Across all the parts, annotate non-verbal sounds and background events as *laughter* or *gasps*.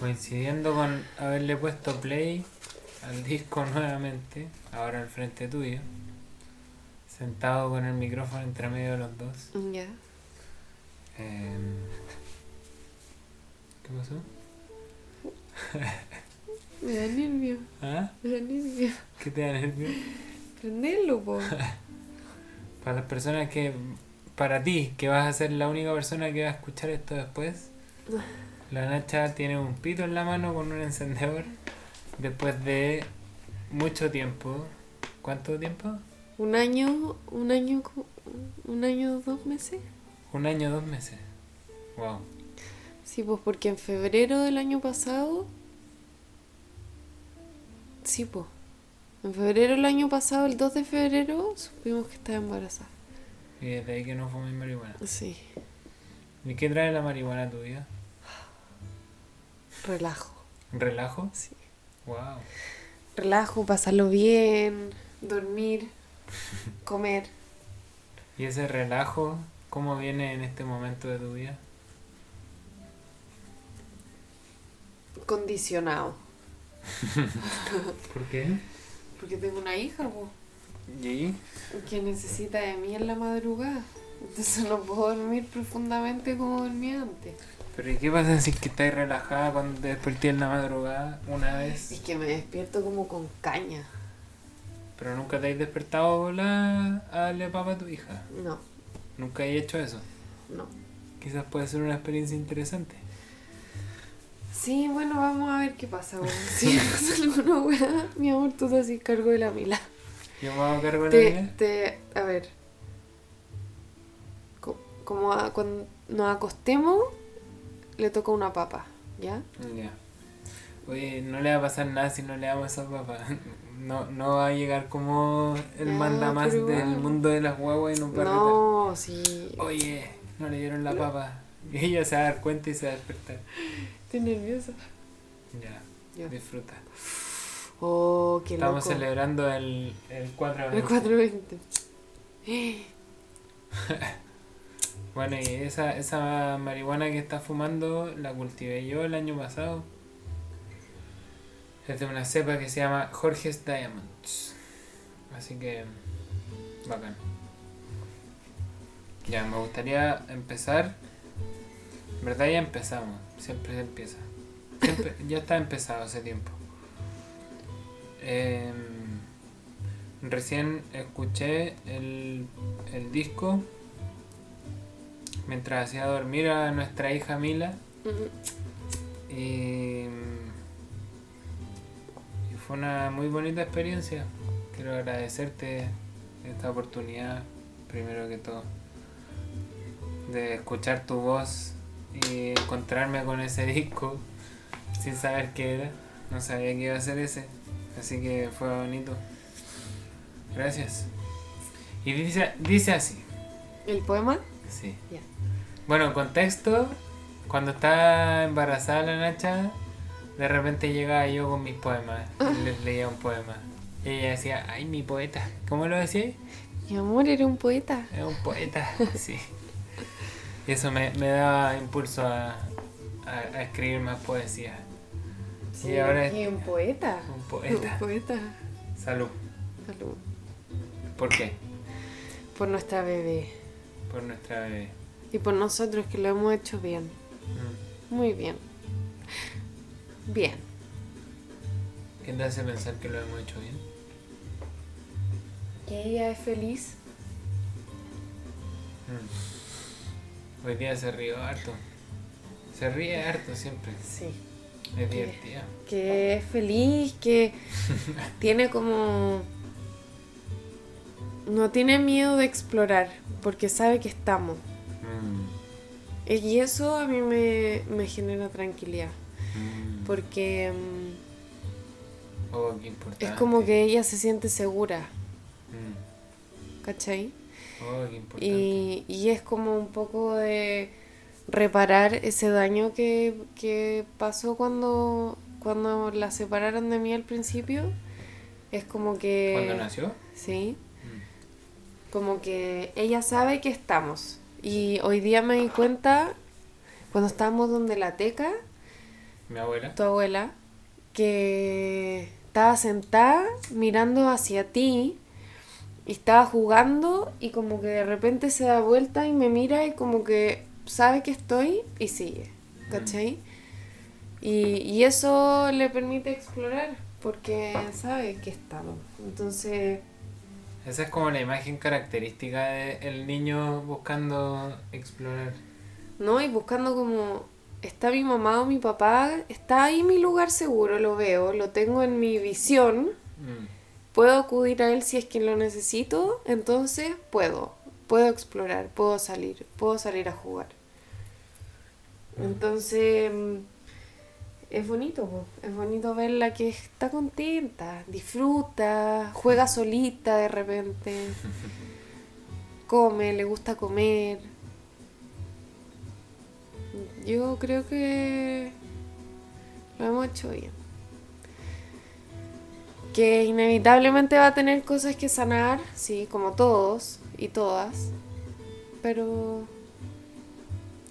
Coincidiendo con haberle puesto play al disco *laughs* nuevamente, ahora al frente tuyo, sentado con el micrófono entre medio de los dos. Ya. Em, ¿Qué pasó? *laughs* Me da nervio. ¿Ah? Me da nervio. ¿Qué te da nervio? Prenderlo, po. *laughs* Para las personas que, para ti, que vas a ser la única persona que va a escuchar esto después, la Nacha tiene un pito en la mano con un encendedor después de mucho tiempo. ¿Cuánto tiempo? Un año, un año, un año, dos meses. Un año, dos meses. Wow. Sí, pues porque en febrero del año pasado. Sí, pues. En febrero del año pasado, el 2 de febrero, supimos que estaba embarazada. Y desde ahí que no fumes marihuana. Sí, ¿Y qué trae la marihuana a tu vida? Relajo. ¿Relajo? Sí. Wow. Relajo, pasarlo bien, dormir, *laughs* comer. ¿Y ese relajo, cómo viene en este momento de tu vida? Condicionado. *laughs* ¿Por qué? Porque tengo una hija, po, ¿Y? que necesita de mí en la madrugada. Entonces no puedo dormir profundamente como dormía antes. ¿Pero y qué pasa si es que estás relajada cuando te desperté en la madrugada una vez? Es que me despierto como con caña. Pero nunca te has despertado a la- a darle papa a tu hija. No, Nunca he hecho eso. no. Quizás puede ser una experiencia interesante. Sí, bueno, vamos a ver qué pasa. bueno. *laughs* Si pasa alguna weá, mi amor, tú te haces cargo de la mila. Yo me hago cargo de la vida. te, a ver. Co- Como a- cuando nos acostemos, le toca una papa, ¿ya? Ya. Oye, no le va a pasar nada si no le damos esa papa. *laughs* No, no va a llegar como el Ya, manda más del mundo de las guaguas va a retar. No, sí. Oye, no le dieron la papa. *laughs* Y ella se va a dar cuenta y se va a despertar. Estoy nerviosa. Ya, Ya. disfruta. Oh, qué Estamos loco. celebrando el, el 4 de El 420. *laughs* Bueno, y esa, esa marihuana que está fumando la cultivé yo el año pasado. Es de una cepa que se llama Jorge's Diamonds. Así que, bacán. Ya, me gustaría empezar. En verdad ya empezamos, siempre se empieza. Siempre- ya está empezado hace tiempo. Em, recién escuché el, el disco mientras hacía dormir a nuestra hija Mila y, y fue una muy bonita experiencia. Quiero agradecerte esta oportunidad, primero que todo, de escuchar tu voz y encontrarme con ese disco sin saber qué era. No sabía que iba a ser ese, así que fue bonito. Gracias. Y dice, dice así. ¿El poema? Sí. Bueno, contexto, cuando estaba embarazada la Nacha, de repente llegaba yo con mis poemas y les leía un poema. Y ella decía, ay, mi poeta. ¿Cómo lo decía? Mi amor, era un poeta. Es un poeta, *laughs* sí. Y eso me, me daba impulso a, a, a escribir más poesía. Y ahora Y un poeta. un poeta. Un poeta. Salud. Salud. ¿Por qué? Por nuestra bebé. Por nuestra bebé. Y por nosotros que lo hemos hecho bien. Mm. Muy bien. Bien. ¿Qué te hace pensar que lo hemos hecho bien? Que ella es feliz. Mm. Hoy día se rió harto. Se ríe harto siempre. Sí. Es divertida. Que es feliz, que *laughs* tiene como... No tiene miedo de explorar, porque sabe que estamos. Mm. Y eso a mí me, me genera tranquilidad, Mm. porque mm, Oh, qué importante. es como que ella se siente segura, Mm. ¿cachai? Oh, qué importante. Y, y es como un poco de reparar ese daño que, que pasó cuando, cuando la separaron de mí al principio. Es como que... ¿Cuándo nació? Sí. Como que ella sabe que estamos. Y hoy día me di cuenta, cuando estábamos donde la teca, Mi abuela. tu abuela, que estaba sentada mirando hacia ti y estaba jugando y como que de repente se da vuelta y me mira y como que sabe que estoy y sigue, ¿cachai? Y, y eso le permite explorar porque sabe que estamos. Entonces, Esa es como la imagen característica del niño buscando explorar. ¿no? Y buscando como, ¿está mi mamá o mi papá? ¿Está ahí mi lugar seguro? Lo veo, lo tengo en mi visión. Mm. puedo acudir a él si es que lo necesito, entonces puedo, puedo explorar, puedo salir, puedo salir a jugar. Entonces, mm, es bonito, po, es bonito verla que está contenta, disfruta, juega solita de repente, *laughs* come, le gusta comer. Yo creo que lo hemos hecho bien que inevitablemente va a tener cosas que sanar, sí, como todos y todas, pero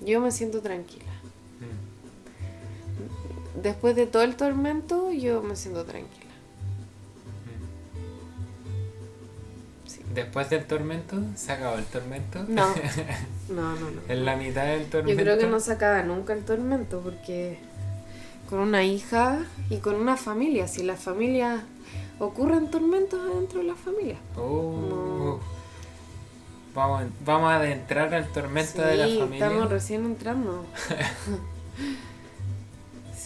yo me siento tranquila. Mm. Después de todo el tormento, yo me siento tranquila. Sí. Después del tormento, ¿se acabó el tormento? No, *laughs* no, no, no. en la mitad del tormento. Yo creo que no se acaba nunca el tormento porque con una hija y con una familia, si la familia ocurren tormentos dentro de la familia. Oh. Vamos, vamos a adentrar al tormento de la familia. estamos recién entrando. *laughs*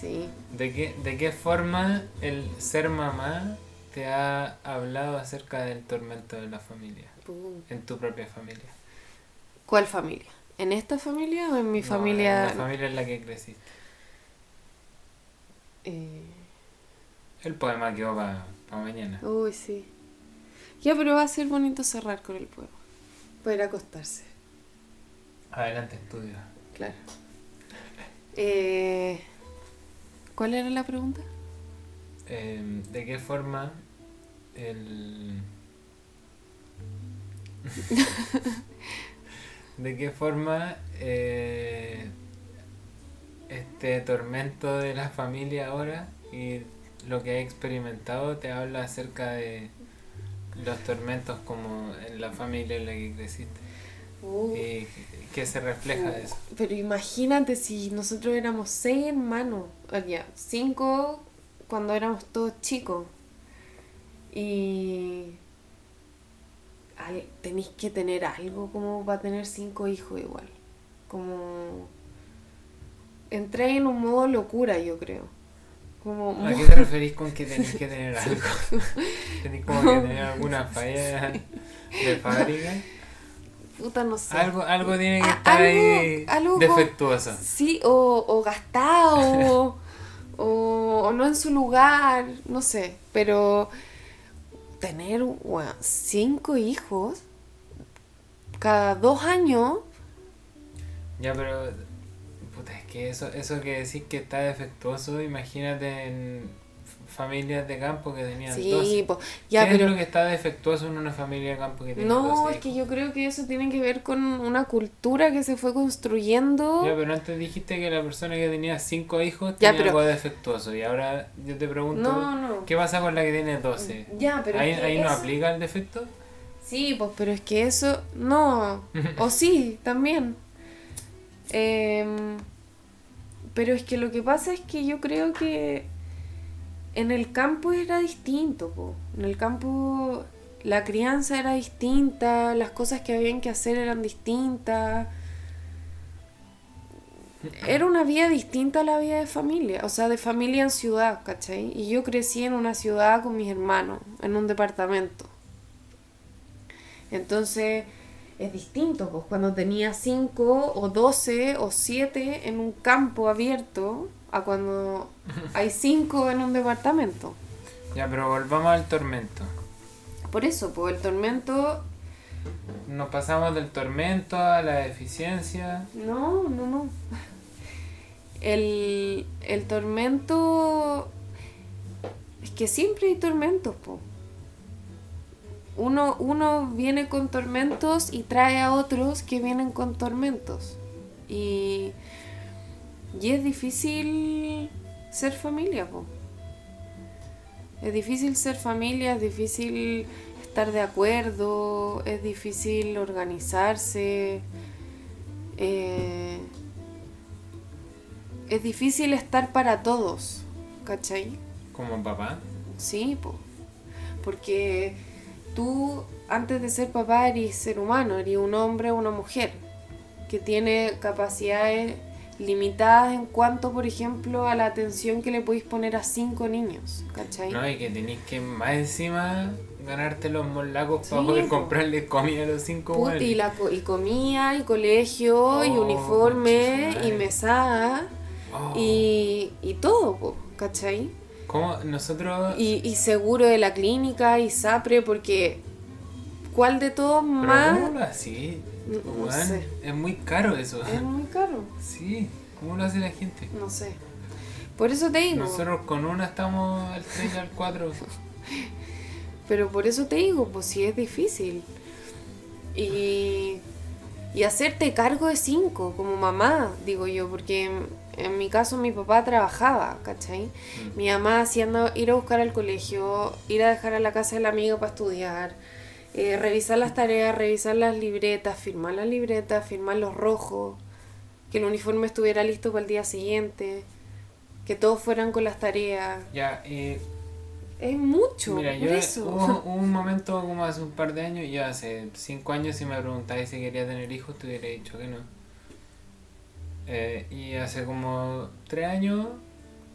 sí. ¿De qué, ¿De qué forma el ser mamá te ha hablado acerca del tormento de la familia? En tu propia familia. ¿Cuál familia? ¿En esta familia o en mi No, familia? en la familia en la que creciste. Eh, El poema quedó para mañana. Uy, sí. Ya, pero va a ser bonito cerrar con el poema. Para ir a acostarse. Adelante, estudio. Claro. Eh, ¿Cuál era la pregunta? Eh, ¿De qué forma el... *laughs* ¿De qué forma eh, este tormento de la familia ahora y lo que has experimentado te habla acerca de los tormentos como en la familia en la que creciste? Uh, ¿Y qué se refleja de eso? Pero imagínate si nosotros éramos seis hermanos, ya, cinco cuando éramos todos chicos. Y tenéis que tener algo como para tener cinco hijos igual. Como entré en un modo locura, yo creo. Como ¿A qué te *laughs* referís con que tenés que tener algo? *laughs* ¿Tenés como que tener alguna falla de fábrica? puta no sé. Algo, algo tiene que estar algo- ahí algo- defectuoso. Sí, o, o gastado, *laughs* o, o no en su lugar, no sé. Pero tener cinco hijos cada dos años, Ya, pero. Puta, es que eso, eso que decís que está defectuoso, imagínate en familias de campo que tenían sí, 12. pues, ya, ¿Qué es pero lo que está defectuoso en una familia de campo que tiene no, 12 es que yo creo que eso tiene que ver con una cultura que se fue construyendo. Ya, pero antes dijiste que la persona que tenía 5 hijos Ya, tenía pero- algo defectuoso. Y ahora yo te pregunto, No, no. ¿qué pasa con la que tiene 12? Ya, pero ¿Ahí, es ahí no aplica el defecto? Sí, pues, pero es que eso, no, o sí, también. *laughs* Em, pero es que lo que pasa es que yo creo que en el campo era distinto, po. En el campo la crianza era distinta, las cosas que habían que hacer eran distintas. Era una vida distinta a la vida de familia, o sea, de familia en ciudad, ¿cachai? Y yo crecí en una ciudad con mis hermanos, en un departamento. Entonces es distinto, pues cuando tenía 5 o 12 o 7 en un campo abierto a cuando hay 5 en un departamento. Ya, pero volvamos al tormento. Por eso, pues el tormento, Nos pasamos del tormento a la deficiencia. no, no, no. El, el tormento, es que siempre hay tormentos, pues. Uno, uno viene con tormentos y trae a otros que vienen con tormentos. Y, y es difícil ser familia, po. Es difícil ser familia, es difícil estar de acuerdo, es difícil organizarse. eh, es difícil estar para todos, ¿cachai? Como papá. Sí, po. porque tú antes de ser papá eres ser humano, eres un hombre o una mujer que tiene capacidades limitadas en cuanto, por ejemplo, a la atención que le podéis poner a cinco niños, ¿cachai? No, y que tenéis que más encima ganarte los molacos para poder po. comprarle comida a los cinco Puta, y, la, co- y comida, y colegio, y Oh, uniforme, y mesada, Oh, y, y todo, po, ¿cachai? ¿Cómo nosotros... Y, y seguro de la clínica, y SAPRE, porque ¿cuál de todos ¿Pero más? cómo lo así? No- no Weón, sé. Es muy caro eso. Es muy caro, Sí, ¿cómo lo hace la gente? no sé. Por eso te digo, Nosotros con una estamos al 3 y al 4. pero por eso te digo, pues sí es difícil. Y, y hacerte cargo de cinco, como mamá, digo yo, porque en, en mi caso mi papá trabajaba, ¿cachai? Mi mamá haciendo ir a buscar al colegio, ir a dejar a la casa de la amiga para estudiar, eh, revisar las tareas, revisar las libretas, firmar las libretas, firmar los rojos, que el uniforme estuviera listo para el día siguiente, que todos fueran con las tareas. Ya, eh, Es mucho, mira, por yo eso. hubo, hubo *laughs* un momento como hace un par de años, yo hace 5 años si me preguntáis si quería tener hijos, te hubiera dicho que no. Eh, y hace como 3 años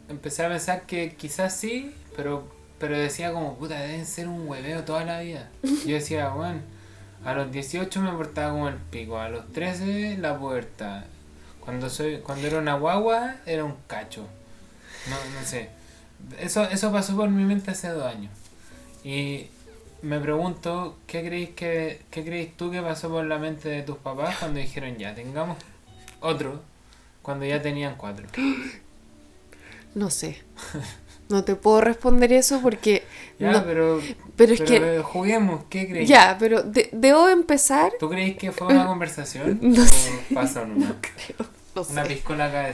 empecé a pensar que quizás sí, pero, pero decía como, puta, deben ser un hueveo toda la vida. Yo decía, bueno, a los 18 me portaba como el pico, a los 13 la pubertad. Cuando soy cuando era una guagua era un cacho. No, no sé. Eso, eso pasó por mi mente hace dos años. Y me pregunto, ¿qué creéis que qué creéis tú que pasó por la mente de tus papás cuando dijeron ya, tengamos otro, cuando ya tenían cuatro? *gasps* No sé. *laughs* No te puedo responder eso porque... Ya, no- pero, pero es pero, que... juguemos, ¿qué creéis? Ya, pero de- debo empezar... ¿Tú creéis que fue una *laughs* conversación? No ¿O sé. nomás? *laughs* No Una sé, piscola acá de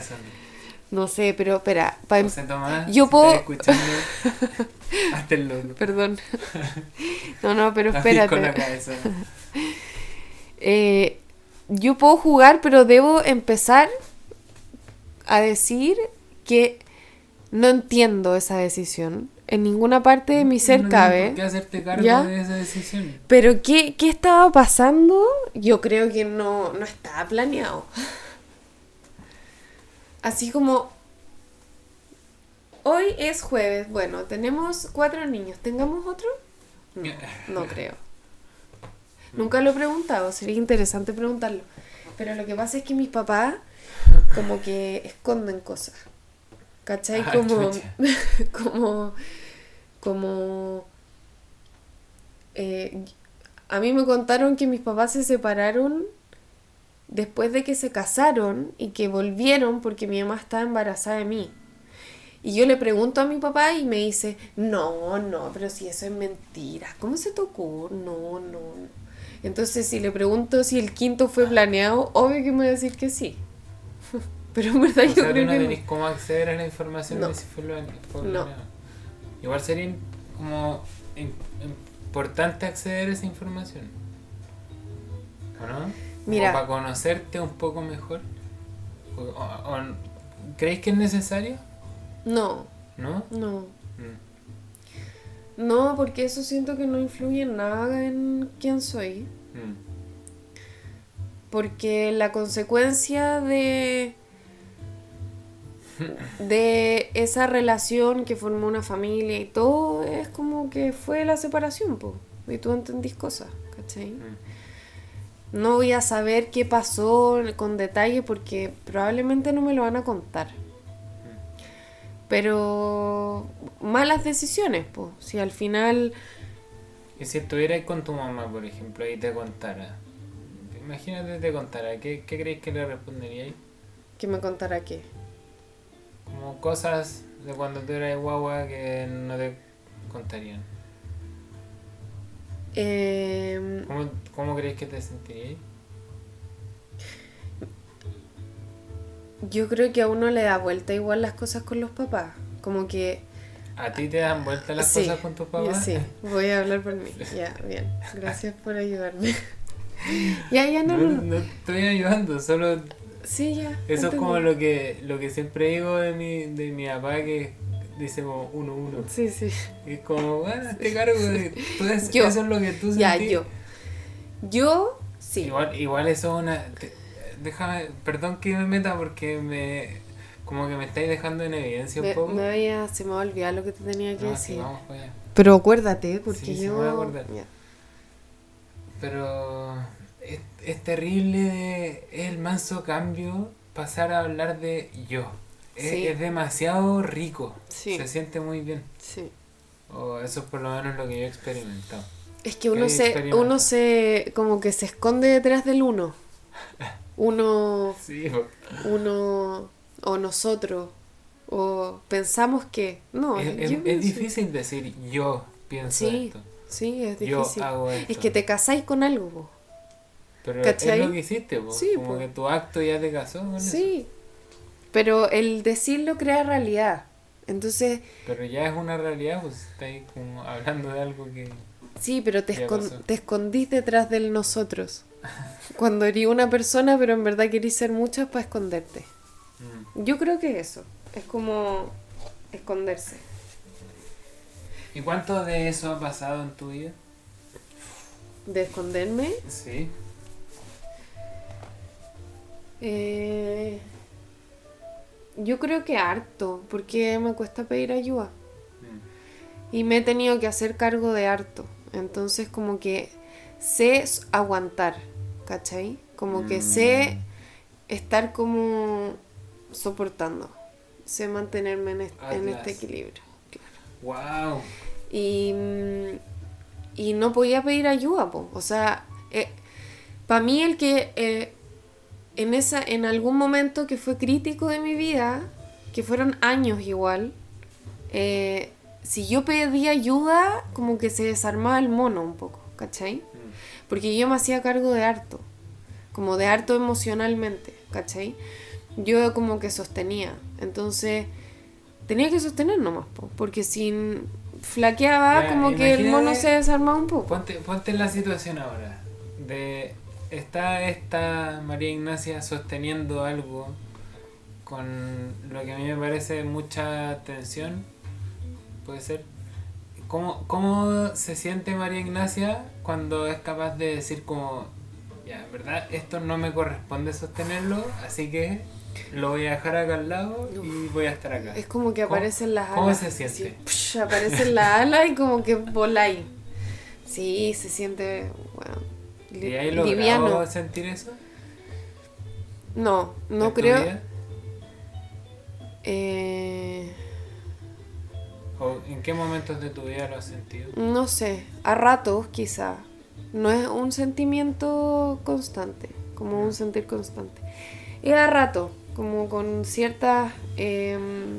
no sé, pero espera. pa- José Tomás, Yo si puedo- escuchando, *laughs* hazte el loco. Perdón. No, no, pero La piscola espérate. acá de. Eh, yo puedo jugar, pero debo empezar a decir que no entiendo esa decisión. En ninguna parte de mi ser No cabe. ¿Por qué hacerte cargo ¿Ya? de esa decisión? Pero ¿qué, ¿qué estaba pasando? Yo creo que no, no estaba planeado. Así como... Hoy es jueves. Bueno, tenemos cuatro niños. ¿Tengamos otro? No, no *laughs* creo. Nunca lo he preguntado. Sería interesante preguntarlo. Pero lo que pasa es que mis papás como que esconden cosas. ¿Cachai? Como... *laughs* como... Como... eh, a mí me contaron que mis papás se separaron después de que se casaron y que volvieron porque mi mamá estaba embarazada de mí. Y yo le pregunto a mi papá y me dice, no, no, pero si eso es mentira, ¿cómo se tocó? No, no. no". Entonces si le pregunto si el quinto fue planeado, obvio que me va a decir que sí. Pero en verdad O yo sea, creo no que no. cómo acceder a la información No. de No. Igual sería como im- importante acceder a esa información. ¿O no? Como Mira. para conocerte un poco mejor. O- ¿Creéis que es necesario? No, ¿No? no. Mm, No, porque eso siento que no influye en nada en quién soy. mm. Porque la consecuencia de de esa relación que formó una familia y todo es como que fue la separación, po. Y tú entendís cosas, ¿cachai? Mm. No voy a saber qué pasó con detalle porque probablemente no me lo van a contar. Pero malas decisiones, pues. Si al final Y si estuvieras con tu mamá, por ejemplo, y te contara, imagínate te contara, ¿qué, qué crees que le responderíais? que me contara qué. Como cosas de cuando tú eras guagua que no te contarían. Eh, ¿Cómo, cómo crees que te sentirías? Yo creo que a uno le da vuelta igual las cosas con los papás. Como que. ¿A ti te dan vuelta las Sí, cosas con tus papás? Sí, voy a hablar por mí. *laughs* Ya, bien. Gracias por ayudarme. *laughs* ya, ya, No, no. no. no estoy ayudando, solo Sí, ya. eso es entendí. como lo que lo que siempre digo de mi, de mi papá que dice como uno uno. Sí, sí. Y es como, bueno, te cargo de es- Yo. eso es lo que tú Ya, sentís. yo. Yo, sí. Igual, igual eso es una. te- déjame, perdón que me meta porque me. Como que me estáis dejando en evidencia un Me, poco. me había, se me va a olvidar lo que te tenía que No, sí, decir. vamos para allá. Pero acuérdate, porque Sí, sí, yo. me voy a acordar. Ya. Pero es, terrible el manso cambio pasar a hablar de yo. Es, Sí. es demasiado rico. Sí. Se siente muy bien. Sí. O eso es por lo menos lo que yo he experimentado. Es que uno ¿Qué se, uno se, como que se esconde detrás del uno. Uno, *laughs* Sí, uno, o nosotros, o pensamos que, no, es, yo es- es difícil decir yo pienso Sí, esto. Sí, es Yo difícil. hago esto. Es que te casáis con algo, po. Pero ¿cachai? es lo que hiciste, po. Sí, como po. que tu acto ya te casó con eso. Sí. Pero el decirlo crea realidad. Entonces, Pero ya es una realidad, pues estáis como hablando de algo que... sí, pero te, escon- te escondís detrás del nosotros. Cuando eres una persona, pero en verdad querís ser muchas para esconderte. Mm. Yo creo que eso. Es como esconderse. ¿Y cuánto de eso ha pasado en tu vida? De esconderme. Sí. Eh, yo creo que harto, porque me cuesta pedir ayuda. Mm. Y me he tenido que hacer cargo de harto. Entonces como que sé aguantar, ¿cachai? Como que sé estar como soportando. Sé mantenerme en, est- en Atlas. este equilibrio. Wow. Y, mm, y no podía pedir ayuda, po. O sea, para mí el que eh, en, esa, en algún momento que fue crítico de mi vida, que fueron años igual, eh, si yo pedía ayuda, como que se desarmaba el mono un poco, ¿cachai? Porque yo me hacía cargo de harto, como de harto emocionalmente, ¿cachai? Yo como que sostenía, entonces tenía que sostener nomás, po, porque si flaqueaba, como que el mono se desarmaba un poco. Ponte, ponte en la situación ahora. De está esta María Ignacia sosteniendo algo con lo que a mí me parece mucha tensión. Puede ser. ¿Cómo, ¿Cómo se siente María Ignacia cuando es capaz de decir como, ya, en verdad, esto no me corresponde sostenerlo, así que lo voy a dejar acá al lado y voy a estar acá? Es como que ¿Cómo- aparecen las alas. cómo se siente? aparecen las alas y como que voláis. Sí, se siente, bueno, ¿Y hay logrado sentir eso? No, no creo. Eh, ¿O en qué momentos de tu vida lo has sentido? no sé, a ratos quizá. No es un sentimiento constante, como un sentir constante. Y a rato, como con ciertas em,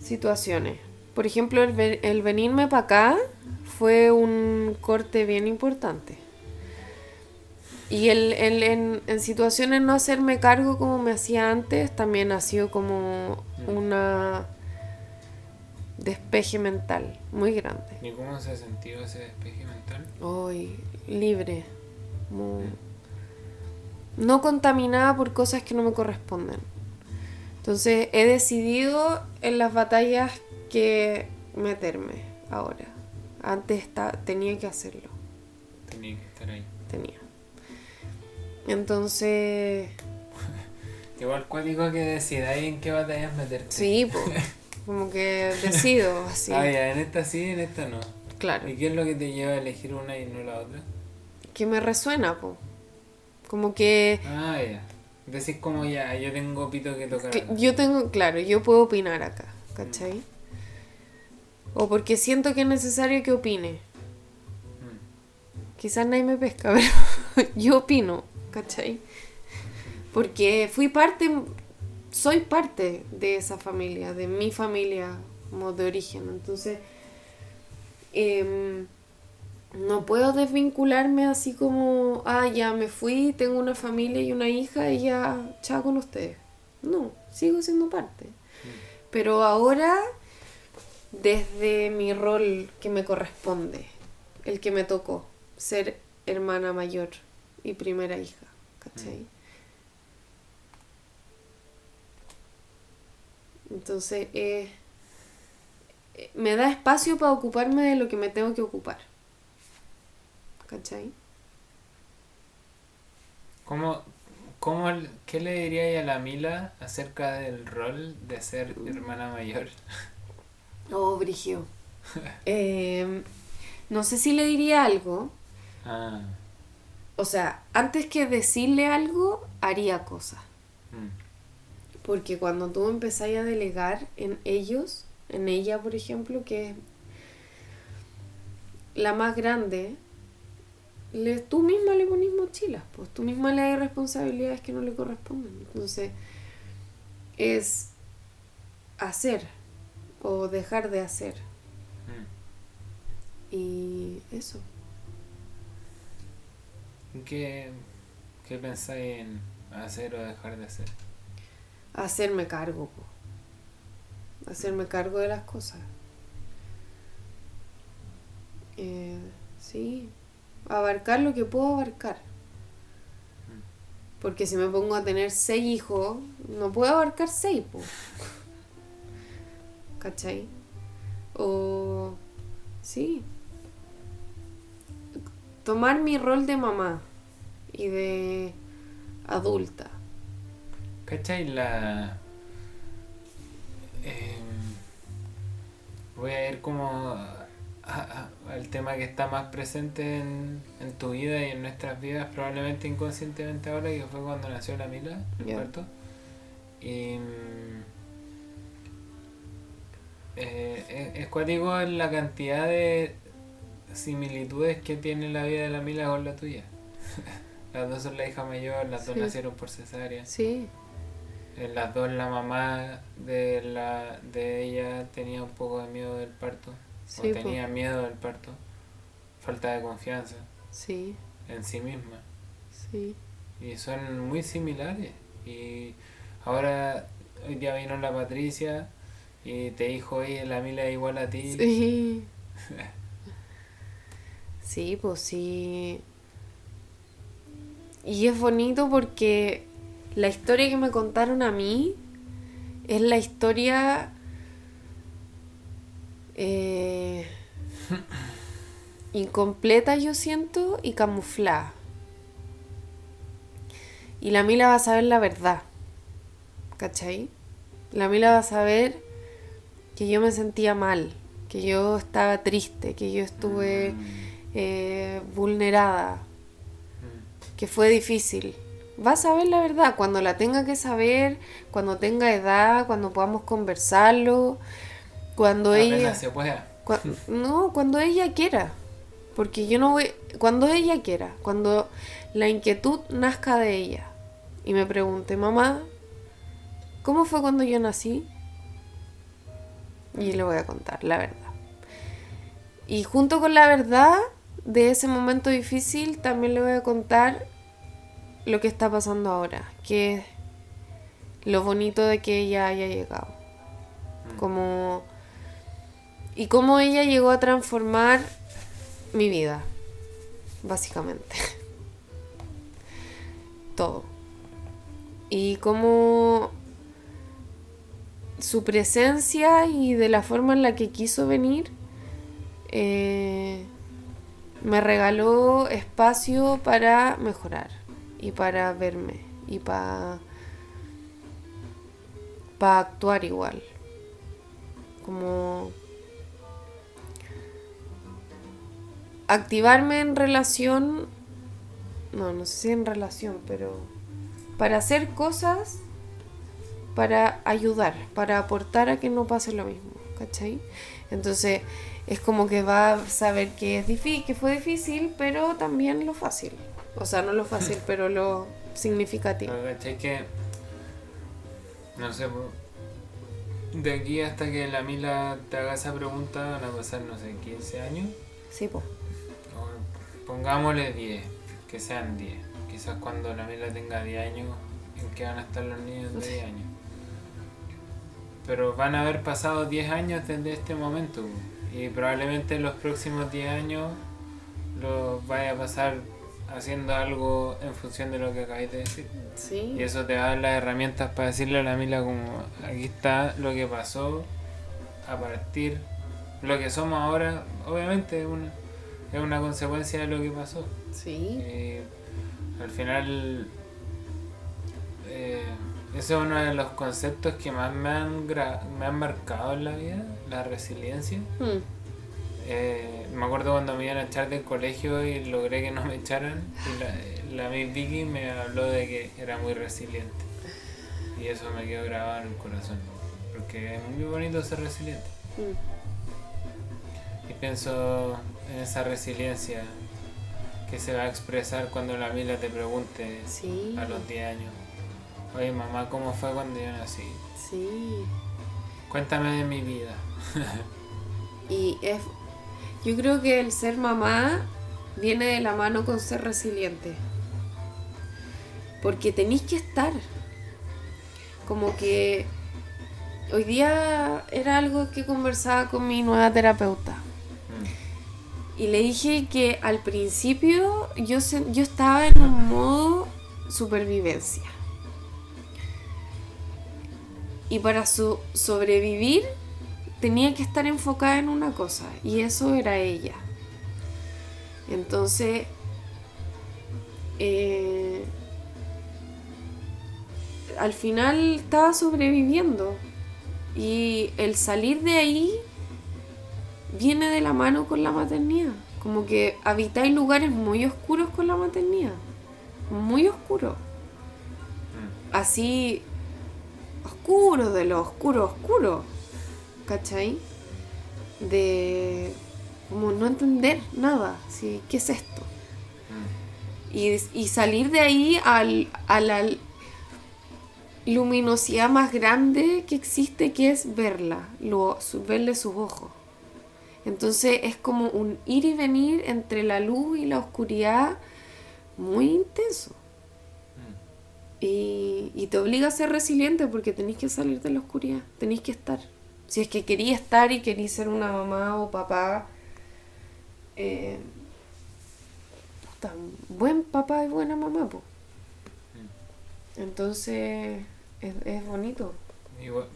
situaciones. Por ejemplo, el, el venirme para acá fue un corte bien importante. Y el, el- en, en situaciones no hacerme cargo como me hacía antes también ha sido como una despeje mental muy grande. ¿Y cómo se ha sentido ese despeje mental? Hoy, libre. No contaminada por cosas que no me corresponden. Entonces he decidido en las batallas que meterme ahora. Antes esta- tenía que hacerlo. Tenía que estar ahí. Tenía. Entonces, *laughs* Igual cuático que decidáis en qué batallas meterte. sí, po, *laughs* como que decido así. Ah, ya, en esta sí, en esta no. Claro. ¿Y qué es lo que te lleva a elegir una y no la otra? Que me resuena, po. Como que Ah, ya. Decís como ya, yo tengo pito que tocar. Que yo tengo, claro, yo puedo opinar acá, ¿cachai? O porque siento que es necesario que opine. Mm. Quizás nadie me pesca, *laughs* pero yo opino, ¿cachai? Porque fui parte, soy parte de esa familia, de mi familia como de origen. Entonces, em, no puedo desvincularme así como, ah, ya me fui, tengo una familia y una hija y ya, chao con ustedes. No, sigo siendo parte. Pero ahora, desde mi rol que me corresponde, el que me tocó, ser hermana mayor y primera hija, ¿cachai? Entonces, eh, me da espacio para ocuparme de lo que me tengo que ocupar. ¿Cachai? ¿Cómo, cómo, ¿Qué le diría a la Mila acerca del rol de ser hermana mayor? *laughs* Oh, Brigio. *laughs* Em, no sé si le diría algo. Ah, O sea, antes que decirle algo, haría cosas. mm, Porque cuando tú empezás a delegar en ellos, en ella, por ejemplo, que es la más grande, le, tú misma le pones mochilas, pues tú misma le das responsabilidades que no le corresponden. Entonces, es hacer o dejar de hacer. mm. Y eso. ¿Qué, ¿Qué pensáis en hacer o dejar de hacer? Hacerme cargo, po. Hacerme cargo de las cosas. Eh, sí. Abarcar lo que puedo abarcar. Porque si me pongo a tener seis hijos, no puedo abarcar seis, po. *laughs* ¿Cachai? O. Sí. Tomar mi rol de mamá y de adulta. ¿Cachai la... em, voy a ir como al tema que está más presente en, en tu vida y en nuestras vidas, probablemente inconscientemente ahora, que fue cuando nació la Mila, el Ya. parto. Y... eh, es, cuático la cantidad de similitudes que tiene la vida de la Mila con la tuya. *laughs* las dos son la hija mayor, las dos nacieron por cesárea. Sí, En las dos la mamá de la de ella tenía un poco de miedo del parto. Sí, o po. tenía miedo del parto. Falta de confianza sí, en sí misma. sí. Y son muy similares. Y ahora hoy día vino la Patricia y te dijo, oye, la Mila es igual a ti. Sí. *laughs* Sí, pues sí. Y es bonito porque la historia que me contaron a mí es la historia eh, *laughs* incompleta, yo siento, y camuflada. Y la Mila va a saber la verdad. ¿Cachai? La Mila va a saber que yo me sentía mal, que yo estaba triste, que yo estuve eh, vulnerada, que fue difícil. Va a saber la verdad cuando la tenga que saber, cuando tenga edad, cuando podamos conversarlo, cuando ella... se pueda. Cua- no, cuando ella quiera. Porque yo no voy. Cuando ella quiera. Cuando la inquietud nazca de ella. Y me pregunte, mamá, ¿cómo fue cuando yo nací? Y le voy a contar la verdad. Y junto con la verdad de ese momento difícil, también le voy a contar lo que está pasando ahora. Que es lo bonito de que ella haya llegado. Como y cómo ella llegó a transformar mi vida, básicamente. *laughs* Todo. Y cómo su presencia y de la forma en la que quiso venir eh, me regaló espacio para mejorar y para verme y para para actuar igual. Como activarme en relación, no, no sé si en relación, pero para hacer cosas, para ayudar, para aportar a que no pase lo mismo, ¿cachai? Entonces es como que va a saber que es difícil, que fue difícil, pero también lo fácil. O sea, no lo fácil, *laughs* pero lo significativo. Cachai que. No sé, de aquí hasta que la Mila te haga esa pregunta van a pasar, no sé, 15 años Sí, pues. pongámosle 10, que sean 10. Quizás cuando la Mila tenga 10 años, ¿en qué van a estar los niños de 10 *laughs* años? Pero van a haber pasado 10 años desde este momento. Y probablemente en los próximos 10 años los vaya a pasar haciendo algo en función de lo que acabáis de decir. Sí. Y eso te va a dar las herramientas para decirle a la Mila como aquí está lo que pasó a partir lo que somos ahora, obviamente es una, es una consecuencia de lo que pasó. Sí. Eh, al final eh, ese es uno de los conceptos que más me han, gra- me han marcado en la vida, la resiliencia. Hmm. Eh, me acuerdo cuando me iban a echar del colegio y logré que no me echaran. Y la, la Miss Vicky me habló de que era muy resiliente. Y eso me quedó grabado en el corazón. Porque es muy bonito ser resiliente. Hmm. Y pienso en esa resiliencia que se va a expresar cuando la Mila te pregunte Sí. a los 10 años. Oye mamá, ¿cómo fue cuando yo nací? Sí. Cuéntame de mi vida. *laughs* Y es, yo creo que el ser mamá viene de la mano con ser resiliente. Porque tenéis que estar. Como que hoy día era algo que conversaba con mi nueva terapeuta. Mm. Y le dije que al principio yo, se- yo estaba en un modo supervivencia. Y para su sobrevivir tenía que estar enfocada en una cosa. Y eso era ella. Entonces, eh, al final estaba sobreviviendo. Y el salir de ahí viene de la mano con la maternidad. Como que habitáis lugares muy oscuros con la maternidad. Muy oscuros. Mm. Así, oscuro, de lo oscuro, oscuro. ¿Cachai? De como no entender nada. ¿sí? ¿Qué es esto? Y, y salir de ahí al, a la luminosidad más grande que existe, que es verla, lo- verle sus ojos. Entonces es como un ir y venir entre la luz y la oscuridad muy intenso. Mm. Y, y te obliga a ser resiliente porque tenéis que salir de la oscuridad, tenéis que estar. Si es que quería estar y quería ser una mamá o papá, eh, puta, buen papá y buena mamá, po. Entonces es, es bonito. Igual,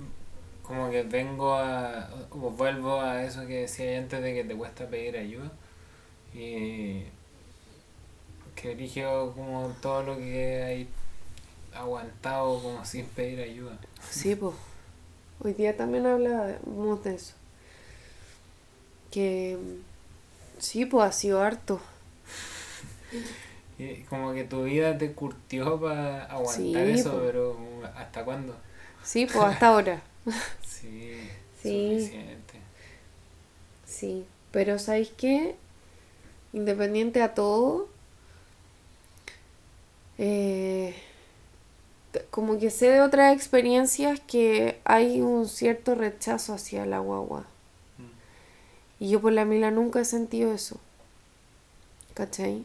como que vengo a. o vuelvo a eso que decía antes de que te cuesta pedir ayuda. Y. que elijo como todo lo que hay aguantado como sin pedir ayuda. Sí, pues. Hoy día también hablábamos de eso. Que sí, pues ha sido harto. Como que tu vida te curtió para aguantar Sí, eso, po. pero ¿hasta cuándo? Sí, pues hasta ahora. *laughs* Sí, Sí. suficiente. Sí, pero ¿sabéis qué? Independiente a todo, eh, como que sé de otras experiencias que hay un cierto rechazo hacia la guagua. Y yo por la Mila nunca he sentido eso. ¿Cachai?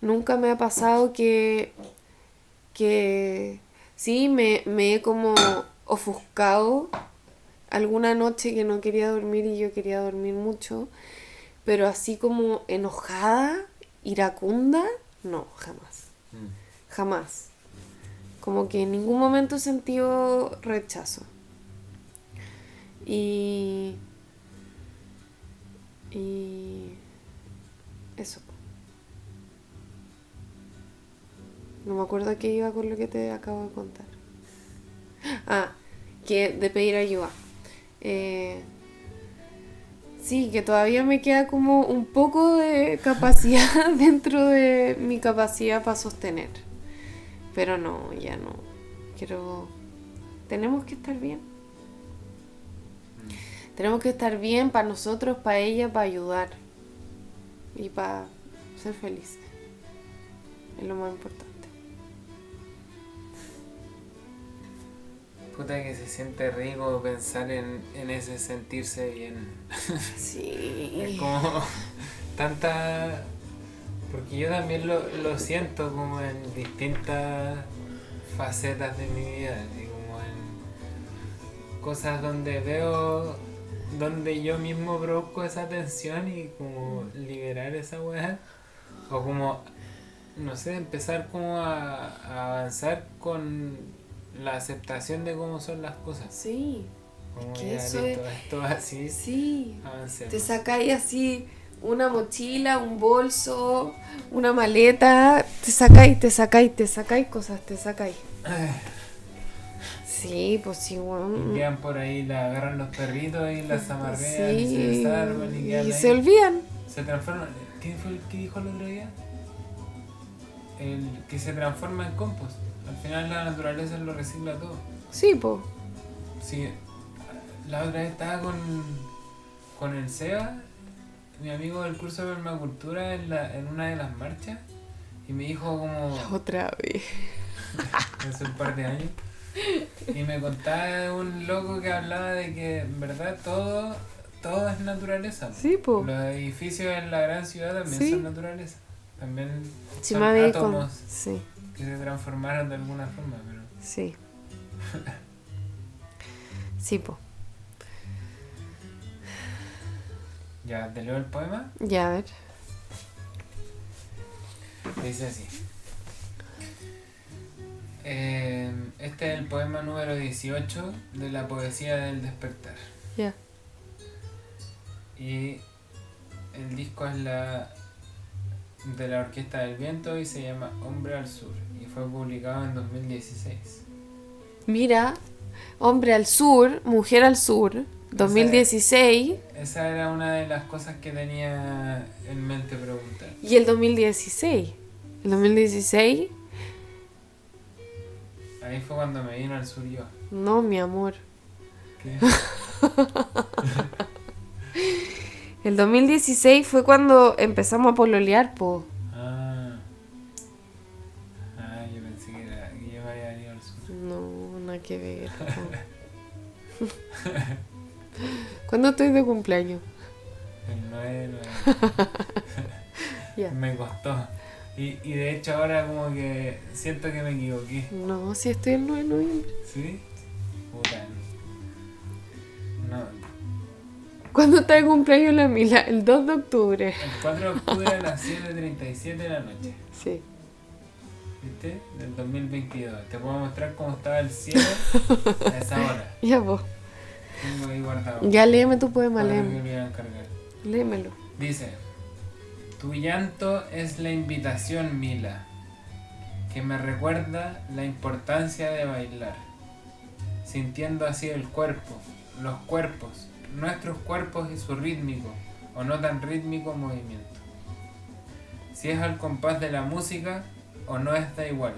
Nunca me ha pasado que, que sí, me, me he como ofuscado alguna noche que no quería dormir y yo quería dormir mucho, pero así como enojada, iracunda, no, jamás, Mm. jamás. Como que en ningún momento he sentido rechazo. Y... Y... Eso. No me acuerdo qué iba con lo que te acabo de contar. Ah, que de pedir ayuda. Eh, sí, que todavía me queda como un poco de capacidad *laughs* dentro de mi capacidad para sostener. Pero no, ya no. Quiero... Tenemos que estar bien. Tenemos que estar bien para nosotros, para ella, para ayudar. Y para ser felices. Es lo más importante. Puta que se siente rico pensar en, en ese sentirse bien. Sí. *laughs* Es como tanta Porque yo también lo, lo siento como en distintas facetas de mi vida, así como en cosas donde veo, donde yo mismo produzco esa tensión y como liberar esa weá, o como, no sé, empezar como a, a avanzar con la aceptación de cómo son las cosas. Sí, Como que eso listo, esto así, sí. avancemos. Te sacáis así una mochila, un bolso, una maleta, te sacáis, te sacáis, te sacáis cosas, te sacáis. Sí, pues sí, Y quedan por ahí, la agarran los perritos y las amarrean y se desarman y y se olvidan. Se transforman. ¿Qué fue el que dijo el otro día? El que se transforma en compost. Al final la naturaleza lo recicla todo. Sí, pues. Sí, la otra vez estaba con, con el Seba, mi amigo del curso de permacultura, en, la, en una de las marchas, y me dijo como *laughs* Otra vez. *laughs* hace un par de años, y me contaba un loco que hablaba de que en verdad todo, todo es naturaleza. Sí, pues. Los edificios en la gran ciudad también Sí. son naturaleza. También Si son habéis con... átomos Sí, que se transformaron de alguna forma, pero... sí. *laughs* Sí, pues. Ya, te leo el poema. Ya, a ver. Dice así. Eh, este es el poema número 18 de la poesía del despertar. Ya. Y el disco es la de la Orquesta del Viento y se llama Hombre al Sur. Y fue publicado en 2016. Mira, Hombre al Sur, Mujer al Sur, 2016 Esa era una de las cosas que tenía en mente preguntar. y el 2016. El 2016, Ahí fue cuando me vino al sur yo. no, mi amor. ¿Qué? *laughs* El 2016 fue cuando empezamos a pololear, po. Ah. Ah, yo pensé que, era, que yo había venido al sur. No, nada que ver. *laughs* ¿Cuándo estoy de cumpleaños? El 9 *laughs* Ya. Me costó. Y, y de hecho ahora como que siento que me equivoqué. No, si estoy el 9 de noviembre. ¿Sí? Puta. No. ¿Cuándo está de cumpleaños la Mila? El 2 de octubre. El 4 de octubre a las 7.37 de la noche. Sí. ¿Viste? Del 2022. Te puedo mostrar cómo estaba el cielo a esa hora. *laughs* Ya, vos. Tengo ahí guardado. Ya léeme tu poema, léeme. me. Léemelo. Dice, tu llanto es la invitación, Mila, que me recuerda la importancia de bailar, sintiendo así el cuerpo, los cuerpos, nuestros cuerpos y su rítmico o no tan rítmico movimiento. Si es al compás de la música o no es da igual.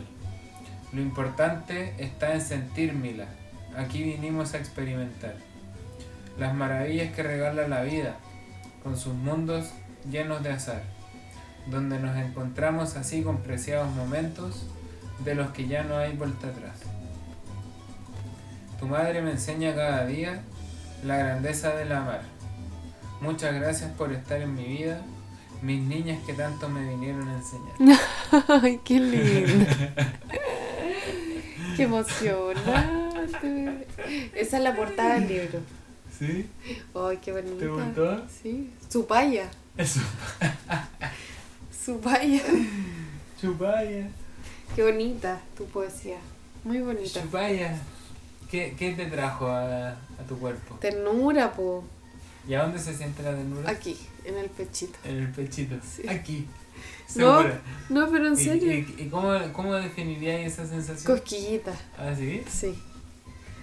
Lo importante está en sentir, Mila. Aquí vinimos a experimentar las maravillas que regala la vida, con sus mundos llenos de azar, donde nos encontramos así con preciados momentos de los que ya no hay vuelta atrás. Tu madre me enseña cada día la grandeza del amar. Muchas gracias por estar en mi vida, mis niñas que tanto me vinieron a enseñar. *laughs* Ay, qué lindo. *laughs* qué emocionante. Esa es la portada del libro. ¿Sí? Ay, qué bonita. ¿Te gustó? Sí. Su paya. Eso. *laughs* Su paya. Chupaya. Qué bonita tu poesía. Muy bonita. Chupaya. ¿Qué, ¿Qué te trajo a, a tu cuerpo? Ternura, po. ¿Y a dónde se siente la ternura? Aquí, en el pechito. En el pechito. Sí. Aquí. No, Segura. no, pero en ¿Y, serio. y, y cómo, cómo definirías esa sensación? Cosquillita. ¿Ah, sí? Sí.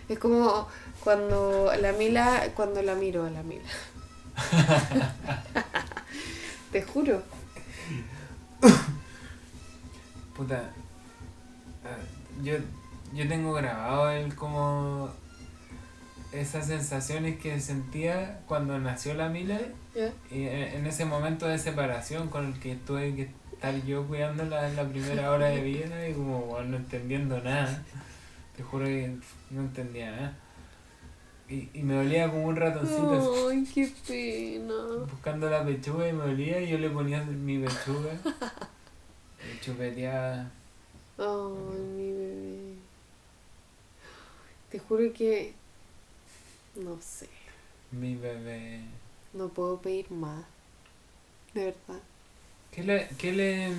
Es como cuando la Mila, cuando la miro a la Mila. *laughs* Te juro. Puta. ah, Yo, yo tengo grabado el como esas sensaciones que sentía cuando nació la Mila y en en ese momento de separación con el que tuve que estar yo cuidándola en la primera hora de vida y como bueno, no entendiendo nada. Te juro que no entendía nada. Y, y me olía como un ratoncito. así, Ay, qué pena. buscando la pechuga y me olía y yo le ponía mi pechuga. y chupeteaba. Ay, mi bebé. Te juro que. No sé. Mi bebé. No puedo pedir más. De verdad. ¿Qué le, qué le,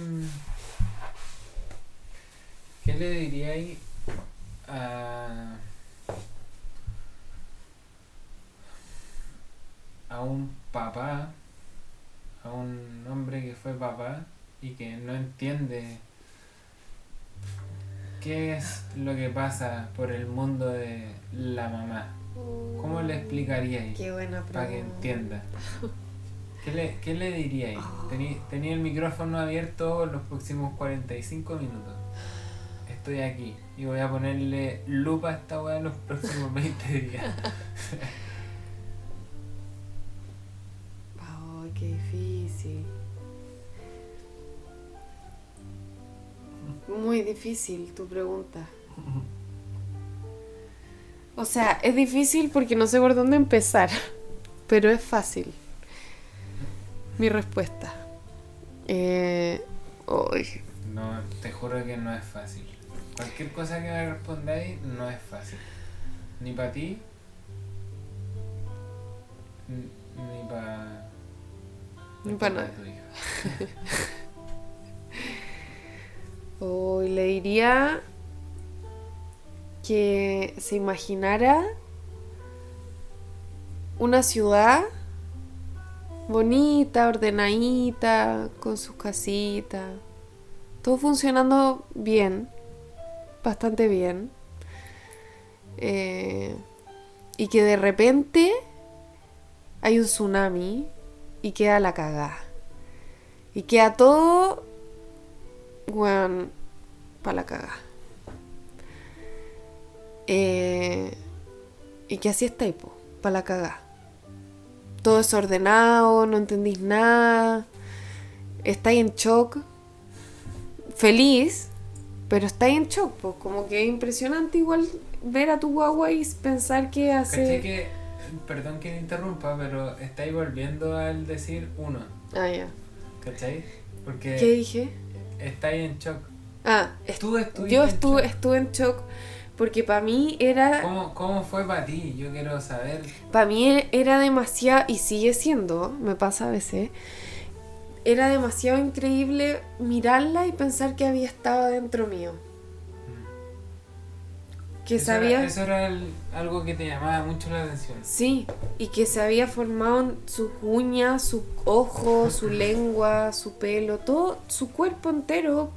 qué le diríais a, a un papá, a un hombre que fue papá y que no entiende qué es lo que pasa por el mundo de la mamá? ¿Cómo le explicaríais? Qué buena pregunta. para que entienda. ¿Qué le, qué le diríais? Ah. Tení- Tenía el micrófono abierto los próximos 45 minutos. Estoy aquí y voy a ponerle lupa a esta weá los próximos 20 días. *laughs* qué difícil. Muy difícil tu pregunta. O sea, es difícil porque no sé por dónde empezar, *laughs* pero es fácil. Mi respuesta. Eh, No, te juro que no es fácil. Cualquier cosa que me respondáis no es fácil. Ni para ti, ni para... Nadie. Hoy *laughs* le diría que se imaginara una ciudad bonita, ordenadita, con sus casitas, todo funcionando bien, bastante bien, Eh, y que de repente hay un tsunami y queda la cagada. Y queda todo, weón, para la cagada. Eh, y que así está, para la cagada. Todo desordenado, no entendís nada. Estáis en shock. Feliz, pero estáis en shock, pues. Como que es impresionante igual ver a tu guagua y pensar que hace... Perdón que interrumpa, pero estáis volviendo al decir uno, Ah, ya. ¿cachai? Porque ¿Qué dije? estáis en shock. Ah, est- Tú estuviste yo en estuve, shock. estuve en shock porque para mí era... ¿Cómo, ¿Cómo fue para ti? Yo quiero saber. Para mí era demasiado, y sigue siendo, me pasa a veces, era demasiado increíble mirarla y pensar que había estado dentro mío. Que eso sabía... Era, eso era el- algo que te llamaba mucho la atención. Sí, y que se había formado en sus uñas, sus ojos, su *laughs* lengua, su pelo, todo su cuerpo entero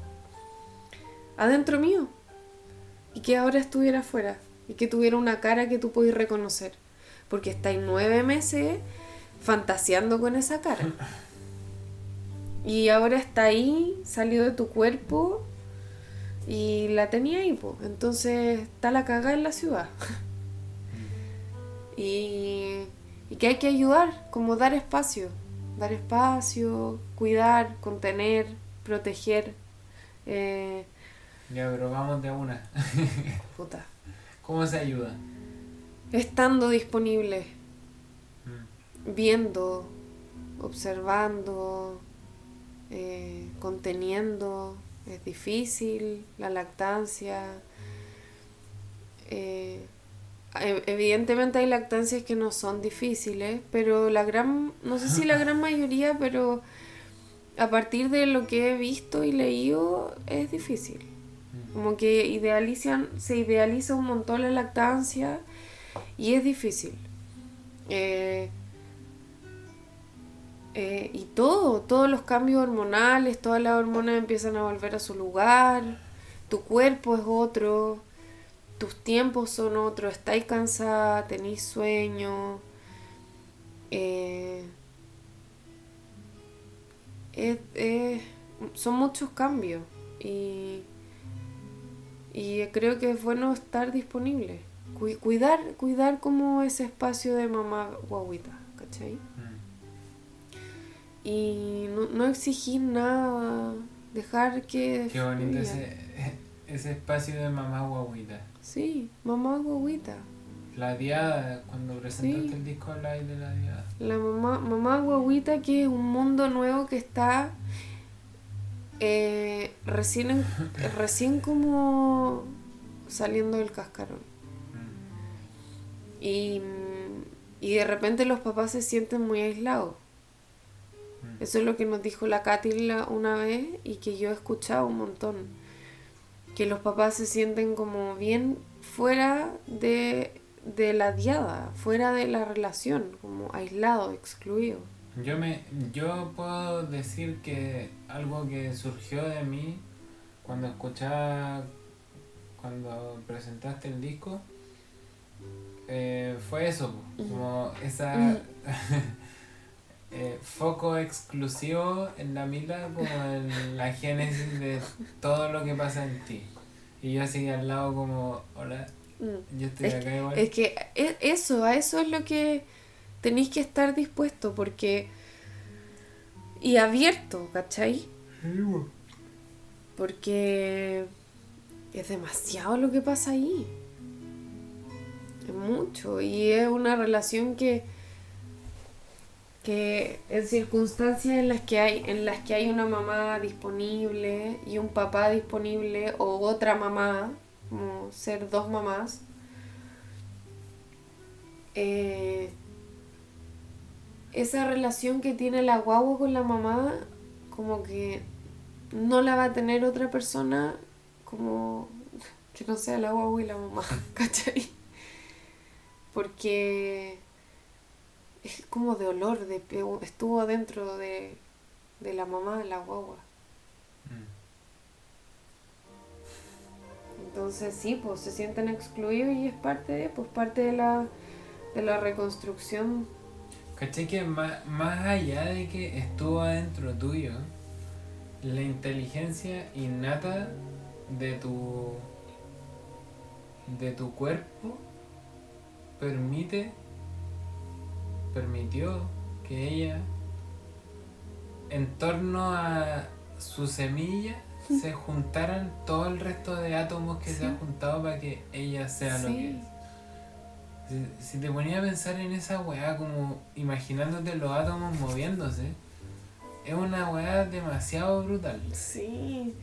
adentro mío. Y que ahora estuviera afuera. Y que tuviera una cara que tú podías reconocer. Porque estáis nueve meses fantaseando con esa cara. *laughs* Y ahora está ahí, salió de tu cuerpo y la tenía ahí, pues. Entonces está la cagada en la ciudad. Y, y que hay que ayudar, como dar espacio, dar espacio, cuidar, contener, proteger. Eh, Ya, pero vamos de una. *laughs* puta. ¿Cómo se ayuda? Estando disponible, Mm. viendo, observando, eh, conteniendo. Es difícil, la lactancia. Eh, evidentemente hay lactancias que no son difíciles, pero la gran, no sé si la *laughs* gran mayoría, pero a partir de lo que he visto y leído es difícil. Como que idealizan, se idealiza un montón la lactancia y es difícil. Eh, eh, y todo, todos los cambios hormonales, todas las hormonas empiezan a volver a su lugar, tu cuerpo es otro, tus tiempos son otros, estáis cansada, tenéis sueño. eh, son muchos cambios y, y creo que es bueno estar disponible. Cu- cuidar, cuidar como ese espacio de mamá guaguita, ¿cachai? Mm. Y no, no exigir nada, dejar que... Qué bonito ese, *laughs* ese espacio de mamá guaguita. Sí, mamá guaguita. La diada, cuando presentaste Sí. el disco live de la diada. La mamá, mamá guaguita que es un mundo nuevo que está eh, recién, *laughs* recién como saliendo del cascarón. Mm. Y, y de repente los papás se sienten muy aislados. Eso es lo que nos dijo la Katy una vez y que yo he escuchado un montón. Que los papás se sienten como bien fuera de, de la diada, fuera de la relación, como aislados, excluidos. Yo me yo puedo decir que algo que surgió de mí cuando escuchaba cuando presentaste el disco eh, fue eso, como esa. *laughs* eh, foco exclusivo en la Mila como en la génesis de todo lo que pasa en ti. Y yo así al lado como, hola, Mm. yo estoy Es, acá igual. es que e- eso, a eso es lo que tenéis que estar dispuesto, porque. Y abierto, ¿cachai? Porque es demasiado lo que pasa ahí. Es mucho. Y es una relación que. Que en circunstancias en las que hay, en las que hay una mamá disponible y un papá disponible, o otra mamá, como ser dos mamás, eh, esa relación que tiene la guagua con la mamá, como que no la va a tener otra persona como que no sea la guagua y la mamá, *laughs* ¿cachai? Porque es como de olor, de, estuvo dentro de, de la mamá de la guagua. Entonces sí, pues se sienten excluidos y es parte de, pues parte de la, de la reconstrucción. ¿Cachai que más, más allá de que estuvo adentro tuyo, la inteligencia innata de tu de tu cuerpo permite permitió que ella en torno a su semilla se juntaran todo el resto de átomos que se han juntado para que ella sea lo que es. Si, si te ponía a pensar en esa weá como imaginándote los átomos moviéndose, es una weá demasiado brutal. Sí.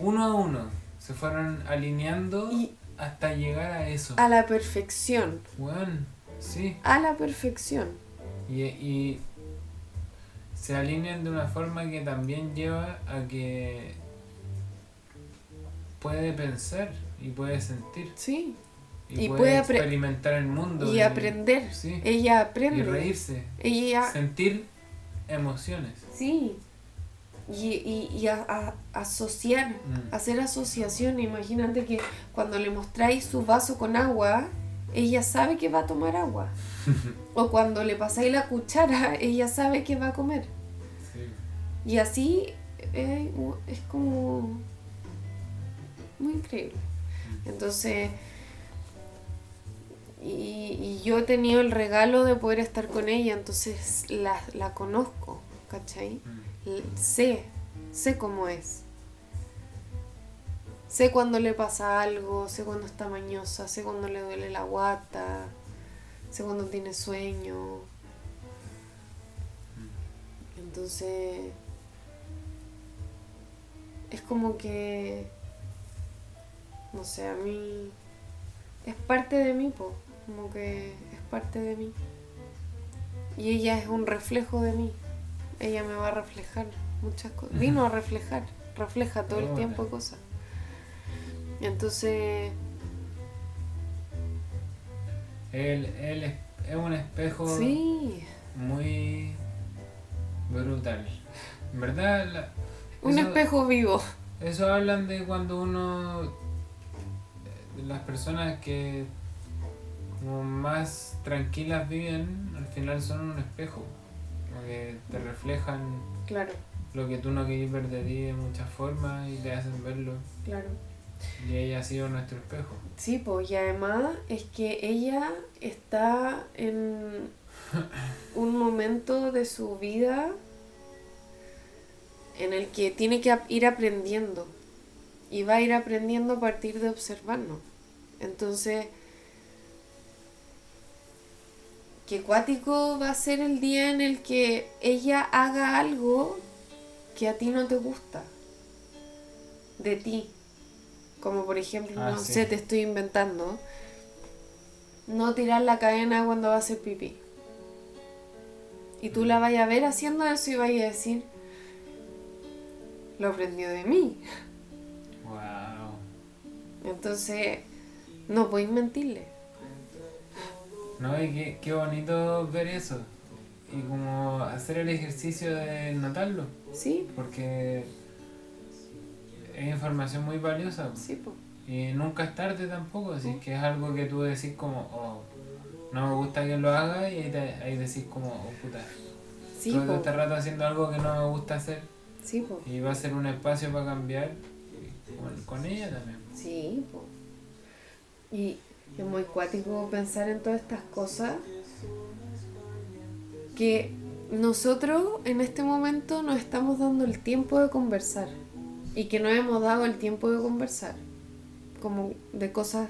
Uno a uno se fueron alineando Y hasta llegar a eso. a la perfección, Weón, sí. a la perfección. Y, y se alinean de una forma que también lleva a que puede pensar y puede sentir Sí. y, Y puede, experimentar el mundo Y aprender. sí, Ella y aprende. reírse, Ella, sentir emociones. sí. Y, y, y a, a- asociar, Mm. hacer asociación. Imagínate que cuando le mostráis su vaso con agua, ella sabe que va a tomar agua. O cuando le pasáis la cuchara, *laughs* ella sabe que va a comer. Sí. Y así eh, es como muy increíble. Entonces, y, y yo he tenido el regalo de poder estar con ella, entonces la, la conozco, ¿cachai? Mm. Sé, sé cómo es. Sé cuando le pasa algo, sé cuando está mañosa, sé cuando le duele la guata, sé cuando tiene sueño. Entonces, es como que, no sé, a mí es parte de mí, po, como que es parte de mí. Y ella es un reflejo de mí. Ella me va a reflejar muchas cosas. Vino a reflejar, refleja todo el tiempo cosas. Entonces, Él, él es, es un espejo sí, muy brutal. En verdad, la- un eso- espejo vivo. Eso hablan de cuando uno. las personas que como más tranquilas viven, al final son un espejo. Como que te reflejan Claro, lo que tú no querías ver de ti de muchas formas y te hacen verlo. claro. Y ella ha sido nuestro espejo. Sí, pues y además es que ella está en un momento de su vida en el que tiene que ir aprendiendo y va a ir aprendiendo a partir de observarnos. Entonces, que cuático va a ser el día en el que ella haga algo que a ti no te gusta. De ti. Como por ejemplo, Ah, no sí. sé, te estoy inventando. No tirar la cadena cuando va a hacer pipí. Y tú la vayas a ver haciendo eso y vayas a decir, lo aprendió de mí. Wow. Entonces, no podéis mentirle. No, y qué, qué bonito ver eso. Y como hacer el ejercicio de notarlo. Sí, Porque es información muy valiosa. sí. Y nunca es tarde tampoco, así que es algo que tú decís como, oh, no me gusta que lo haga y ahí, te- ahí decís como, oh puta, Sí, todo este rato haciendo algo que no me gusta hacer Sí, po. y va a ser un espacio para cambiar con, con ella también. Sí, po. Y es muy cuático pensar en todas estas cosas que nosotros en este momento nos estamos dando el tiempo de conversar y que no hemos dado el tiempo de conversar como de cosas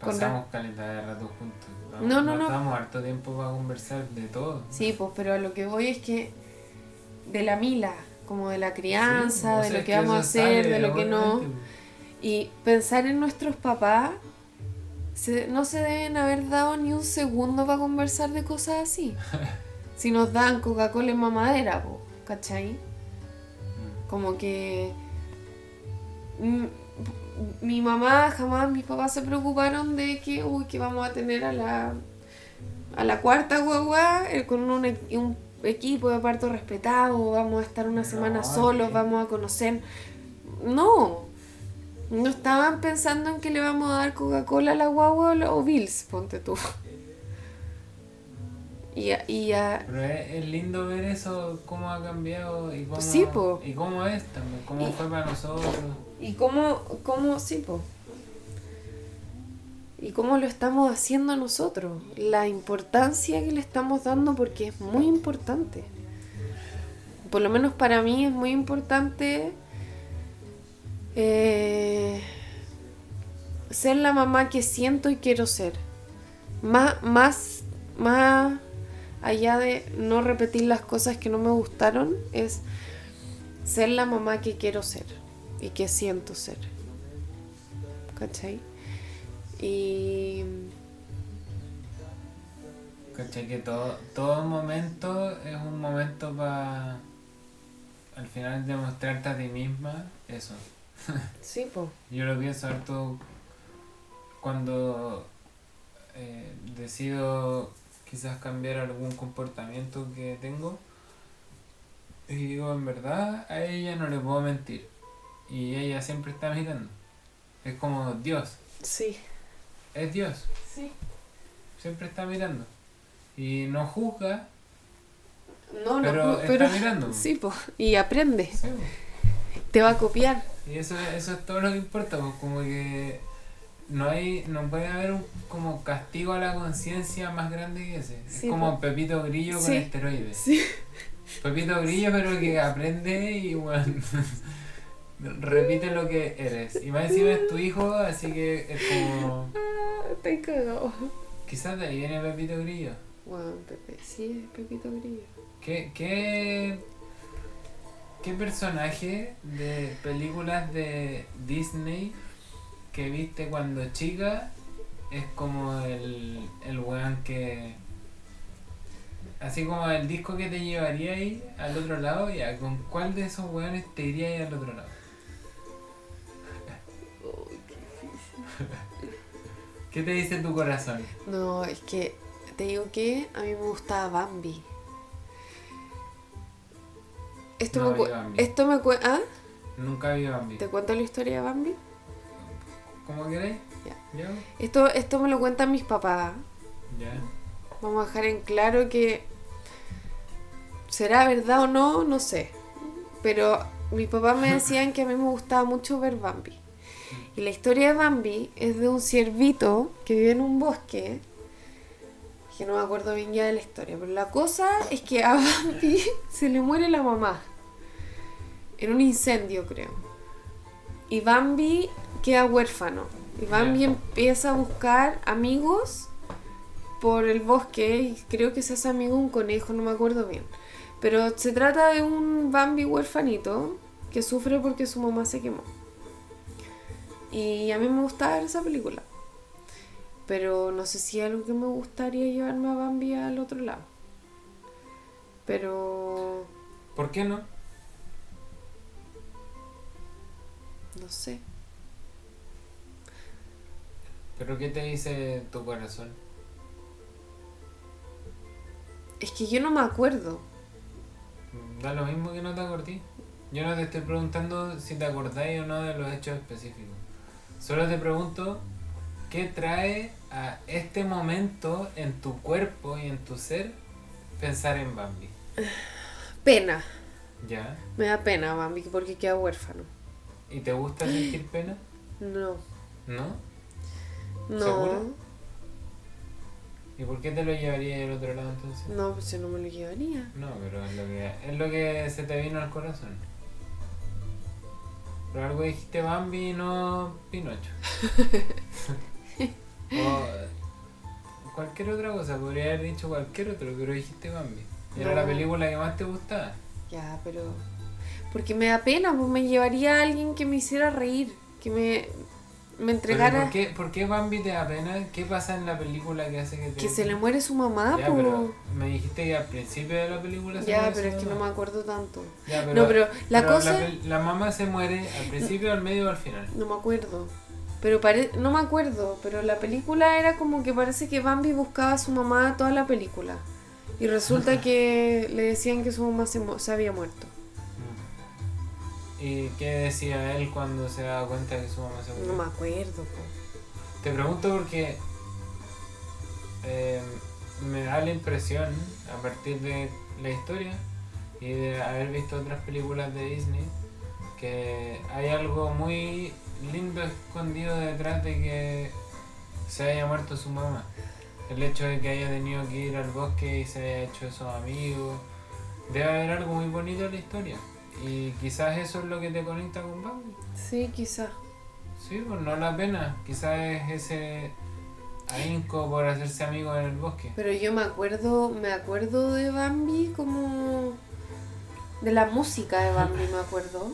con Pasamos calidad de rato juntos. Vamos- No, no, no. harto tiempo para conversar de todo. Sí, pues, pero a lo que voy es que de la mila, como de la crianza, Sí, de lo que vamos a hacer, de lo que no. obviamente. Y pensar en nuestros papás, se- no se deben haber dado ni un segundo para conversar de cosas así. *laughs* si nos dan Coca-Cola en mamadera, po, ¿cachai? Mm. Como que mi mamá jamás, mis papás se preocuparon de que, uy, que vamos a tener a la, a la cuarta guagua eh, con un, e- un equipo de parto respetado, vamos a estar una semana No, solos, vamos a conocer. No, no estaban pensando en que le vamos a dar Coca-Cola a la guagua o Bills, ponte tú. Y, a- y a- Pero es, es lindo ver eso, cómo ha cambiado y cómo, Sí, po. y cómo es también, cómo Y- fue para nosotros. Y cómo, cómo, sí, po. Y cómo lo estamos haciendo nosotros. La importancia que le estamos dando porque es muy importante. Por lo menos para mí es muy importante eh, ser la mamá que siento y quiero ser. Más, más, más allá de no repetir las cosas que no me gustaron, es ser la mamá que quiero ser y que siento ser. ¿Cachai? Y ¿Cachai? Que todo, todo momento es un momento para al final demostrarte a ti misma eso. *laughs* sí, po. Yo lo pienso harto cuando eh, decido quizás cambiar algún comportamiento que tengo. Y digo, en verdad, a ella no le puedo mentir. Y ella siempre está mirando. Es como Dios. Sí. Es Dios. Sí. Siempre está mirando. Y no juzga, No, no, pero no, está pero mirando. sí, po. Y aprende. Sí. Te va a copiar. Y eso, eso es todo lo que importa, pues como que no hay, no puede haber un como castigo a la conciencia más grande que ese. Sí, es como po. Pepito Grillo con esteroides. Sí. Pepito Grillo pero que aprende y bueno, *laughs* repite lo que eres. Y más encima es tu hijo, así que es como... Ah, te cagado. Quizás de ahí viene Pepito Grillo. Bueno, Pepe, sí, es Pepito Grillo. ¿Qué, qué, qué personaje de películas de Disney que viste cuando chica es como el, el weón que... Así como el disco que te llevaría ahí al otro lado, ya, ¿con cuál de esos weones te iría ahí al otro lado? *laughs* ¿Qué te dice tu corazón? No, es que te digo que a mí me gustaba Bambi. Esto No me, cu- vi Bambi. esto me ¿Ah? Nunca vi Bambi. ¿Te cuento la historia de Bambi? ¿Cómo queréis? Ya. ¿Ya? Esto, esto me lo cuentan mis papás. Ya. Vamos a dejar en claro que será verdad o no, no sé. Pero mis papás me decían que a mí me gustaba mucho ver Bambi. Y la historia de Bambi es de un ciervito que vive en un bosque. Que no me acuerdo bien ya de la historia. Pero la cosa es que a *laughs* Bambi se le muere la mamá. En un incendio, creo. Y Bambi queda huérfano. Y Bambi empieza a buscar amigos por el bosque y creo que se hace amigo de un conejo, no me acuerdo bien. Pero se trata de un Bambi huérfanito que sufre porque su mamá se quemó. Y a mí me gusta ver esa película. Pero no sé si es algo que me gustaría llevarme a Bambi al otro lado. Pero ¿Por qué no? no sé. ¿Pero qué te dice tu corazón? Es que yo no me acuerdo. Da lo mismo que no te acordé. Yo no te estoy preguntando si te acordáis o no de los hechos específicos. Solo te pregunto qué trae a este momento en tu cuerpo y en tu ser pensar en Bambi. Pena. ¿Ya? Me da pena Bambi porque queda huérfano. ¿Y te gusta sentir pena? No. ¿No? No. ¿Segura? ¿Y por qué te lo llevaría al otro lado entonces? No, pues yo no me lo llevaría. No, pero es lo que, es lo que se te vino al corazón. Por algo dijiste Bambi y no Pinocho. *laughs* o cualquier otra cosa, podría haber dicho cualquier otro, pero dijiste Bambi. Era No. la película que más te gustaba. Ya, pero. Porque me da pena, pues me llevaría a alguien que me hiciera reír, que me, me Pero entregara. ¿por, qué, ¿Por qué Bambi te da pena? ¿Qué pasa en la película que hace que te... Que se le muere su mamá, Ya, pero me dijiste que al principio de la película se Ya, muere pero su es que no me acuerdo tanto. Ya, No, pero la pero cosa- pel- La, mamá se muere al principio, al medio o al final. No me acuerdo. Pero pare... no me acuerdo, pero la película era como que parece que Bambi buscaba a su mamá toda la película. Y resulta *laughs* que le decían que su mamá se, se había muerto. ¿Y qué decía él cuando se daba cuenta que su mamá se murió? No me acuerdo. po. Te pregunto porque eh, me da la impresión, a partir de la historia y de haber visto otras películas de Disney, que hay algo muy lindo escondido detrás de que se haya muerto su mamá. El hecho de que haya tenido que ir al bosque y se haya hecho esos amigos. Debe haber algo muy bonito en la historia. Y quizás eso es lo que te conecta con Bambi. Sí, quizá. Sí, pues no la pena. Quizás es ese ahínco por hacerse amigo en el bosque. Pero yo me acuerdo, me acuerdo de Bambi como de la música de Bambi, me acuerdo.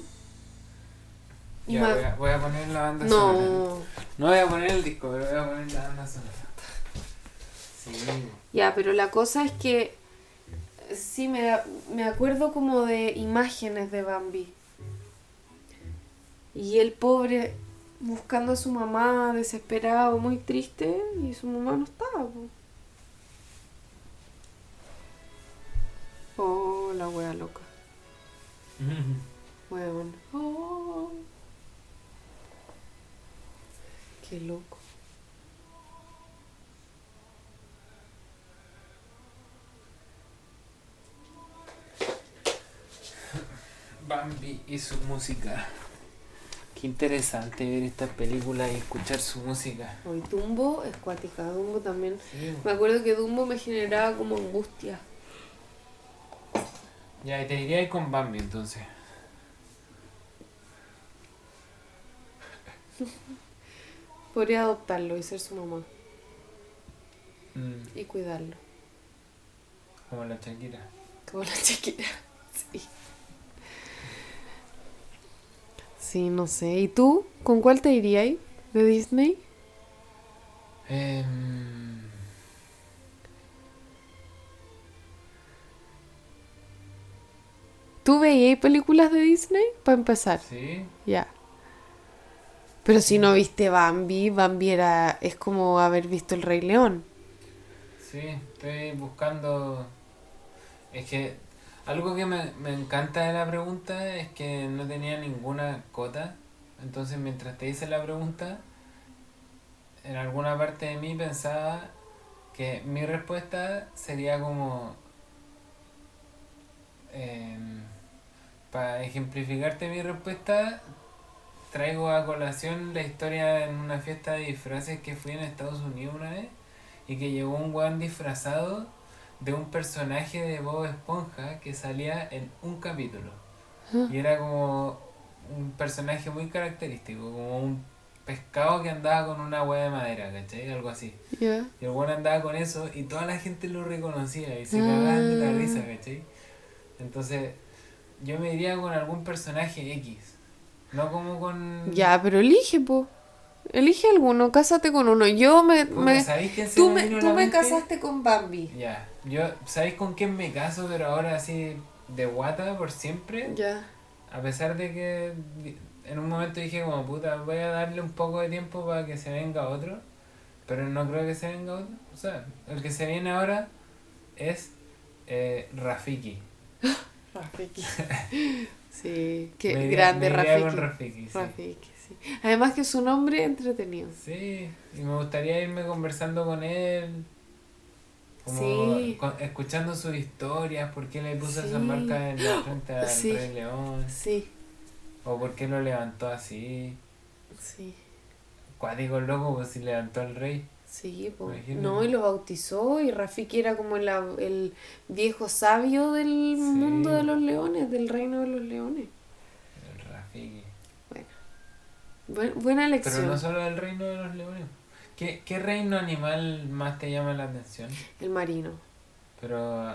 Ya, me- voy, a, voy a poner la banda sonora. No, No voy a poner el disco, pero voy a poner la banda sonora. Sí. ya, pero la cosa es que sí me, me acuerdo como de imágenes de Bambi. Y el pobre buscando a su mamá desesperado, muy triste, y su mamá no estaba. po. Oh, la wea loca. *laughs* Weón. Oh. Qué loco. Bambi y su música. Qué interesante ver esta película y escuchar su música. Hoy Dumbo es cuática, Dumbo también. Sí. Me acuerdo que Dumbo me generaba como angustia. Ya, y te diría ir con Bambi entonces. *laughs* Podría adoptarlo y ser su mamá Mm, y cuidarlo. como la Shakira. Como la chiquita. *laughs* Sí. Sí, no sé. ¿Y tú? ¿Con cuál te irías? ¿De Disney? Em, ¿Tú veías películas de Disney? Para empezar. sí, Ya. Pero si no viste Bambi, Bambi era, es como haber visto El Rey León. sí, estoy buscando. Es que algo que me, me encanta de la pregunta es que no tenía ninguna cota. Entonces, mientras te hice la pregunta, en alguna parte de mí pensaba que mi respuesta sería como. em, para ejemplificarte mi respuesta, traigo a colación la historia en una fiesta de disfraces que fui en Estados Unidos una vez y que llegó un weón disfrazado de un personaje de Bob Esponja que salía en un capítulo. Y era como un personaje muy característico, como un pescado que andaba con una hueá de madera, ¿cachai? Algo así. Y el bueno andaba con eso y toda la gente lo reconocía y se cagaban de la Ah. risa, ¿cachai? Entonces, yo me iría con algún personaje X. No como con. Ya, pero elige, po. Elige alguno, cásate con uno. Yo me... Puta, me- ¿Sabéis quién se tú me tú me casaste con Bambi. Ya. Yo, ¿sabéis con quién me caso? Pero ahora así de guata por siempre. Ya. A pesar de que en un momento dije como puta, voy a darle un poco de tiempo para que se venga otro. Pero no creo que se venga otro. O sea, el que se viene ahora es eh, Rafiki. *laughs* Rafiki. *laughs* sí, qué Me iría- grande iría Rafiki. con Rafiki, sí. Rafiki. Además que su nombre entretenido. Sí, y me gustaría irme conversando con él. Como Sí. con- escuchando sus historias, por qué le puso Sí. esa marca en la frente al Sí. Rey León, Sí, o por qué lo levantó así. sí. Cuático loco, pues si levantó al rey. Sí. Imagínate. no, y lo bautizó y Rafiki era como el, el viejo sabio del mundo de los leones, del reino de los leones. El Rafiki. Buen- buena Pero elección. no solo el reino de los leones. ¿Qué, ¿Qué reino animal más te llama la atención? El marino. Pero.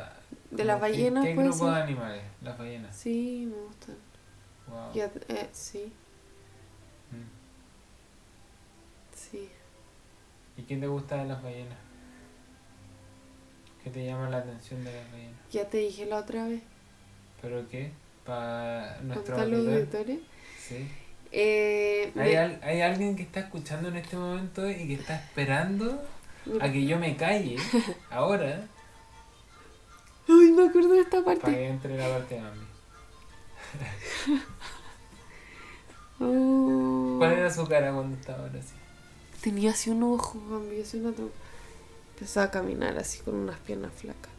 De las ¿qué- ballenas, ¿Qué, puede grupo ser? de animales? Las ballenas. Sí, me gustan. Wow. Ya, eh, sí, Mm. sí. ¿Y qué te gusta de las ballenas? ¿Qué te llama la atención de las ballenas? Ya te dije la otra vez. ¿Pero qué? ¿Para nuestro Contar los auditor? auditores. Sí. Eh, ¿Hay, me- al- hay alguien que está escuchando en este momento y que está esperando a que yo me calle *laughs* ahora Ay, me acuerdo de esta para parte. que entre la parte de mami. *laughs* Oh. ¿Cuál era su cara cuando estaba ahora así? Tenía así un ojo, Bambi, así una. Empezaba a caminar así con unas piernas flacas.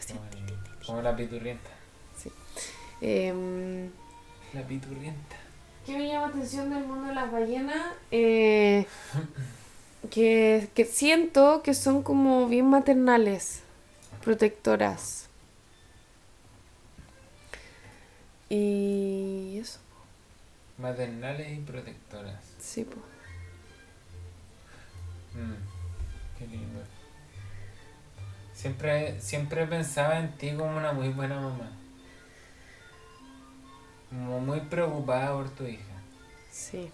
Así. Como, la piturrienta. Em, La piturrienta. ¿Qué me llama atención del mundo de las ballenas? Eh, que, que siento que son como bien maternales, protectoras. Y eso, Maternales y protectoras. sí, pues. Mm, qué lindo. Siempre, siempre pensaba en ti como una muy buena mamá. Como muy preocupada por tu hija. Sí,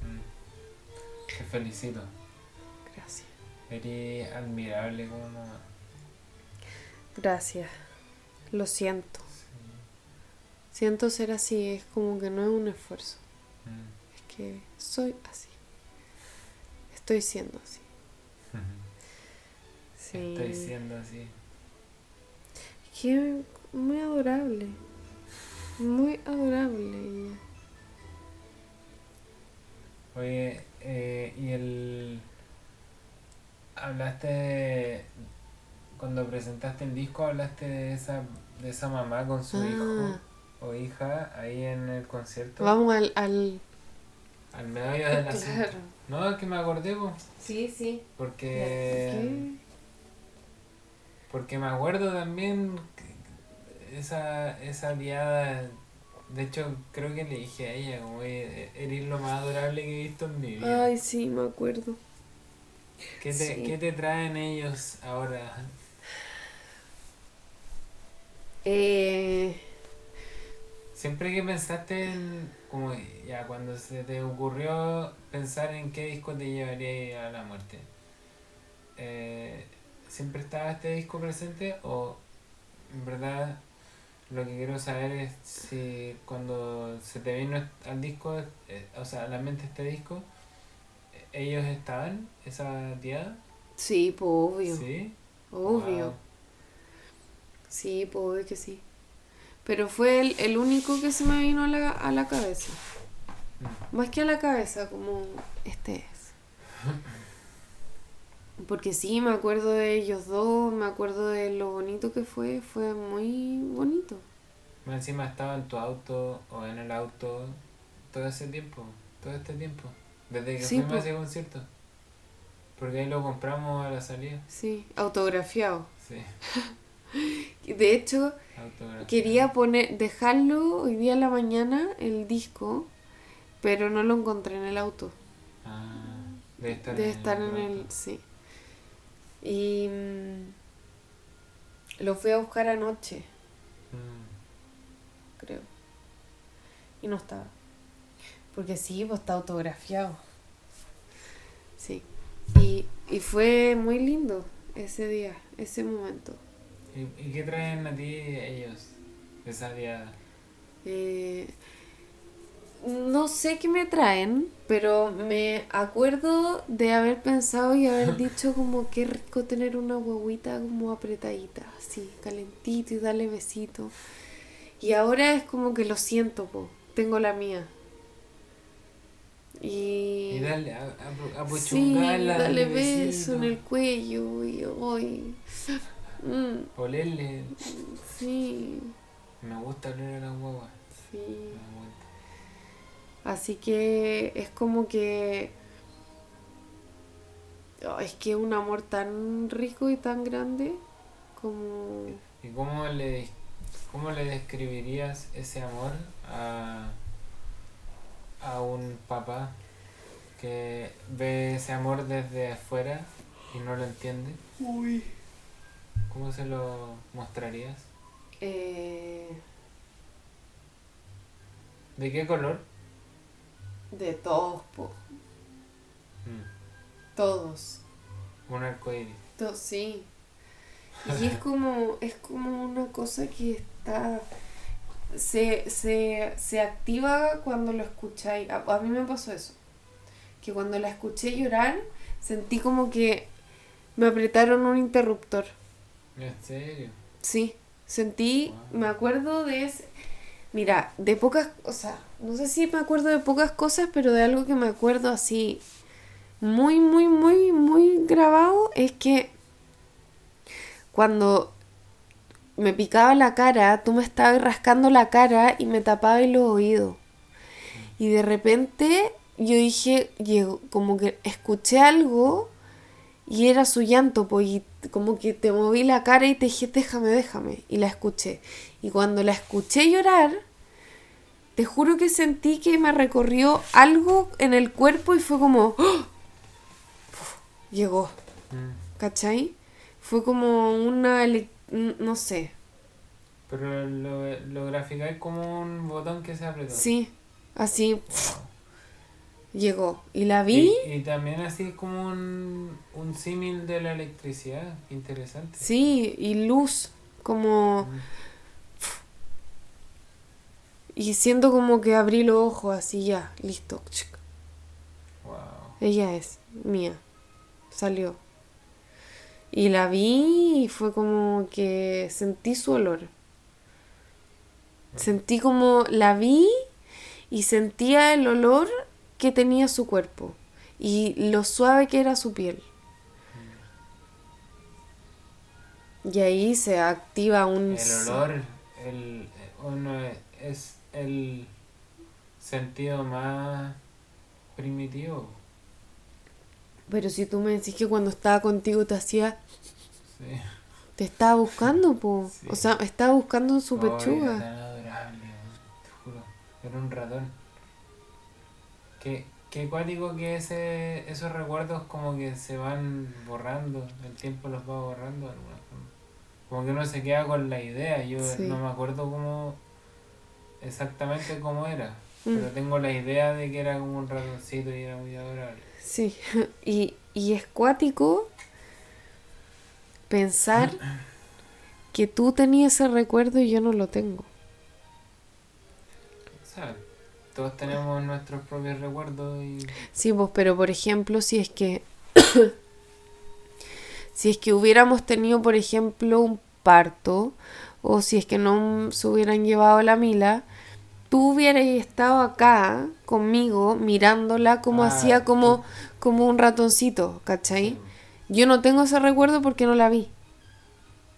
Mm. Te felicito. gracias. Eres admirable como mamá. Gracias. Lo siento. Siento ser así, es como que no es un esfuerzo. Mm. Es que soy así. Estoy siendo así. *laughs* Sí. Estoy siendo así. Que muy adorable. Muy adorable ella. Oye, eh, y el... Hablaste de... Cuando presentaste el disco, hablaste de esa, de esa mamá con su Ah. hijo o hija ahí en el concierto. Vamos al... al... Al medio del asunto. Claro. No, es que me acordé, po, Sí, sí. porque... Porque me acuerdo también que esa, esa diada... De hecho, creo que le dije a ella, como, "Oye, eres lo más adorable que he visto en mi vida. Ay, sí, me acuerdo. ¿Qué te, Sí. ¿Qué te traen ellos ahora? Eh, Siempre que pensaste en, como ya cuando se te ocurrió pensar en qué disco te llevaría a la muerte, eh, ¿siempre estaba este disco presente o en verdad lo que quiero saber es si cuando se te vino al disco, eh, o sea, a la mente este disco, eh, ellos estaban esa día? sí, pues obvio. ¿Sí? Obvio. Wow. Sí, pues obvio que sí. Pero fue el, el único que se me vino a la, a la cabeza. Mm. Más que a la cabeza, como este es. *laughs* Porque sí, me acuerdo de ellos dos, me acuerdo de lo bonito que fue, fue muy bonito. Encima estaba en tu auto o en el auto todo ese tiempo, todo este tiempo, desde que Sí, fuimos a ese concierto. Porque ahí lo compramos a la salida. Sí, autografiado. Sí, *laughs* De hecho, quería poner, dejarlo hoy día en la mañana, el disco, pero no lo encontré en el auto. Ah, debe estar Debe en estar en el... Sí. Y mm, lo fui a buscar anoche, Mm. creo. Y no estaba. Porque sí, pues está autografiado. Sí. Y, y fue muy lindo ese día, ese momento. ¿Y, y qué traen a ti ellos esa diada? Eh, no sé qué me traen, pero me acuerdo de haber pensado y haber *laughs* dicho como qué rico tener una guaguita como apretadita, así, calentito y darle besito. Y ahora es como que lo siento, po. tengo la mía. Y, Y dale, a, a, a sí, darle beso en el cuello y hoy. *laughs* olerle. sí, Me gusta oler a la guagua. sí. Me gusta. Así que es como que... Oh, es que un amor tan rico y tan grande como... ¿Y cómo le, cómo le describirías ese amor a, a un papá que ve ese amor desde afuera y no lo entiende? Uy. ¿Cómo se lo mostrarías? Eh, ¿De qué color? De todos, po. Mm, Todos. un arcoíris. To- sí. Y es como, es como una cosa que está... Se, se, se activa cuando lo escucháis. A, a mí me pasó eso. Que cuando la escuché llorar, sentí como que me apretaron un interruptor. ¿En serio? Sí, sentí, Wow. me acuerdo de ese... Mira, de pocas, o sea, no sé si me acuerdo de pocas cosas, pero de algo que me acuerdo así muy, muy, muy, muy grabado es que cuando me picaba la cara, tú me estabas rascando la cara y me tapabas los oídos. Y de repente yo dije, como que escuché algo y era su llanto, pues, y como que te moví la cara y te dije, déjame, déjame. Y la escuché. Y cuando la escuché llorar, te juro que sentí que me recorrió algo en el cuerpo y fue como, ¡oh! Uf, llegó, Mm. ¿cachai? Fue como una, no sé, Pero lo, lo graficáis como un botón que se apretó. sí, así, Wow. llegó. Y la vi, Y, y también así es como un, un símil de la electricidad. Interesante. sí, y luz, como... Mm. Y siento como que abrí los ojos así ya, listo. Wow. Ella es mía. Salió. Y la vi y fue como que sentí su olor. Sentí como la vi y sentía el olor que tenía su cuerpo y lo suave que era su piel. Y ahí se activa un... El olor el, uno es, es el sentido más primitivo. Pero si tú me decís que cuando estaba contigo te hacía... Sí. Te estaba buscando, po. Sí. O sea, estaba buscando en su Oh, era pechuga. tan adorable, te juro. Era un ratón. Qué, qué cuático que ese, esos recuerdos como que se van borrando, el tiempo los va borrando de alguna forma. Como que uno se queda con la idea, yo Sí. no me acuerdo cómo exactamente cómo era, Mm. pero tengo la idea de que era como un ratoncito y era muy adorable. Sí, *laughs* y, y es cuático pensar *clears throat* que tú tenías ese recuerdo y yo no lo tengo. O sea, todos tenemos nuestros propios recuerdos y Sí, pues, pero por ejemplo, si es que *coughs* si es que hubiéramos tenido, por ejemplo, un parto o si es que no se hubieran llevado la Mila, tú hubieras estado acá conmigo mirándola como Ah, hacía como como un ratoncito, ¿cachai? Yo no tengo ese recuerdo porque no la vi.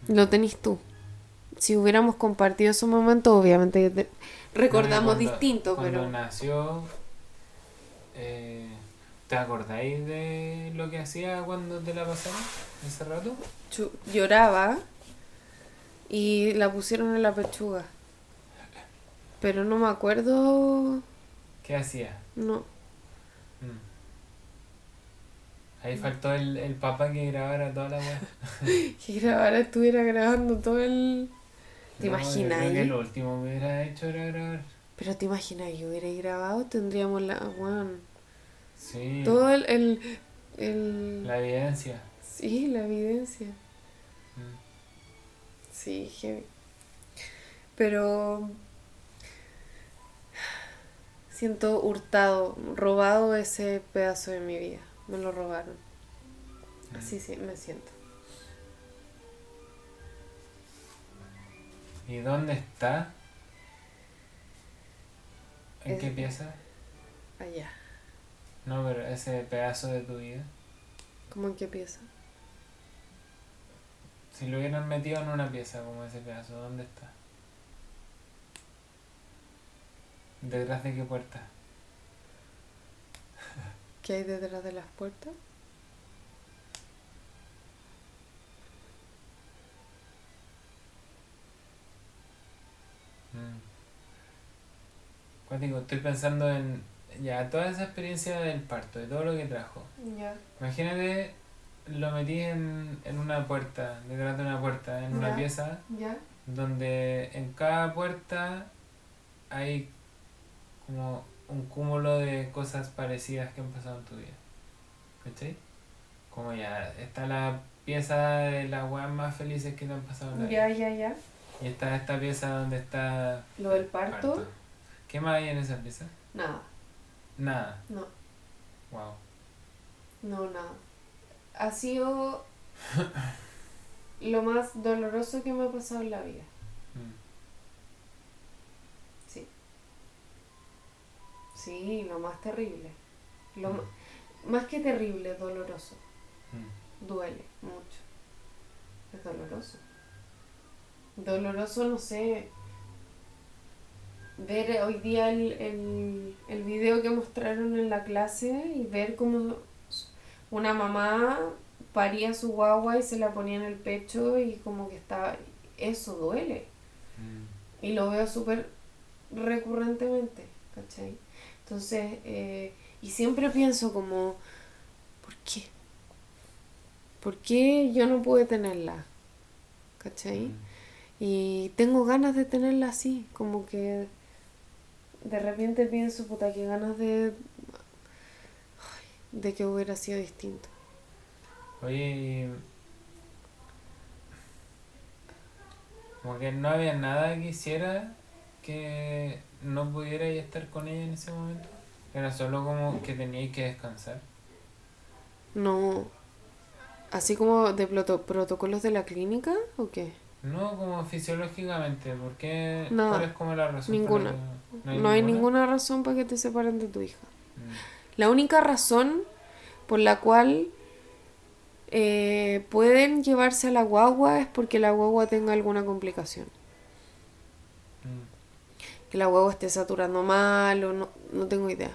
Lo tenés tú. Si hubiéramos compartido esos momentos, obviamente te- recordamos Cuando- distinto, cuando pero nació, eh, ¿te acordáis de lo que hacía cuando te la pasaron ese rato? lloraba y la pusieron en la pechuga. Pero no me acuerdo. Qué ¿Qué hacía? No. Mm. Ahí faltó el, el papá que grabara toda la weá. *laughs* Que grabara, estuviera grabando todo el. ¿Te No, yo imaginas creo que lo último que hubiera hecho era grabar. Pero te imaginas que hubiera grabado, tendríamos la. Bueno, Sí, todo el. el, el- la evidencia. Sí, la evidencia. Mm. Sí, heavy. Pero. Siento hurtado, robado ese pedazo de mi vida. Me lo robaron. Así sí, me siento. ¿Y dónde está? ¿En Es- qué pieza? Allá. No, pero ese pedazo de tu vida. ¿Cómo en qué pieza? Si lo hubieran metido en una pieza como ese pedazo, ¿dónde está? ¿Detrás de qué puerta? ¿Qué hay detrás de las puertas? Mm. Cuático, estoy pensando en ya toda esa experiencia del parto, de todo lo que trajo. Ya. Imagínate, lo metí en, en una puerta, detrás de una puerta, en una pieza, ¿Ya? donde en cada puerta hay como un cúmulo de cosas parecidas que han pasado en tu vida. ¿Cachai? Como ya está la pieza de las weas más felices que te han pasado en la Ya, vida. ya, ya. Y está esta pieza donde está Lo del parto, ¿Qué más hay en esa pieza? nada. Nada. No, Wow. no, nada. Ha sido *laughs* lo más doloroso que me ha pasado en la vida. Mm. Sí. Sí, lo más terrible. Lo ma- más que terrible, doloroso. Mm. Duele mucho. Es doloroso. Doloroso, no sé. Ver hoy día el, el, el video que mostraron en la clase y ver cómo una mamá paría su guagua y se la ponía en el pecho y como que estaba... Eso duele. Mm. Y lo veo súper recurrentemente, ¿cachai? Entonces, eh, y siempre pienso como, ¿por qué? ¿Por qué yo no pude tenerla? ¿Cachai? Mm. Y tengo ganas de tenerla así, como que de repente pienso, puta, qué ganas de... de que hubiera sido distinto. Oye, como que no había nada que hiciera que no pudiera estar con ella en ese momento. Era solo como que teníais que descansar. No... Así como de proto- protocolos de la clínica, ¿o qué? No como fisiológicamente, porque Nada. ¿cuál es como la razón? Ninguna. que- No hay ninguna razón para que te separen de tu hija. Mm. La única razón por la cual eh, pueden llevarse a la guagua es porque la guagua tenga alguna complicación. Mm. Que la guagua esté saturando mal o no, no tengo idea.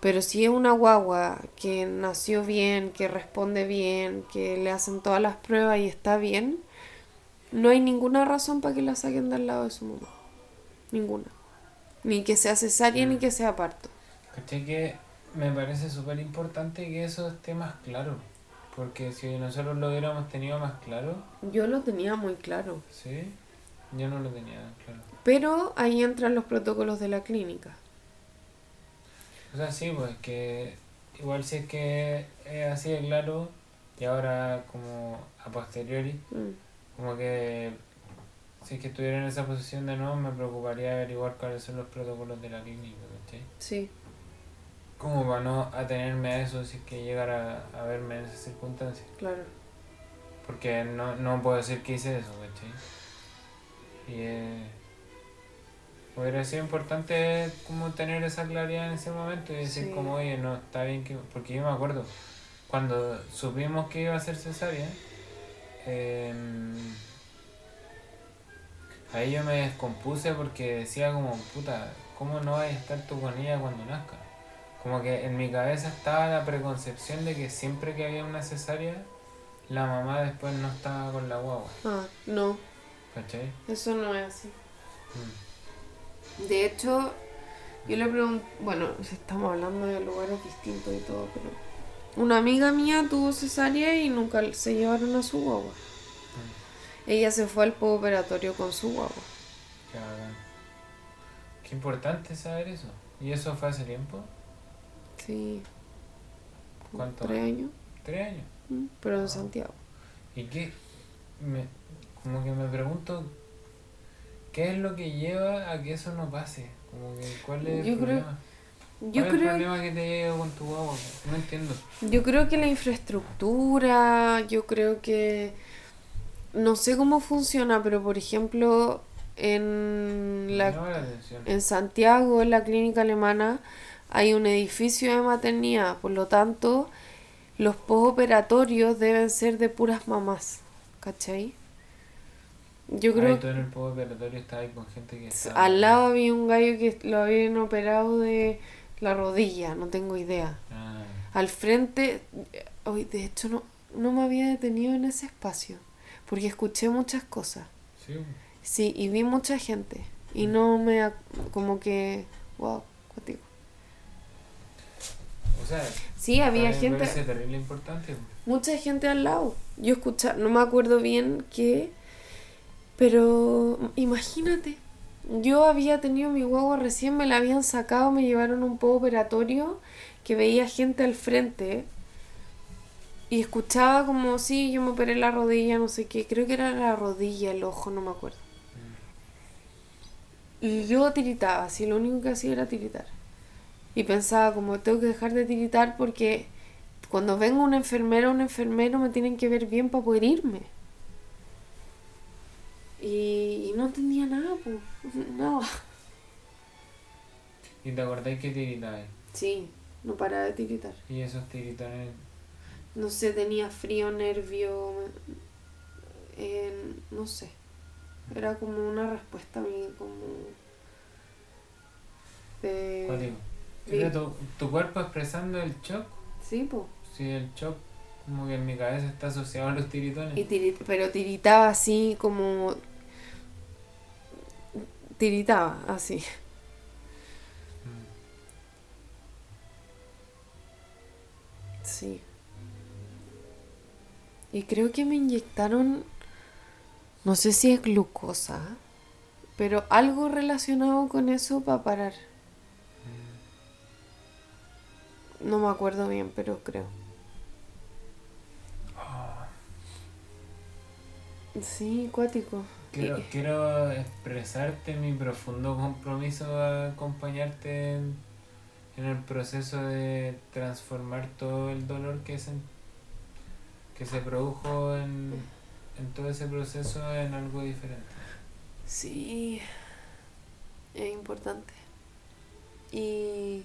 Pero si es una guagua que nació bien, que responde bien, que le hacen todas las pruebas y está bien, no hay ninguna razón para que la saquen del lado de su mamá. Ninguna. Ni que sea cesárea ni que sea parto. ¿Cachai? Que me parece súper importante que eso esté más claro. Porque si nosotros lo hubiéramos tenido más claro, Yo lo tenía muy claro. ¿sí? Yo no lo tenía claro. Pero ahí entran los protocolos de la clínica. O sea, sí, pues que igual si es que es así de claro y ahora como a posteriori, Mm, como que si es que estuviera en esa posición de nuevo me preocuparía averiguar cuáles son los protocolos de la clínica, ¿cachai? Sí, Como para no atenerme a eso si es que llegara a verme en esas circunstancias. claro. Porque no, no puedo decir que hice eso, ¿cachai? Y eh, hubiera sido importante como tener esa claridad en ese momento y decir Sí. como, oye, no, está bien que... Porque yo me acuerdo, cuando supimos que iba a ser cesárea, em, ahí yo me descompuse porque decía como, puta, ¿cómo no vas a estar tú con ella cuando nazca? Como que en mi cabeza estaba la preconcepción de que siempre que había una cesárea, la mamá después no estaba con la guagua, Ah, no, ¿cachai? eso no es así. Mm. De hecho, Yo le pregunto, bueno, estamos hablando de lugares distintos y todo, pero una amiga mía tuvo cesárea y nunca se llevaron a su guagua. Ella se fue al postoperatorio con su guagua. Qué. Qué importante saber eso. ¿Y eso fue hace tiempo? Sí. ¿Cuánto? ¿Tres años? ¿Tres años? Mm, Pero en Santiago. ¿Y qué? Me, como que me pregunto, ¿qué es lo que lleva a que eso no pase? Como que, ¿cuál es Yo el creo- problema? Yo ¿Cuál es el problema que te llega con tu guagua? No entiendo. yo creo que la infraestructura, yo creo que no sé cómo funciona, pero por ejemplo en la en Santiago, en la clínica alemana, hay un edificio de maternidad, por lo tanto, los postoperatorios deben ser de puras mamás, ¿cachai? Yo creo Ay, tú en el postoperatorio estabas ahí con gente que estaba... al lado había un gallo que lo habían operado de la rodilla, no tengo idea. Ah, Al frente, hoy de hecho no, no me había detenido en ese espacio, porque escuché muchas cosas. sí. Sí, y vi mucha gente. Y no me. como que. wow, cuático. O sea, Sí, había gente. terrible importante. Mucha gente al lado. Yo escuchaba, no me acuerdo bien qué. Pero imagínate. Yo había tenido mi guagua recién, me la habían sacado, me llevaron a un poco operatorio que veía gente al frente. Y escuchaba como, sí, yo me operé la rodilla, no sé qué. Creo que era la rodilla, el ojo, no me acuerdo. Y yo tiritaba, así lo único que hacía era tiritar. Y pensaba, como tengo que dejar de tiritar porque cuando venga una enfermera o un enfermero me tienen que ver bien para poder irme. Y, y no entendía nada, pues. Nada. ¿Y te acordáis que tiritabas? Sí, no paraba de tiritar. Y esos tiritones... No sé, tenía frío, nervio. eh, no sé. Era como una respuesta a mí, como. De... ¿Era tu, tu cuerpo expresando el shock? Sí, pues. Sí, el shock como que en mi cabeza está asociado a los tiritones. Y tiri- pero tiritaba así como... Tiritaba así. Sí. Y creo que me inyectaron, no sé si es glucosa, pero algo relacionado con eso para parar. No me acuerdo bien, pero creo. Ah, Sí, cuático. Quiero, Y- quiero expresarte mi profundo compromiso a acompañarte en, en el proceso de transformar todo el dolor que se, que se produjo en, en todo ese proceso en algo diferente. Sí, es importante. Y,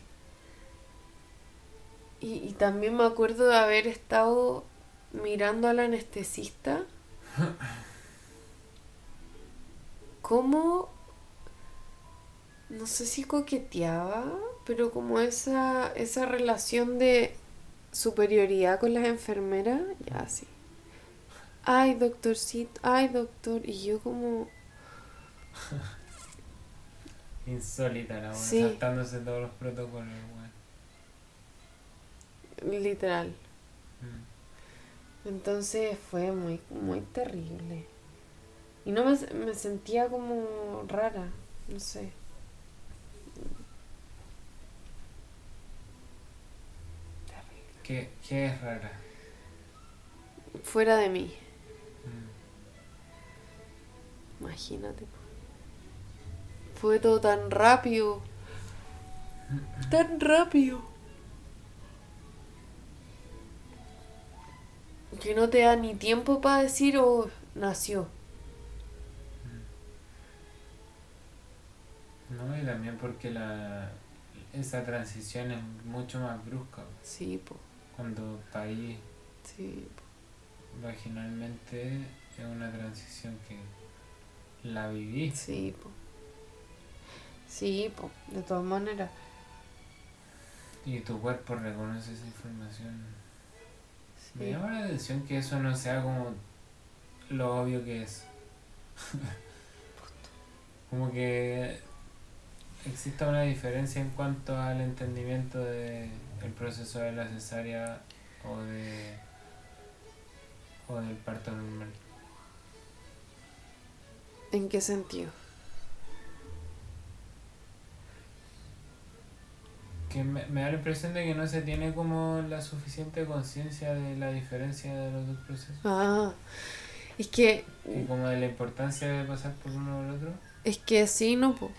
y, y también me acuerdo de haber estado mirando al anestesista. *laughs* Cómo, no sé si coqueteaba, pero como esa, esa relación de superioridad con las enfermeras, ya así. Ay, doctorcito, ay, doctor. Y yo como... *laughs* Insólita la buena, Sí. saltándose todos los protocolos, weón. Literal. Mm. Entonces fue muy, muy terrible. Y no me, me sentía como rara, no sé. ¿Qué, qué es rara? Fuera de mí, Mm. imagínate. Fue todo tan rápido. Tan rápido. Que no te da ni tiempo para decir, oh, nació. No, y también porque la, esa transición es mucho más brusca. Sí, po. Cuando país Sí, po. vaginalmente es una transición que la viví. Sí, po. Sí, po. De todas maneras. Y tu cuerpo reconoce esa información. Me Sí. llama la atención que eso no sea como lo obvio que es. como que exista una diferencia en cuanto al entendimiento de el proceso de la cesárea o de o del parto normal. ¿En qué sentido? Que me, me da la impresión de que no se tiene como la suficiente conciencia de la diferencia de los dos procesos. Ah, es que Y como de la importancia de pasar por uno o el otro. Es que sí, no, po.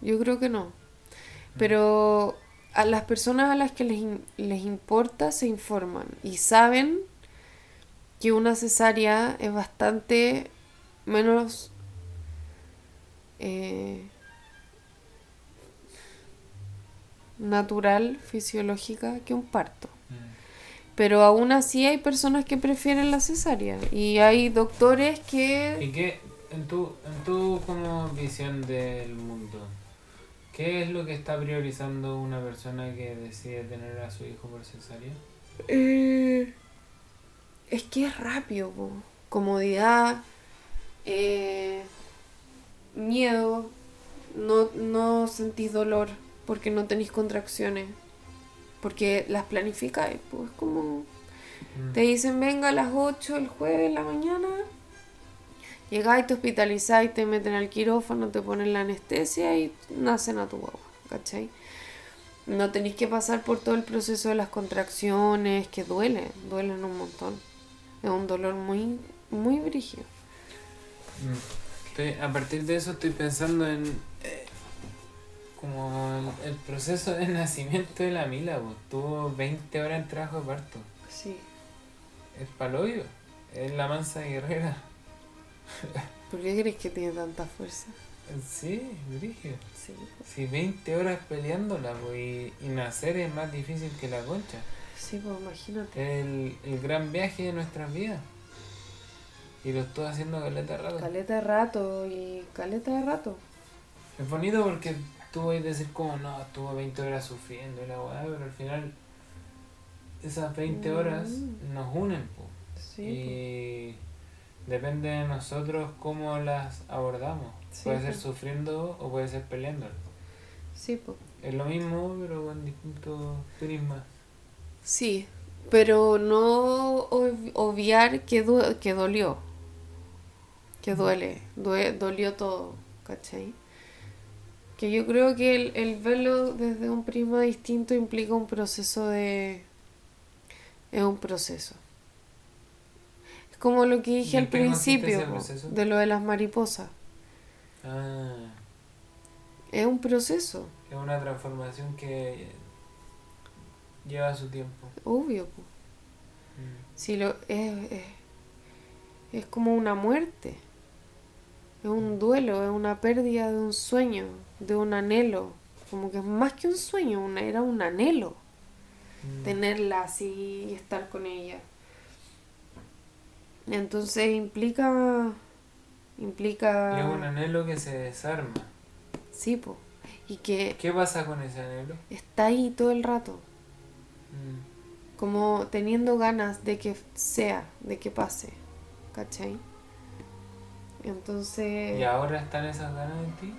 Yo creo que no. Pero a las personas a las que les, les importa se informan y saben que una cesárea es bastante menos eh, natural, fisiológica que un parto. Mm. Pero aún así hay personas que prefieren la cesárea y hay doctores que... ¿Y qué, en tu, en tu como visión del mundo, qué es lo que está priorizando una persona que decide tener a su hijo por cesárea? Eh, es que es rápido, po. comodidad, eh, miedo, no, no sentís dolor porque no tenéis contracciones, porque las planificáis, pues como Mm. te dicen venga a las 8 el jueves en la mañana, llegáis, te hospitalizáis, te meten al quirófano, te ponen la anestesia y nacen a tu guagua, ¿cachai? No tenéis que pasar por todo el proceso de las contracciones, que duele, duelen un montón. Es un dolor muy, muy brígido. Mm. Estoy- a partir de eso estoy pensando en eh, como el, el proceso de *laughs* nacimiento de la Mila, pues, tuvo 20 horas en trabajo de parto. Sí. Es paloyo, es la mansa guerrera. *laughs* ¿Por qué crees que tiene tanta fuerza? Sí, brígido. Sí. Si 20 horas peleándola pues, y, y nacer es más difícil que la concha. Sí, pues imagínate. El, el gran viaje de nuestras vidas. Y lo estoy haciendo caleta de rato. Caleta de rato y caleta de rato. Es bonito porque tú vas a decir como no, estuvo 20 horas sufriendo y la weá, pero al final esas 20 horas Mm. nos unen, po. Sí. Y depende de nosotros cómo las abordamos. Sí, puede ser po. sufriendo o puede ser peleando. pues. Sí, pues. Es lo mismo, pero con distintos prismas. Sí, pero no ob- obviar que, du- que dolió. Que duele, due- dolió todo, ¿cachai? Que yo creo que el, el verlo desde un prisma distinto implica un proceso de... Es un proceso. Como lo que ¿Y dije al principio, de lo de las mariposas. Ah, Es un proceso, es una transformación que lleva su tiempo. obvio. Mm. Si lo, es, es, es como una muerte, es un duelo, es una pérdida de un sueño, de un anhelo, como que es más que un sueño, una, era un anhelo Mm. tenerla así y estar con ella. Entonces implica, implica, Y es un anhelo que se desarma. sí, po, y que ¿Qué pasa con ese anhelo? está ahí todo el rato, Mm. como teniendo ganas de que sea, de que pase, ¿cachai? Entonces, ¿Y ahora están esas ganas en ti?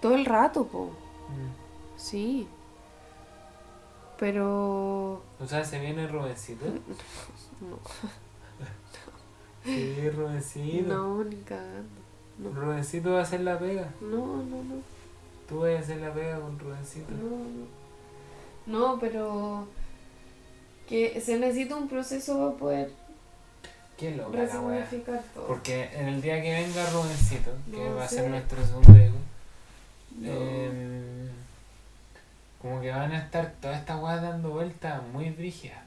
todo el rato, po, Mm. sí. Pero O sea, ¿se viene Rubencito? *laughs* no, Sí, Rubencito. no, ni cagando. No, va a hacer la pega. no, no, no, Tú vas a hacer la pega con Rubencito. no, no. No, pero que se necesita un proceso para poder Qué loca la wea. todo. Porque en el día que venga Rubencito, que va a ser nuestro segundo hijo, No. em, como que van a estar todas estas weas dando vueltas muy brígidas.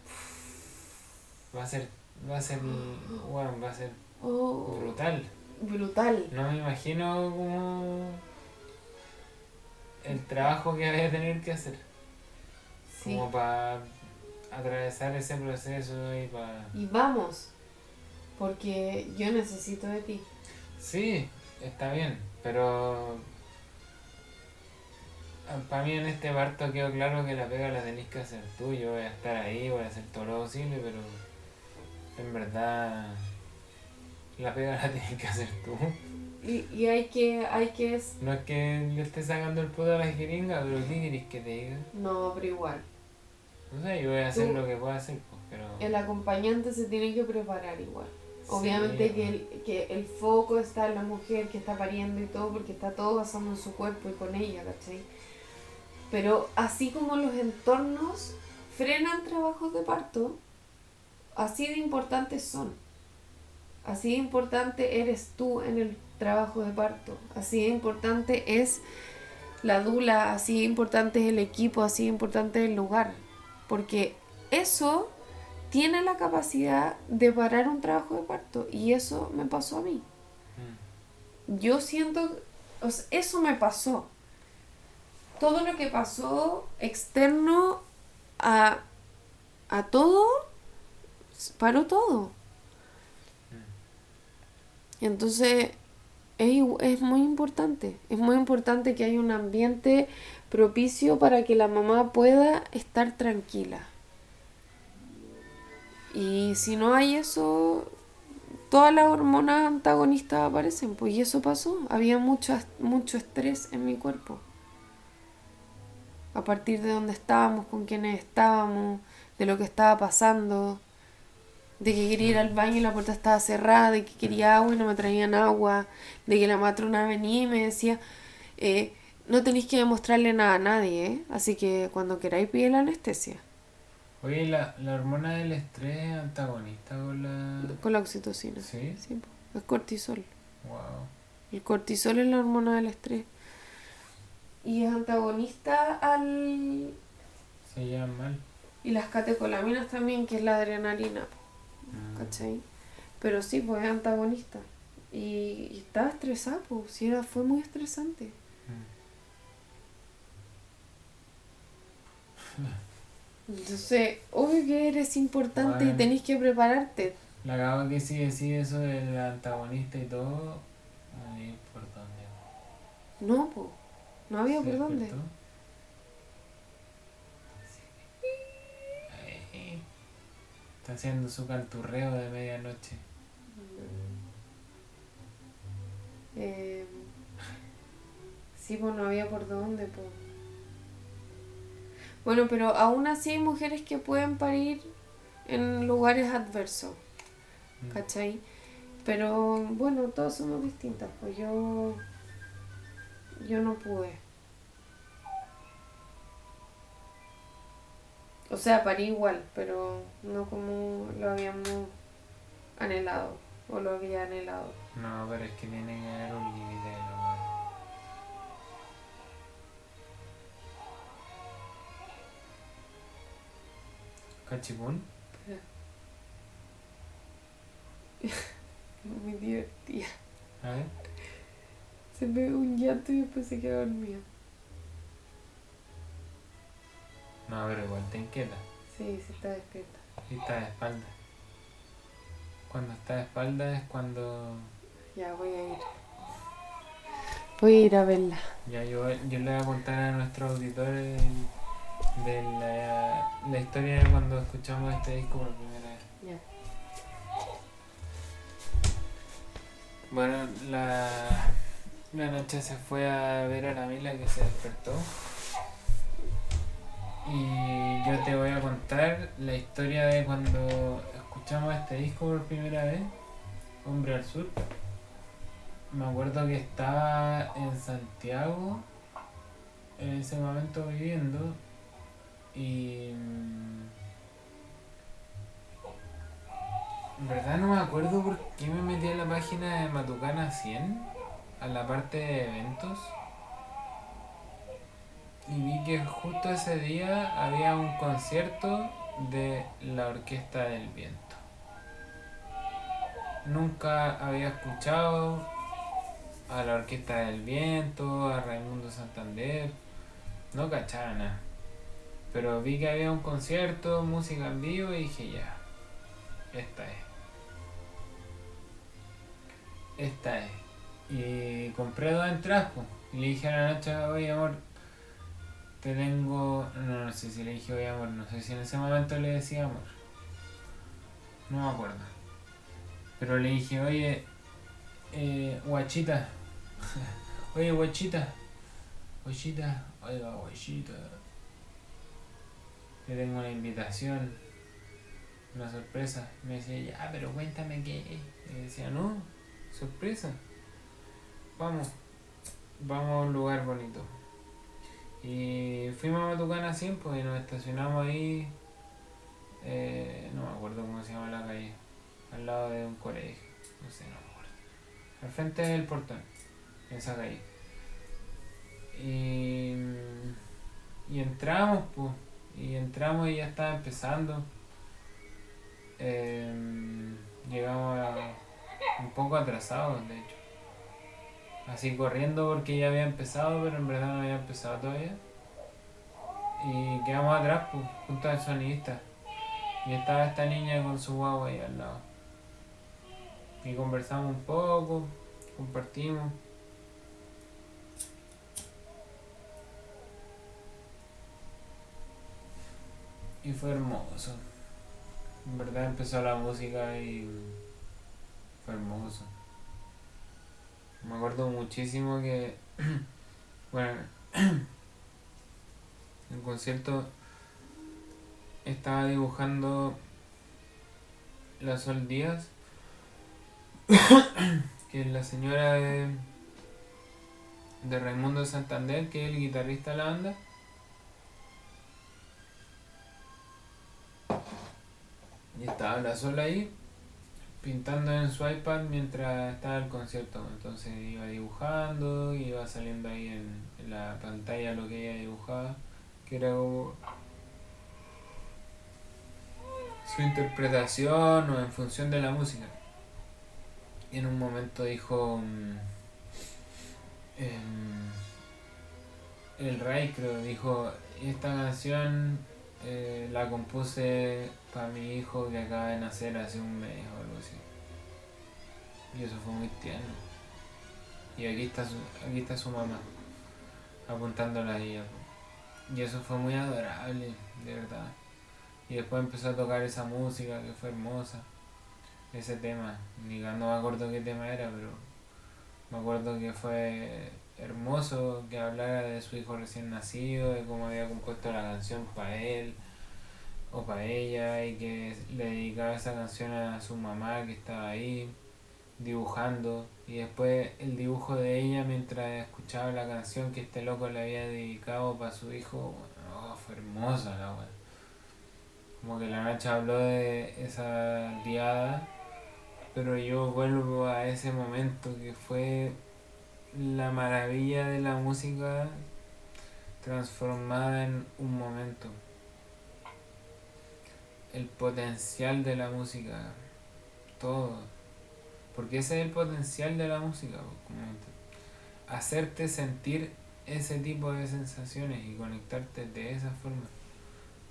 Va a ser, va a ser, weón, va a ser Oh, brutal. brutal. No me imagino como el trabajo que voy a tener que hacer. Sí. Como para atravesar ese proceso y para... Y vamos, porque yo necesito de ti. Sí, está bien, pero para mí en este parto quedó claro que la pega la tenéis que hacer tú. Yo voy a estar ahí, voy a hacer todo lo posible, pero en verdad la pega la *laughs* tienes que hacer tú. Y, y hay que, hay que... No es que le esté sacando el puto a la jeringa, pero ¿qué querés que te diga? No, pero igual. No sé, yo voy a hacer Tú- lo que pueda hacer, pues, pero... El acompañante se tiene que preparar igual. Sí, Obviamente que el, que el foco está en la mujer que está pariendo y todo, porque está todo basado en su cuerpo y con ella, ¿cachai? Pero así como los entornos frenan trabajos de parto, así de importantes son. Así de importante eres tú en el trabajo de parto. Así de importante es la dula, así de importante es el equipo, así de importante es el lugar. Porque eso tiene la capacidad de parar un trabajo de parto. Y eso me pasó a mí. Mm. Yo siento, o sea, eso me pasó. Todo lo que pasó externo a, a todo, paró todo. Entonces, es, es muy importante. Es muy importante que haya un ambiente propicio para que la mamá pueda estar tranquila. Y si no hay eso, todas las hormonas antagonistas aparecen, pues y eso pasó. Había mucho, mucho estrés en mi cuerpo. A partir de dónde estábamos, con quiénes estábamos, de lo que estaba pasando, de que quería ir al baño y la puerta estaba cerrada, de que quería agua y no me traían agua, de que la matrona venía y me decía, eh, no tenéis que demostrarle nada a nadie, ¿eh? así que cuando queráis pide la anestesia, Oye, ¿la, la hormona del estrés es antagonista con la...? con la oxitocina. ¿Sí? Sí, es cortisol. Wow. El cortisol es la hormona del estrés. Y es antagonista al... Se llevan mal. Y las catecolaminas también, que es la adrenalina. ¿Cachai? Pero sí, pues es antagonista. Y, y estaba estresada, pues, sí, era, fue muy estresante. Mm. Entonces, obvio que eres importante y tenés que prepararte. La cagada que sí decía eso del antagonista y todo, no hay por dónde. No, pues, no había ¿Se por dónde. despertó? Está haciendo su canturreo de medianoche. Eh, sí, pues no había por dónde, pues. Bueno, pero aún así hay mujeres que pueden parir en lugares adversos, Mm. ¿cachai? Pero bueno, todos somos distintas, pues yo. Yo no pude. O sea, parí igual, pero no como lo habíamos anhelado, o lo había anhelado. No, pero es que tiene que haber un límite. ¿Cachipún? *laughs* Muy divertida. A ver. Se pegó un llanto y después se quedó dormido. No, pero igual te inquieta. Sí, sí está despierta. Está de espalda. Cuando está de espalda es cuando... Ya voy a ir. Voy a ir a verla. Ya yo, yo le voy a contar a nuestros auditores de la, la historia de cuando escuchamos este disco por primera vez. Ya. Bueno, la, la noche se fue a ver a la Mila que se despertó. Y yo te voy a contar la historia de cuando escuchamos este disco por primera vez, Hombre al Sur. Me acuerdo que estaba en Santiago en ese momento viviendo y mm, en verdad no me acuerdo por qué me metí a la página de Matucana 100 a la parte de eventos y vi que justo ese día había un concierto de la Orquesta del Viento. Nunca había escuchado a la Orquesta del Viento, a Raimundo Santander, no cachaba nada. Pero vi que había un concierto, música en vivo y dije ya, esta es. Esta es. Y compré dos entradas. Y le dije a la noche, oye amor, te tengo. No, no sé si le dije oye amor, no sé si en ese momento le decía amor. No me acuerdo. Pero le dije, oye, Eh, guachita. *laughs* Oye, guachita. Guachita. Oiga, guachita. Le tengo una invitación. Una sorpresa. Me decía, ya, pero cuéntame qué. Y decía, no, sorpresa. Vamos. Vamos a un lugar bonito. Y fuimos a Matucana 100 pues, y nos estacionamos ahí. eh, no me acuerdo cómo se llama la calle. Al lado de un colegio. No sé, no me acuerdo. Al frente del portón. En esa calle. Y, y entramos, pues. Y entramos y ya estaba empezando. Em, llegamos a- un poco atrasados, de hecho. Así corriendo porque ya había empezado, pero en verdad no había empezado todavía. Y quedamos atrás, pues, junto al sonidista. Y estaba esta niña con su guagua ahí al lado. Y conversamos un poco, compartimos. Y fue hermoso. En verdad empezó la música y fue hermoso. Me acuerdo muchísimo que, *clears throat* bueno, *clears throat* el concierto estaba dibujando la Sol Díaz, *coughs* que es la señora de, de Raimundo Santander, que es el guitarrista de la banda. Y estaba la Sol ahí pintando en su iPad mientras estaba el concierto. Entonces iba dibujando, iba saliendo ahí en, la pantalla lo que ella dibujaba, que era su interpretación o en función de la música. Y en un momento dijo mm, em, el Ray creo dijo esta canción eh, la compuse para mi hijo que acaba de nacer hace un mes o algo así. Y eso fue muy tierno. Y aquí está su, aquí está su mamá, apuntándola a ella. Y eso fue muy adorable, de verdad. Y después empezó a tocar esa música que fue hermosa. Ese tema, ni no me acuerdo qué tema era, pero me acuerdo que fue hermoso que hablara de su hijo recién nacido, de cómo había compuesto la canción para él o para ella y que le dedicaba esa canción a su mamá que estaba ahí dibujando y después el dibujo de ella mientras escuchaba la canción que este loco le había dedicado para su hijo, oh, fue hermosa la wea. Como que la Nacha habló de esa diada, pero yo vuelvo a ese momento que fue la maravilla de la música transformada en un momento. El potencial de la música, todo. Porque ese es el potencial de la música, hacerte sentir ese tipo de sensaciones y conectarte de esa forma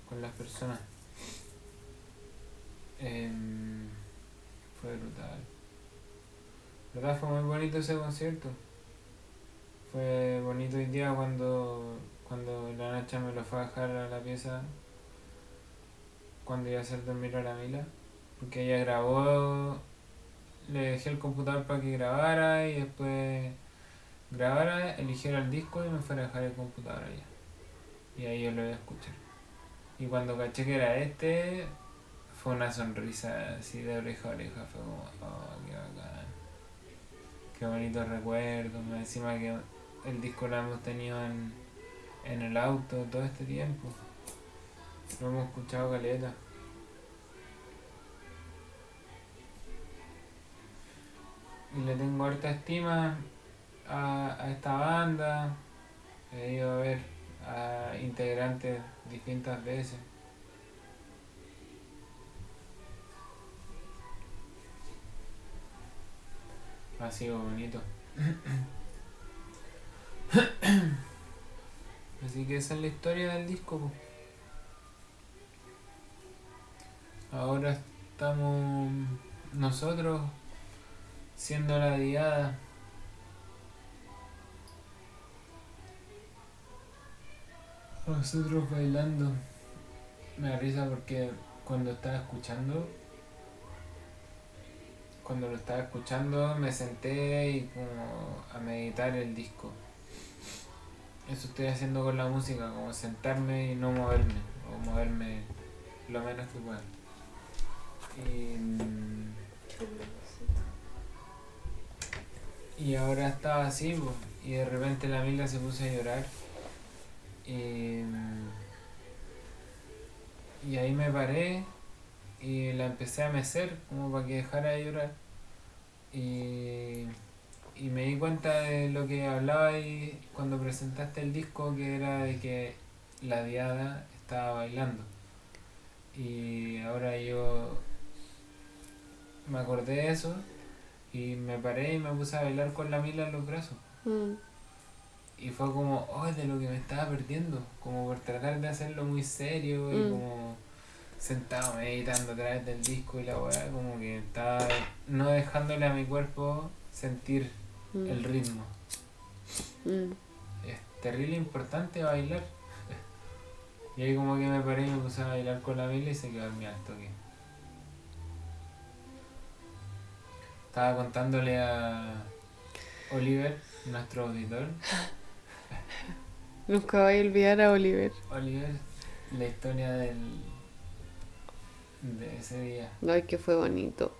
con las personas. Em, fue brutal. Verdad fue muy bonito ese concierto. Fue bonito hoy día cuando, cuando la Nacha me lo fue a dejar a la pieza cuando iba a hacer dormir a la Mila. Porque ella grabó, le dejé el computador para que grabara y después grabara, eligiera el disco y me fuera a dejar el computador allá. Y ahí yo lo iba a escuchar. Y cuando caché que era este, fue una sonrisa así de oreja a oreja, fue como, oh, qué bacán. Qué bonito recuerdo, más encima que el disco lo hemos tenido en, en el auto todo este tiempo. Lo hemos escuchado caleta. Y le tengo harta estima a, a esta banda. He ido a ver a integrantes distintas veces. Ha sido bonito. *coughs* *clears throat* Así que esa es la historia del disco. Ahora estamos nosotros siendo la diada. Nosotros bailando. Me da risa porque cuando estaba escuchando, cuando lo estaba escuchando me senté y como a meditar el disco. Eso estoy haciendo con la música, como sentarme y no moverme, o moverme lo menos que pueda. Y, y ahora estaba así, y de repente la Mila se puso a llorar. Y, y ahí me paré y la empecé a mecer como para que dejara de llorar. Y, y me di cuenta de lo que hablaba ahí cuando presentaste el disco, que era de que la diada estaba bailando. Y ahora yo me acordé de eso y me paré y me puse a bailar con la mila en los brazos. Mm, Y fue como, oh, de lo que me estaba perdiendo. Como por tratar de hacerlo muy serio y Mm. como sentado meditando a través del disco y la weá, como que estaba no dejándole a mi cuerpo sentir mm, el ritmo. mm. Es terrible importante bailar. Y ahí como que me paré y me puse a bailar con la Mila y se quedó dormida al toque. Estaba contándole a Oliver, nuestro auditor, *laughs* Nunca voy a olvidar a Oliver. Oliver, la historia del de ese día. Ay, que fue bonito.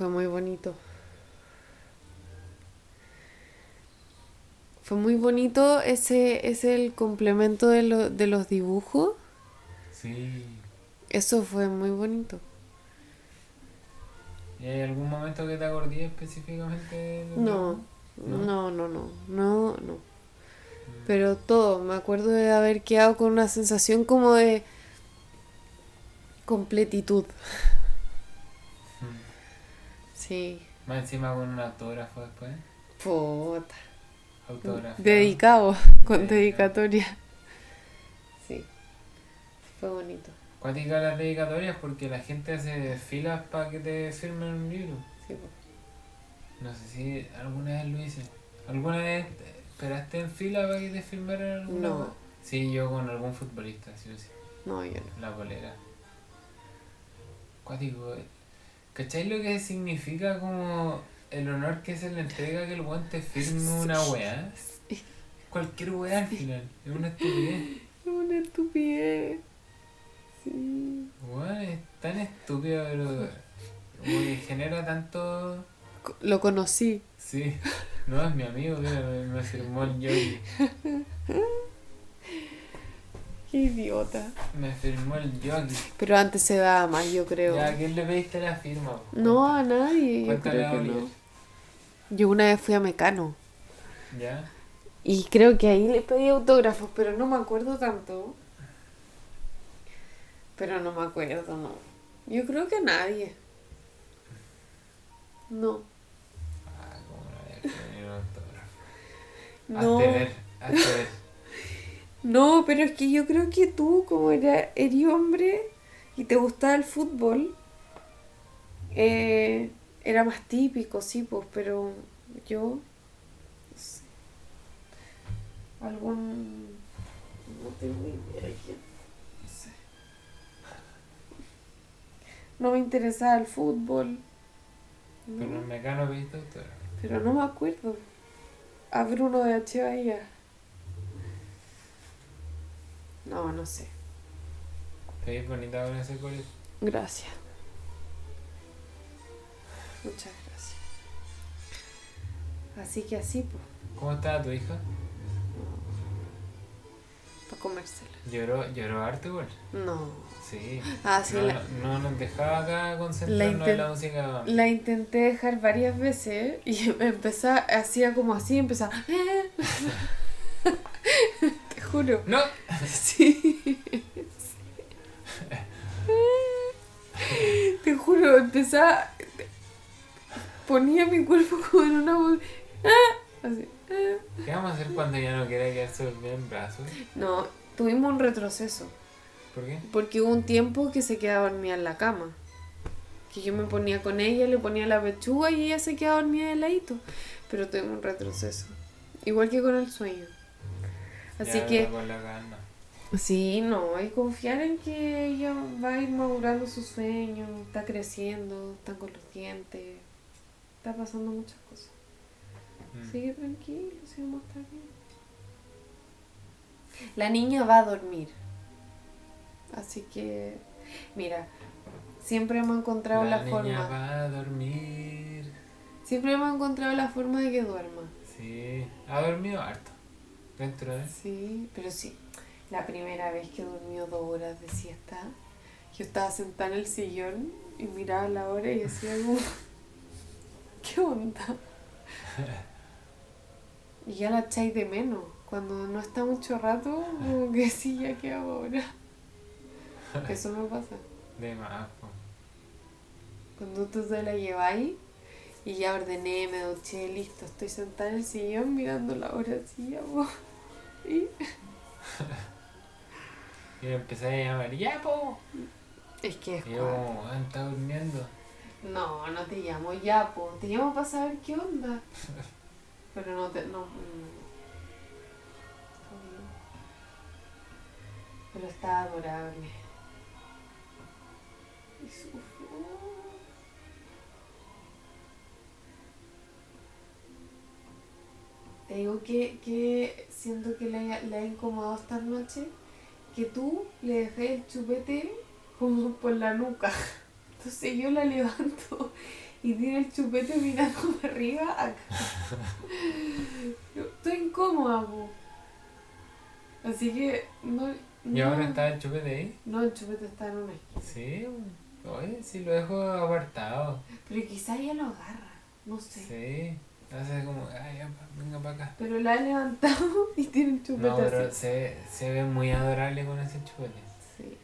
Fue muy bonito. Fue muy bonito ese, ese el complemento de, lo- de los dibujos. Sí. Eso fue muy bonito. ¿Y hay algún momento que te acordé específicamente? No, ¿No? no, no, no, no, no. Pero todo, me acuerdo de haber quedado con una sensación como de completitud. *laughs* Sí, Más encima con un autógrafo después. puta. Autógrafo. Dedicado, con Dedicado. dedicatoria. Sí, fue bonito. Cuática las dedicatorias porque la gente hace filas para que te firmen un libro. Sí, po. No sé si alguna vez lo hice. ¿Alguna vez esperaste en fila para que te firmaran alguna No. Sí, yo con algún futbolista, sí o sí. No, yo no. La polera. Cuático. ¿Cachai lo que significa como el honor que se le entrega que el guante firme una weá? Cualquier weá al final. Es una estupidez. Es una estupidez. Sí. Weón, es tan estúpido, pero como genera tanto. Lo conocí. Sí, no es mi amigo, mira, me, me firmó el yogi. *laughs* Qué idiota. Me firmó el yogi. Pero antes se daba más, yo creo. Ya, ¿a quién le pediste la firma? No a nadie, yo creo que no. Yo una vez fui a Mecano. ¿Ya? Y creo que ahí le pedí autógrafos, pero no me acuerdo tanto. Pero no me acuerdo, no. Yo creo que a nadie. No. Ah, como no había venir un autógrafo. No. Hazte ver, hazte ver. No, pero es que yo creo que tú, como era, eres hombre y te gustaba el fútbol, eh, era más típico, sí, pues, pero yo, no sé, algún, no tengo idea, no sé. No me interesaba el fútbol, no, Pero en Mecano autógrafo. pero no me acuerdo. A Bruno de H. Bahía. No, no sé. Te ves bonita con ese colegio. Gracias. Muchas gracias. Así que así, pues, ¿Cómo estaba tu hija? para comérsela. ¿Lloró, lloró harto igual? No. Sí. Ah, sí, no, la, no nos dejaba acá concentrarnos en la música la intenté dejar varias veces y *laughs* empezaba, hacía como así, empezaba. *laughs* *laughs* Juro. ¡No! *laughs* Sí. Te juro, empezaba. Ponía mi cuerpo como en una. ¡Ah! Así. ¡ah! ¿Qué vamos a hacer cuando ya no quiera quedarse dormida en brazos? No, tuvimos un retroceso. ¿Por qué? Porque hubo un tiempo que se quedaba dormida en la cama. Que yo me ponía con ella, le ponía la pechuga y ella se quedaba dormida de ladito. Pero tuvimos un retroceso. Igual que con el sueño. Así Ya, que Con la. Sí, no, y confiar en que ella va a ir madurando sus sueños, está creciendo, está con los dientes, está pasando muchas cosas. Mm. Sigue tranquilo, si vamos a estar bien. La niña va a dormir. Así que, mira, siempre hemos encontrado la, niña forma. va a dormir. Siempre hemos encontrado la forma de que duerma. Sí, ha dormido harto. Dentro de. Sí, pero sí. La primera vez que durmió dos horas de siesta, yo estaba sentada en el sillón y miraba la hora y decía como, *laughs* ¿qué onda? Y ya la echáis de menos. Cuando no está mucho rato, como que sí, ya que hago ahora. Eso me pasa. De más. Cuando tú te la lleváis y ya ordené, me duché, listo, estoy sentada en el sillón mirando la hora así, ya. Y *laughs* Y le empecé a llamar, ¡ya, po! es que es Y yo, como, "Ah, está durmiendo. No, no te llamo ya, po. Te llamo para saber qué onda. *laughs* Pero no te. No. mm. Pero está adorable. Y sufre. Te digo que, que siento que le, le ha incomodado esta noche que tú le dejes el chupete como por la nuca. *laughs* Entonces yo la levanto y tiene el chupete mirando para arriba acá. *laughs* Estoy incómoda, po. Así que no. ¿Y no, ahora está el chupete ahí? No, el chupete está en una esquina. Sí, oye, sí lo dejo apartado. Pero quizá ella lo agarra. No sé. Sí, hace como, ay, ya, venga para acá. Pero la ha levantado *laughs* y tiene el chupete No, pero así. se, se ve muy adorable con ese chupete. Sí.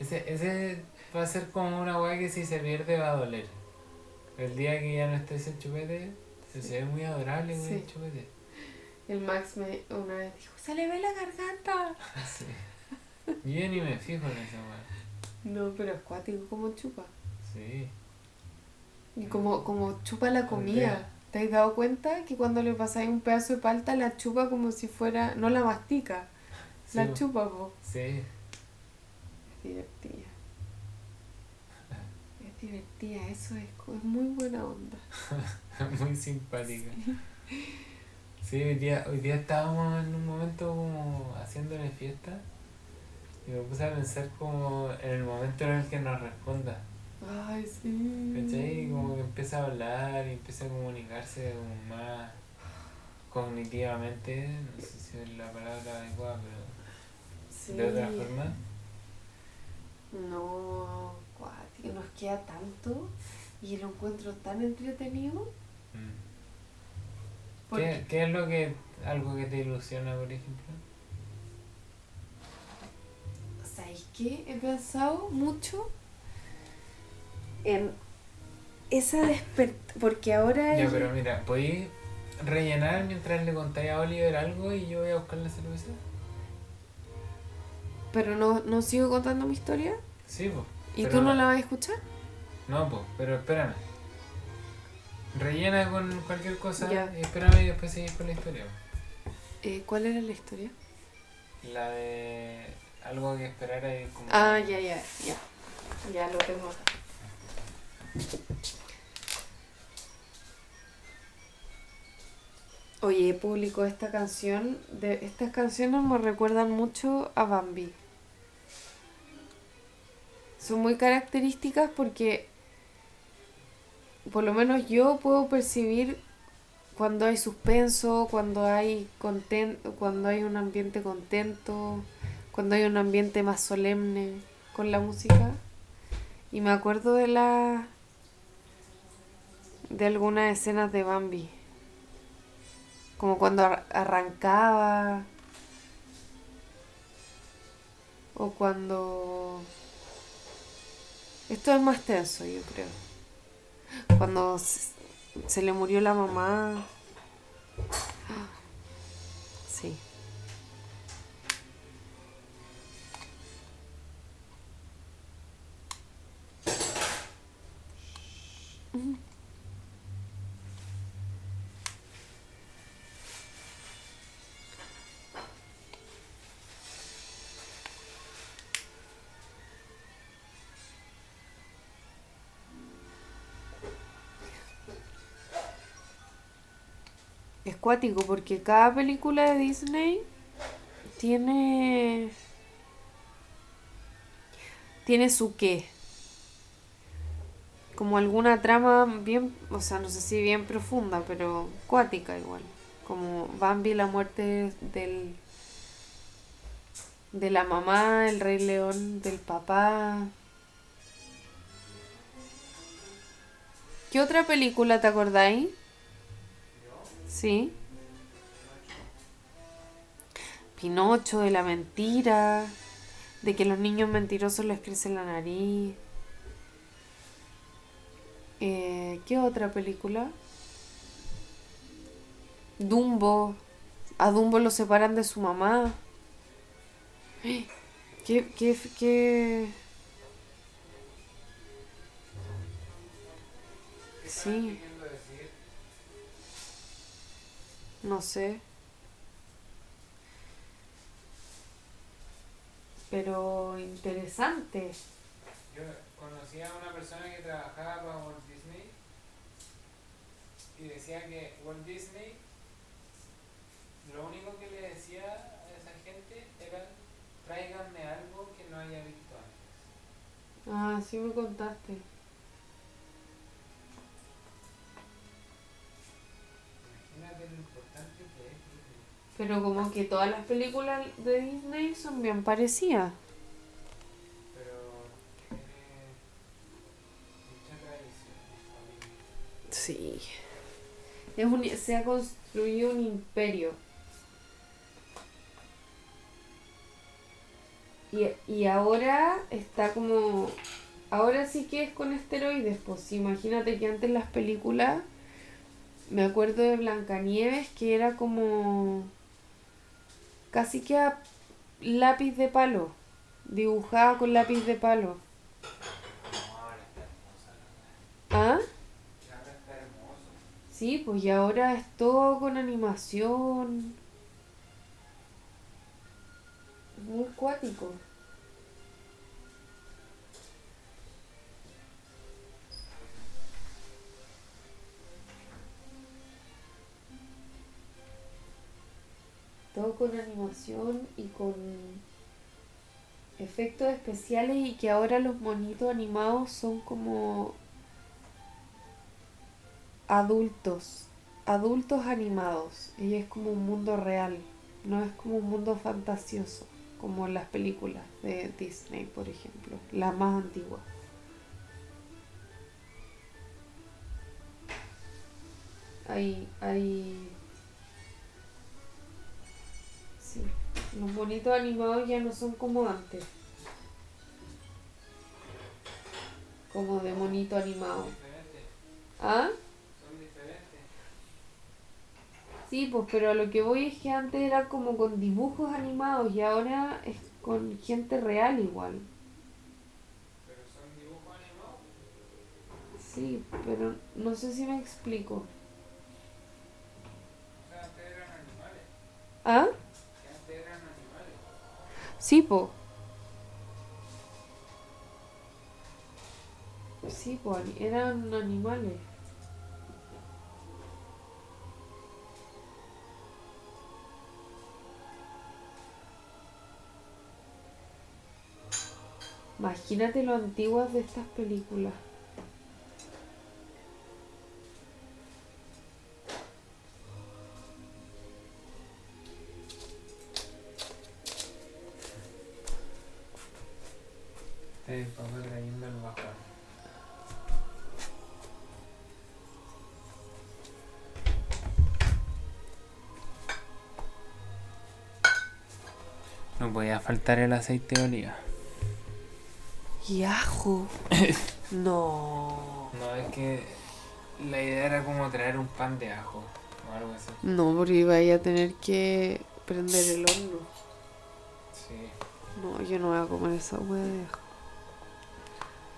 Ese, ese va a ser como una weá que si se pierde va a doler. El día que ya no esté ese chupete, se, se ve muy adorable con Sí. el chupete. El Max me una vez dijo, se le ve la garganta. *laughs* Sí. Yo ni me fijo en esa weá. No, pero es cuático como chupa. Sí. Y como, como chupa la comida. ¿Te has dado cuenta que cuando le pasáis un pedazo de palta la chupa como si fuera... No la mastica, Sí, la chupa, po. Sí. Es divertida. Es divertida, eso es, es muy buena onda. *laughs* Muy simpática. Sí, hoy día, hoy día estábamos en un momento como haciéndole fiesta y me puse a pensar como en el momento en el que nos responda. Ay, sí. ¿Cachai? Como que empieza a hablar y empieza a comunicarse como más cognitivamente, no sé si es la palabra adecuada, Sí. pero de otra forma. No, cuático, nos queda tanto y lo encuentro tan entretenido. mm. ¿Qué, ¿Qué es lo que, algo que te ilusiona, por ejemplo? ¿sabéis qué? He pensado mucho en esa despertar. Porque ahora. Ya, el- pero mira, ¿podéis rellenar mientras le contáis a Oliver algo y yo voy a buscar la cerveza? pero no, no sigo contando mi historia. Sí, pues. ¿Y tú no la vas a escuchar? No, pues, pero espérame. Rellena con cualquier cosa Ya. y espérame y después seguís con la historia. Eh, ¿Cuál era la historia? La de algo que esperar y como... Ah, ya, ya, ya. Ya lo tengo acá. Oye, público, esta canción, de estas canciones me recuerdan mucho a Bambi. Son muy características porque por lo menos yo puedo percibir cuando hay suspenso, cuando hay conten cuando hay un ambiente contento, cuando hay un ambiente más solemne con la música. Y me acuerdo de la de algunas escenas de Bambi. Como cuando ar- arrancaba o cuando esto es más tenso, yo creo. Cuando se, le murió la mamá. Sí. Cuático porque cada película de Disney tiene tiene su qué como alguna trama bien o sea no sé si bien profunda pero cuática igual como Bambi la muerte del de la mamá el rey león del papá ¿qué otra película te acordáis? Sí. Pinocho, de la mentira, de que los niños mentirosos les crece la nariz. Eh, ¿Qué otra película? Dumbo. A Dumbo lo separan de su mamá. *gasps* ¿Qué, qué, qué? Sí. No sé. Pero interesante. Yo conocí a una persona que trabajaba para Walt Disney y decía que Walt Disney lo único que le decía a esa gente era tráiganme algo que no haya visto antes. Ah, sí me contaste. Pero como que todas las películas de Disney son bien parecidas. Pero tiene. Sí. Es un, se ha construido un imperio. Y, y ahora está como... Ahora sí que es con esteroides. Pues imagínate que antes las películas... Me acuerdo de Blancanieves que era como... Casi que a lápiz de palo. Dibujada con lápiz de palo. ¿Ah? Sí, pues y ahora es todo con animación. Muy cuático. Todo con animación y con efectos especiales y que ahora los monitos animados son como adultos, adultos animados. Y es como un mundo real, no es como un mundo fantasioso, como las películas de Disney, por ejemplo, la más antigua. Hay, hay... Los monitos animados ya no son como antes. Como de monito animado. ¿Ah? Sí, pues, pero a lo que voy es que antes era como con dibujos animados y ahora es con gente real igual. Pero son dibujos animados. Sí, pero no sé si me explico. O sea, antes eran animales. ¿Ah? Que antes eran animales. Sí, po. Eran animales. Imagínate lo antiguas de estas películas. Faltar el aceite de oliva. Y ajo. *laughs* no. No, es que la idea era como traer un pan de ajo o algo así. No, porque iba a tener que prender el horno. Sí. No, yo no voy a comer esa hueá de ajo.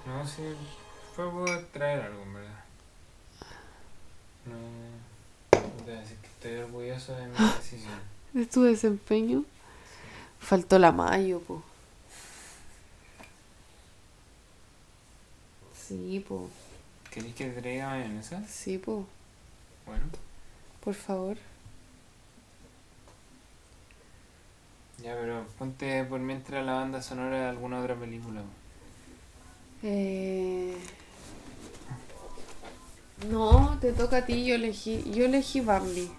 No, sí. Fue por traer algo, en verdad. No. No te voy a decir que estoy orgulloso de mi *gasps* decisión. ¿De tu desempeño? Faltó la mayo, po. Sí, po. ¿Queréis que te traiga mayonesa? Sí, po. Bueno. Por favor. Ya, pero ponte por mientras la banda sonora de alguna otra película. Eh... No, te toca a ti, yo elegí, yo elegí Bambi.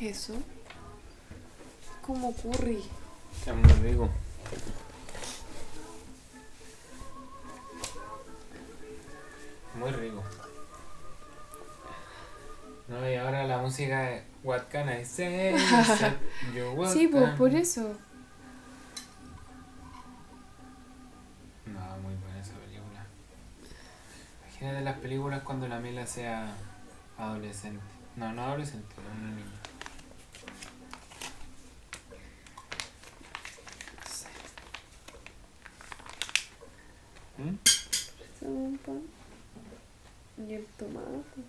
Es eso? Como curry. Está muy rico. Muy rico. No, y ahora la música de What Can I *laughs* Say? You're Sí, pues por eso. No, muy buena esa película. Imagínate las películas cuando la Mila sea adolescente. No, no adolescente, no una niña. ¿Mm? Préstame un pan. Y el tomate.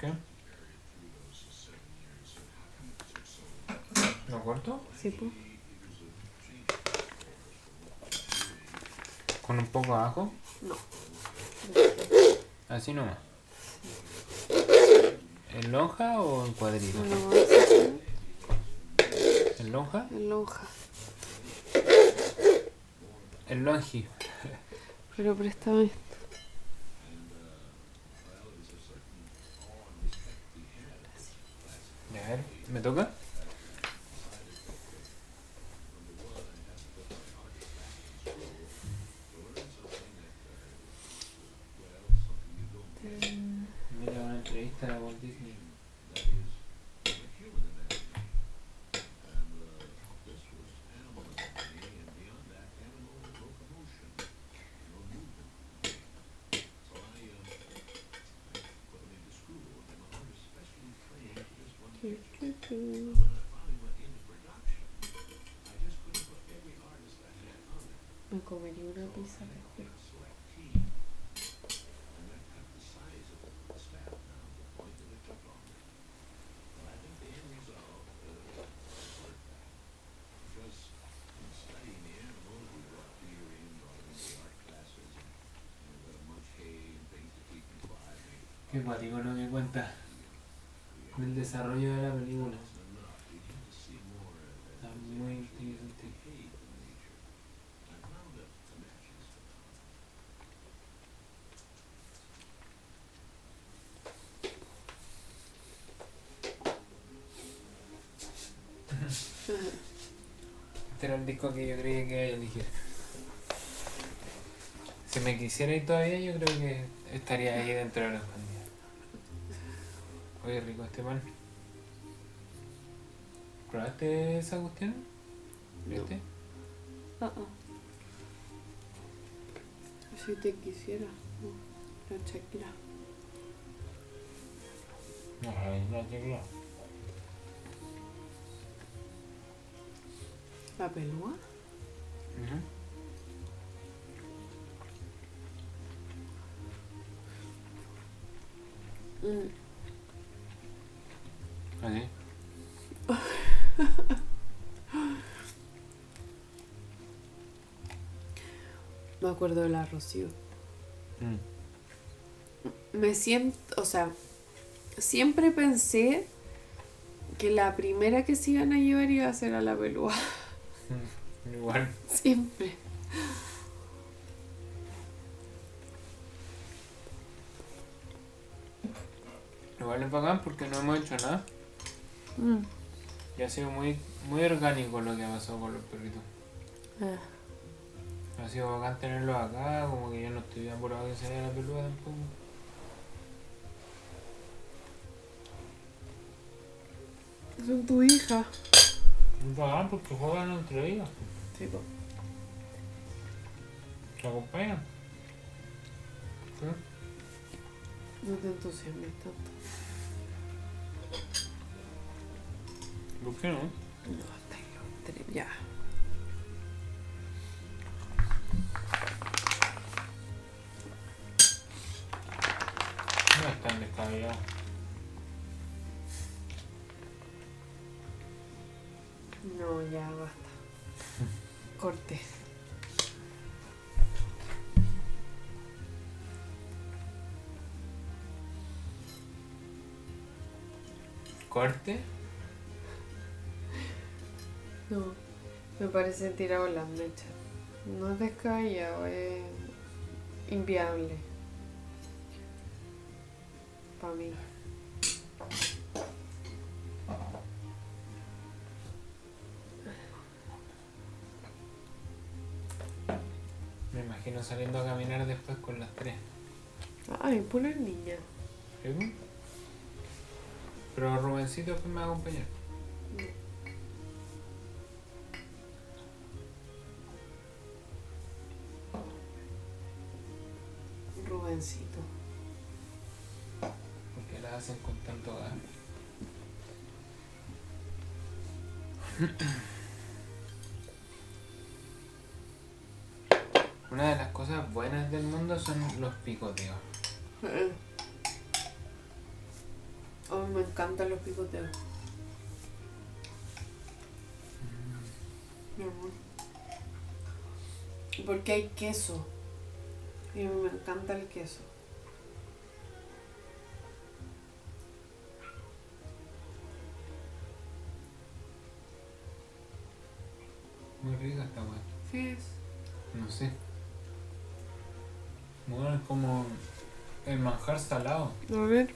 ¿Qué? ¿Lo corto? Sí, pues. ¿Con un poco de ajo? No. Así nomás. ¿En lonja o en cuadrito? No, sí, ¿En lonja? en lonja. En longi. Pero préstame esto. A ver, ¿me toca? Mira una entrevista a Walt Disney. Me comería una pizza, te juro. Qué cuático lo que cuenta del desarrollo de la película. Está muy interesante. Este era el disco que yo creía que iba a elegir. Si me quisiera ir todavía, yo creo que estaría ahí dentro de los bandidos. Oye, rico este pan. ¿Probaste esa cuestión? ¿Viste? Ah, ah. Si te quisiera. No, la Shakira. No, no, no, ¿La pelúa? Mm. ¿Así? *laughs* Me acuerdo de la Rocío. Mm. Me siento, o sea, siempre pensé que la primera que se iban a llevar iba a ser a la pelúa. *laughs* *laughs* Igual. Siempre. Igual es bacán porque no hemos hecho nada. Mm. Y ha sido muy, muy orgánico lo que ha pasado con los perritos. Ah. Ha sido bacán tenerlos acá, como que yo no estoy apurado que se vaya la peluda tampoco. Son tu hija. Bacán porque juegan entre ellos. Sí, po. ¿Te acompañan? ¿Sí? No te entusiasmes tanto. ¿Por qué no? No, ahí los tres, ya. No es tan No, ya basta. Corte. ¿Corte? No, me parece tirado las mechas. No es descabellado, es inviable. Para mí. Saliendo a caminar después con las tres. Ay, pura niña. ¿Sí? Pero Rubencito me va a acompañar. Son los picoteos. Eh. Mí me encantan los picoteos. Mi amor. Porque hay queso. Y me encanta el queso. Muy rica esta weá. Sí es. No sé. Bueno, es como el manjar salado. A ver.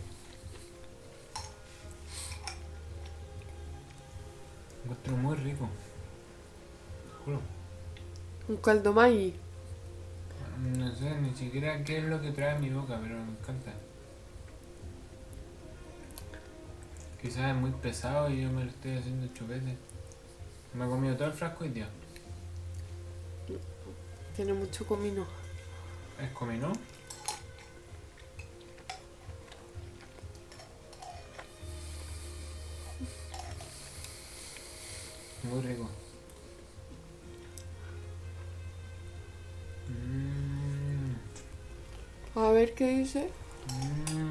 Encuentro muy rico. Juro. Un caldo Maggi. No sé ni siquiera qué es lo que trae a mi boca, pero me encanta. Quizás es muy pesado y yo me lo estoy haciendo chupete. Me he comido todo el frasco y tío. Tiene mucho comino. ¿Es comino? Muy rico. Mmm. A ver qué dice. Mmm.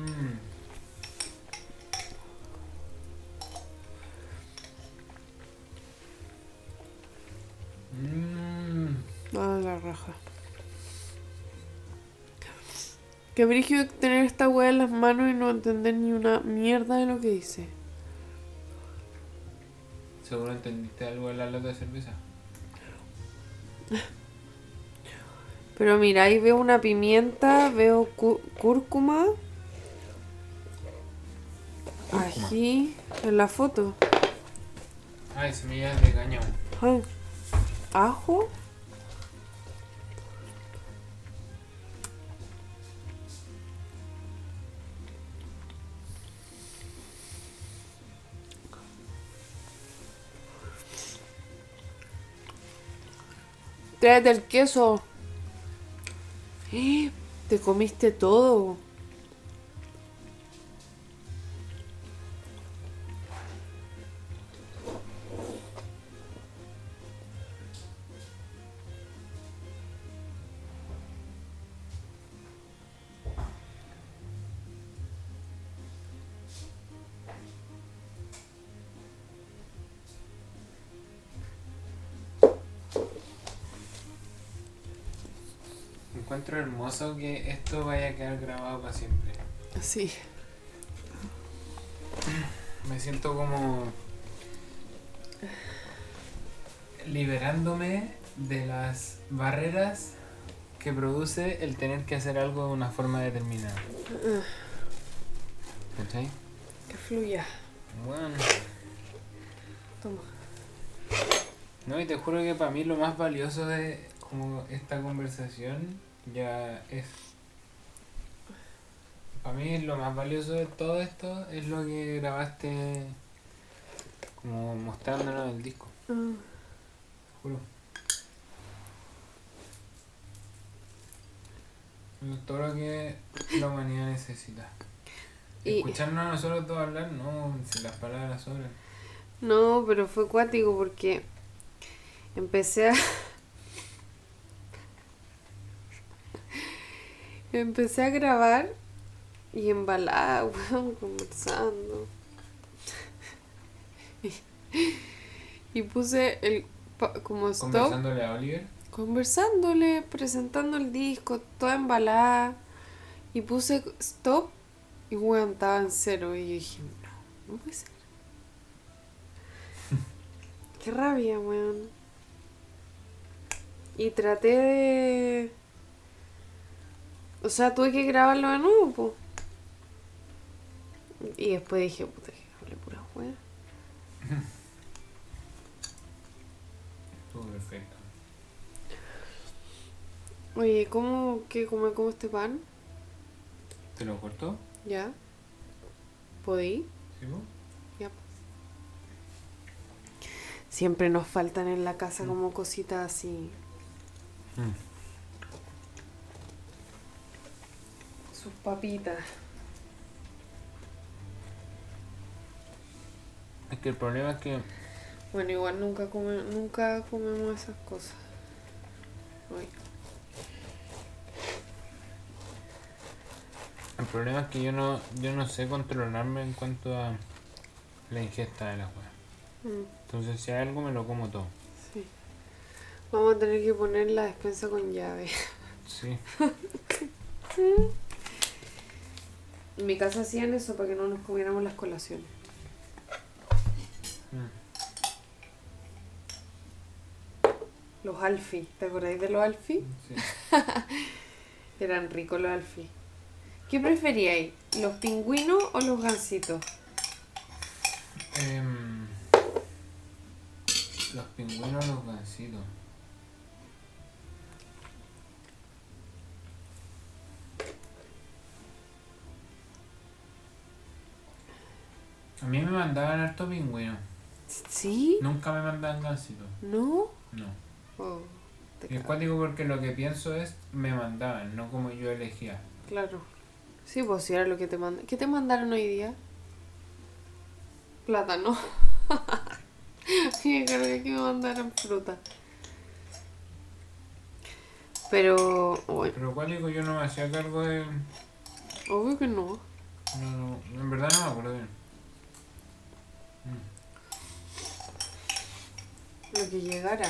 Brígido tener esta weá en las manos y no entender ni una mierda de lo que dice. ¿Seguro entendiste algo de la lata de cerveza? Pero mira, ahí veo una pimienta, veo cu- cúrcuma, Cúrcuma. ají en la foto. Ay, semillas de cañón. Ay, ajo. Tráete el queso. *gasps* Te comiste todo. Encuentro hermoso que esto vaya a quedar grabado para siempre. Sí. Me siento como liberándome de las barreras que produce el tener que hacer algo de una forma determinada. ¿Cachai? Que fluya. Bueno. Toma. No, y te juro que para mí lo más valioso de como esta conversación ya es... Para mí lo más valioso de todo esto es lo que grabaste como mostrándonos el disco, Ah, juro. Todo lo que la humanidad necesita. Y- Escucharnos a nosotros todos hablar, no, si las palabras sobran. No, pero fue cuático porque empecé a. empecé a grabar y embalada, *laughs* weón, conversando. y puse el. como stop. Conversándole a Oliver. conversándole, presentando el disco, toda embalada. Y puse stop y weón, estaba en cero. Y yo dije, no, no puede ser. *laughs* Qué rabia, weón. Y traté de. O sea, tuve que grabarlo de nuevo, po. Y después dije, puta, que hablé pura weón. Estuvo perfecto. Oye, ¿cómo que come como este pan? ¿Te lo cortó? ¿Ya? ¿Podí? ¿Sí, po? Ya. Siempre nos faltan en la casa como cositas así. Sus papitas. Es que el problema es que Bueno, igual nunca come, nunca comemos esas cosas. Ay. el problema es que yo no yo no sé controlarme en cuanto a la ingesta de la weá. Mm, Entonces si hay algo me lo como todo. sí. Vamos a tener que poner la despensa con llave. Sí. *laughs* En mi casa hacían eso para que no nos comiéramos las colaciones. Mm. Los alfi, ¿te acordáis de los alfi? Sí. *laughs* Eran ricos los alfi. ¿Qué preferíais? ¿Los pingüinos o los gansitos? Em, los pingüinos, los gansitos. A mí me mandaban harto pingüino. ¿Sí? Nunca me mandaban gansitos. ¿No? No. Oh, Y es cuático porque lo que pienso es me mandaban, no como yo elegía. Claro. Sí, pues si era lo que te mandaron. ¿Qué te mandaron hoy día? Plátano. *laughs* Sí, creo que me mandaron fruta. Pero, uy, Pero cuático yo no me hacía cargo de... obvio que no. No, no, en verdad no me acuerdo bien. Lo que llegara.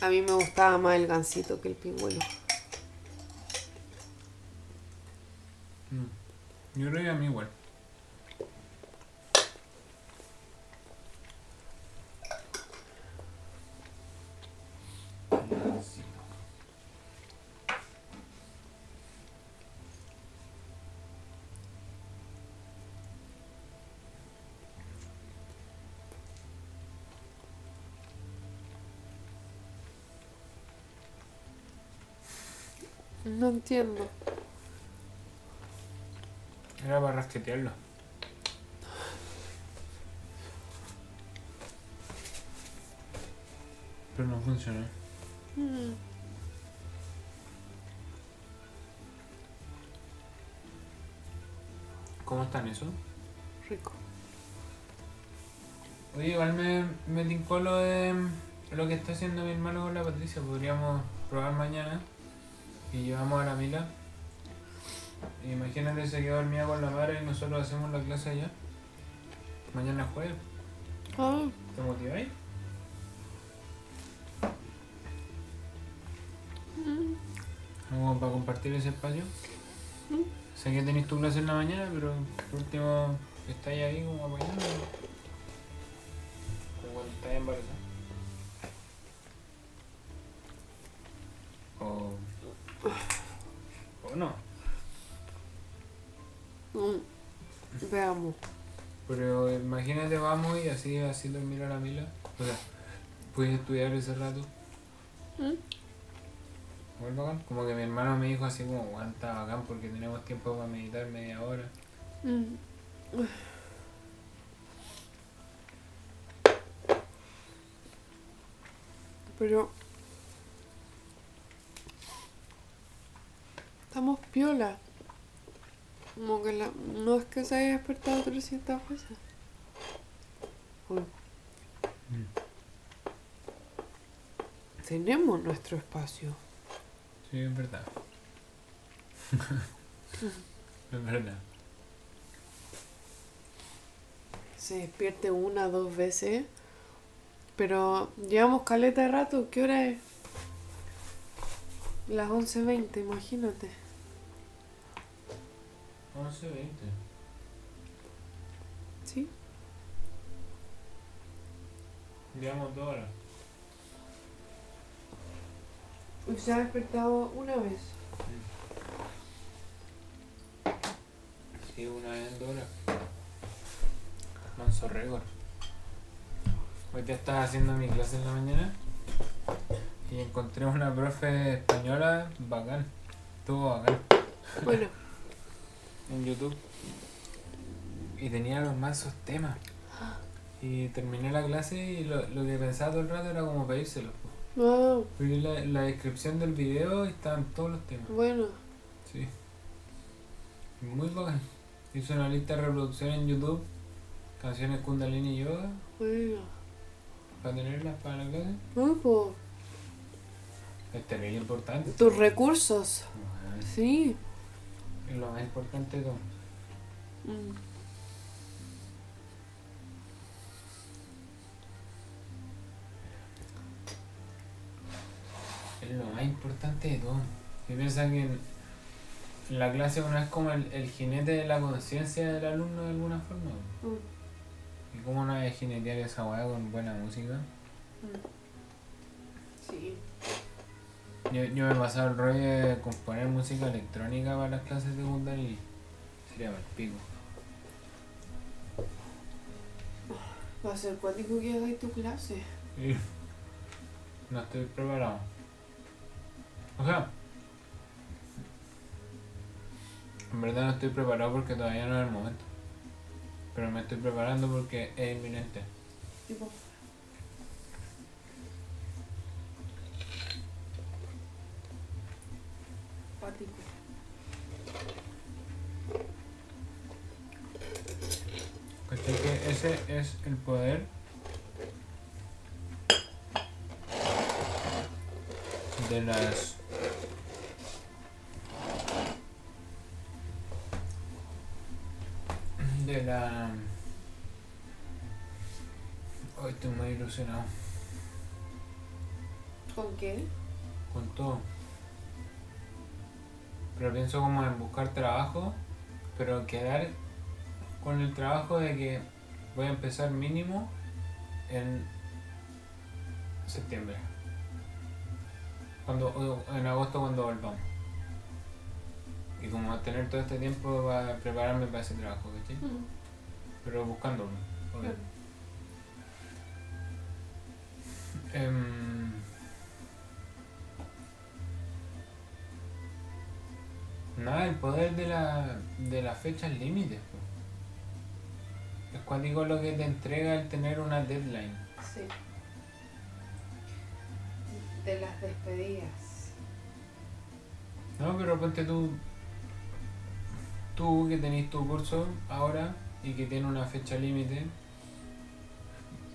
A mí me gustaba más el gansito que el pingüino. Mm. Yo creo a mí igual. No entiendo. Era para rasquetearlo. Pero no funcionó. Mm. ¿Cómo están eso? Rico. Oye, igual me, me tincó lo de lo que está haciendo mi hermano con la Patricia. Podríamos probar mañana y llevamos a la Mila. Imagínate se quedó dormida con la madre y nosotros hacemos la clase allá. Mañana es jueves. Ah, ¿Te motiváis? Como para compartir ese espacio. Sé que tenéis tu clase en la mañana, pero por último estáis ahí como apoyando. Como cuando estáis embarazada. Imagínate, vamos y así, así dormir a la mila. O sea, puedes estudiar ese rato. ¿Mm? Como que mi hermano me dijo así como, aguanta bacán porque tenemos tiempo para meditar media hora. Mm. Pero... Estamos piola. Como que la... no es que se haya despertado 300 veces. Mm. Tenemos nuestro espacio. Sí, es verdad. *laughs* es verdad. Se despierte una, dos veces. Pero llevamos caleta de rato. ¿Qué hora es? Las 11.20, imagínate. 11, Llevamos dos horas. Y se ha despertado una vez. Sí, una vez en dos horas. Manso récord. Hoy día estaba haciendo mi clase en la mañana y encontré una profe española bacán. Estuvo bacán Bueno, *laughs* en YouTube. Y tenía los mansos temas. Y terminé la clase y lo, lo que pensaba todo el rato era como pedírselos. po. wow, la, la descripción del video y estaban todos los temas. bueno. Sí. Muy bacán. Hice una lista de reproducción en YouTube. Canciones Kundalini Yoga. Bueno. Para tenerlas para la clase. No, pues, Es terrible importante. tus recursos. Bueno, Sí. Es lo más importante de todo. Mm. Lo más importante de todo. Y piensa que en, en la clase uno es como el, el jinete de la conciencia del alumno de alguna forma. Mm. ¿Y cómo no hay jinetear esa weá con buena música? Sí. Yo, yo me he pasado el rollo de componer música electrónica para las clases de Kundalini. Sería mal pico. Va a ser cuático que hagáis tu clase. Sí. No estoy preparado. O sea, en verdad no estoy preparado porque todavía no es el momento. Pero me estoy preparando porque es inminente. Tipo. ¿Cachai? Que ese es el poder de las de la hoy estoy muy ilusionado. ¿Con qué? con todo. Pero pienso como en buscar trabajo pero quedar con el trabajo de que voy a empezar mínimo en septiembre. Cuando en agosto cuando volvamos y como tener todo este tiempo para prepararme para ese trabajo ¿cachai? Mm. pero buscándolo. Claro. Em, nada, el poder de la de las fechas límites. Es cuando digo lo que te entrega el tener una deadline. Sí. De las despedidas. No, pero ponte tú, tú que tenés tu curso ahora y que tiene una fecha límite,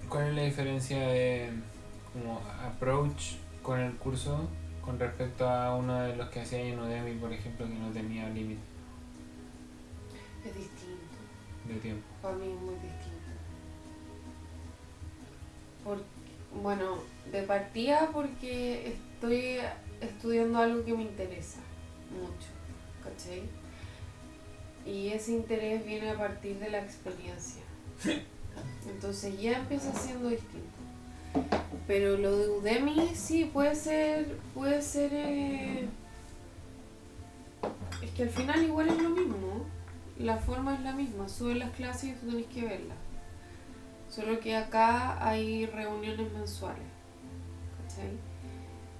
¿cuál es la diferencia de como approach con el curso con respecto a uno de los que hacía en Udemy, por ejemplo, que no tenía límite Es distinto. de tiempo? Para mí es muy distinto. Por- bueno, de partida porque estoy estudiando algo que me interesa mucho, ¿cachai? Y ese interés viene a partir de la experiencia. Entonces ya empieza siendo distinto. Pero lo de Udemy sí puede ser, puede ser... eh, Es que al final igual es lo mismo. La forma es la misma. Suben las clases y tú tenés que verlas. Solo que acá hay reuniones mensuales. ¿Cachai?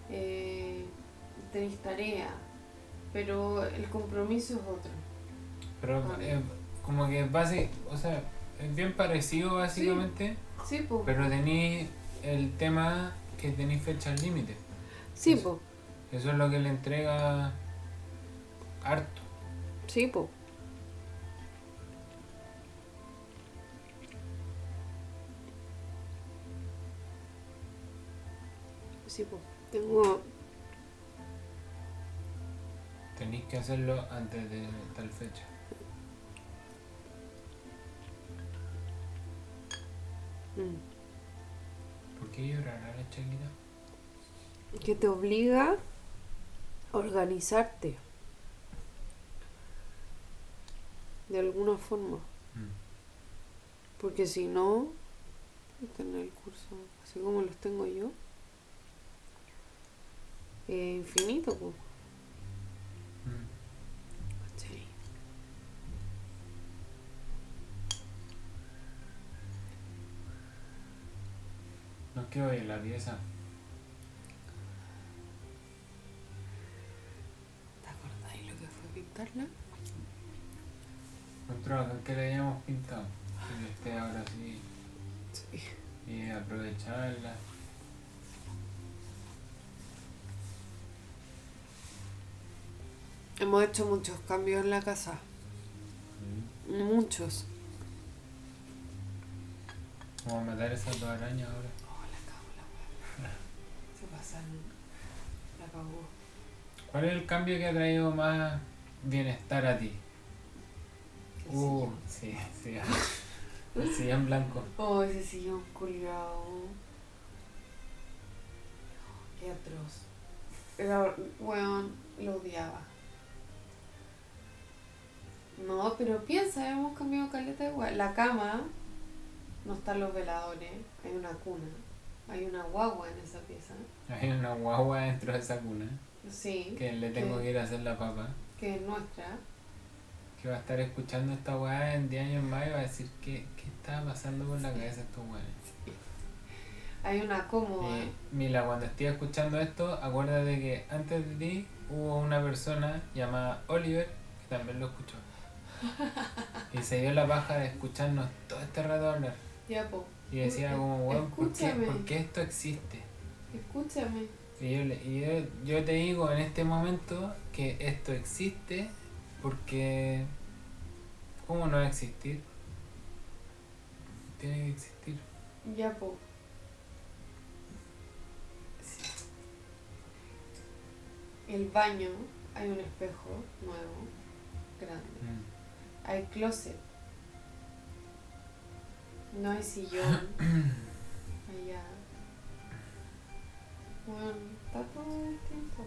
Eh, tenéis tarea. Pero el compromiso es otro. Pero Ah. eh, como que base, o sea, es bien parecido básicamente, Sí, pues. pero tenéis el tema que tenéis fechas límites. Sí, eso- pues. Eso es lo que le entrega harto. Sí, po. Sí, po. Tengo. Tenéis que hacerlo antes de tal fecha. Mm, ¿Por qué llorará la que te obliga a organizarte. De alguna forma. Mm. Porque si no, tener el curso así como los tengo yo, es infinito, pues. No quiero ir a la pieza. ¿Te acordáis lo que fue pintarla? Nosotros que le hayamos pintado. Que esté ahora sí. Sí. Y aprovecharla. Hemos hecho muchos cambios en la casa. Muchos. Vamos a matar esas dos arañas ahora. La. ¿Cuál es el cambio que ha traído más bienestar a ti? ¿Qué Uh, sí, sí. El sillón blanco. *laughs* Oh, ese sillón culiao. Qué atroz. Era, weón, lo odiaba. No, pero piensa, hemos cambiado caleta igual. La cama, no están los veladores, hay una cuna, hay una guagua en esa pieza. Hay una guagua dentro de esa cuna Sí, que le tengo que ir a hacer la papa. que es nuestra. Que va a estar escuchando esta weá en 10 años más y va a decir ¿qué, qué estaba pasando por la cabeza de estos weones. *laughs* Hay una cómoda. Y Mila, cuando estés escuchando esto, acuérdate que antes de ti hubo una persona llamada Oliver que también lo escuchó. *laughs* Y se dio la paja de escucharnos todo este rato hablar. Ya, po. Y decía como, weón, ¿por qué, Escúchame. por qué esto existe? Escúchame. Y, yo, y yo, yo te digo en este momento que esto existe porque... ¿Cómo no va a existir? Tiene que existir. Ya, po. El baño, hay un espejo nuevo, grande. Mm. Hay closet. No hay sillón. Allá. Bueno, está todo distinto.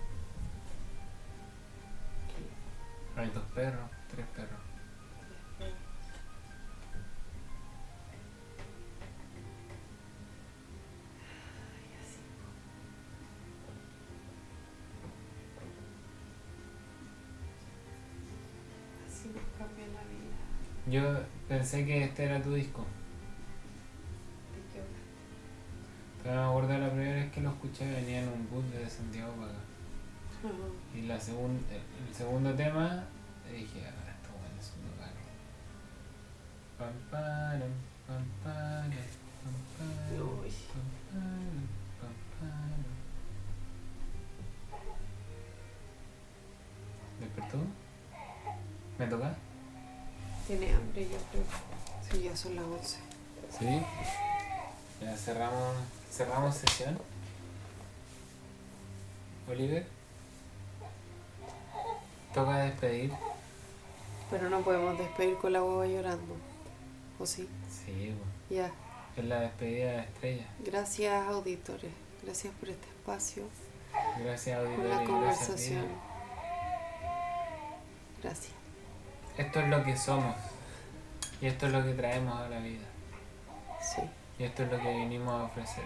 Hay dos perros, tres perros. Ay, así. Así nos cambia la vida. Yo pensé que este era tu disco. Pero me acuerdo la primera vez que lo escuché venía en un bus de Santiago para acá. Ajá. Y la segun- el segundo tema dije, ah, esto bueno es un lugar. Pam, pam, pam, pam, pam. ¿Despertó? ¿Me toca? Tiene hambre, yo creo. Sí, ya son las 11. Sí. Ya cerramos, cerramos sesión. Oliver. Toca despedir. Pero no podemos despedir con la hueva llorando. ¿O sí? Sí, bueno. Ya. es la despedida de la estrella. Gracias, auditores. Gracias por este espacio, Gracias, por auditores. la y gracias, conversación. Gracias. Esto es lo que somos. Y esto es lo que traemos a la vida. Sí. Y esto es lo que vinimos a ofrecer.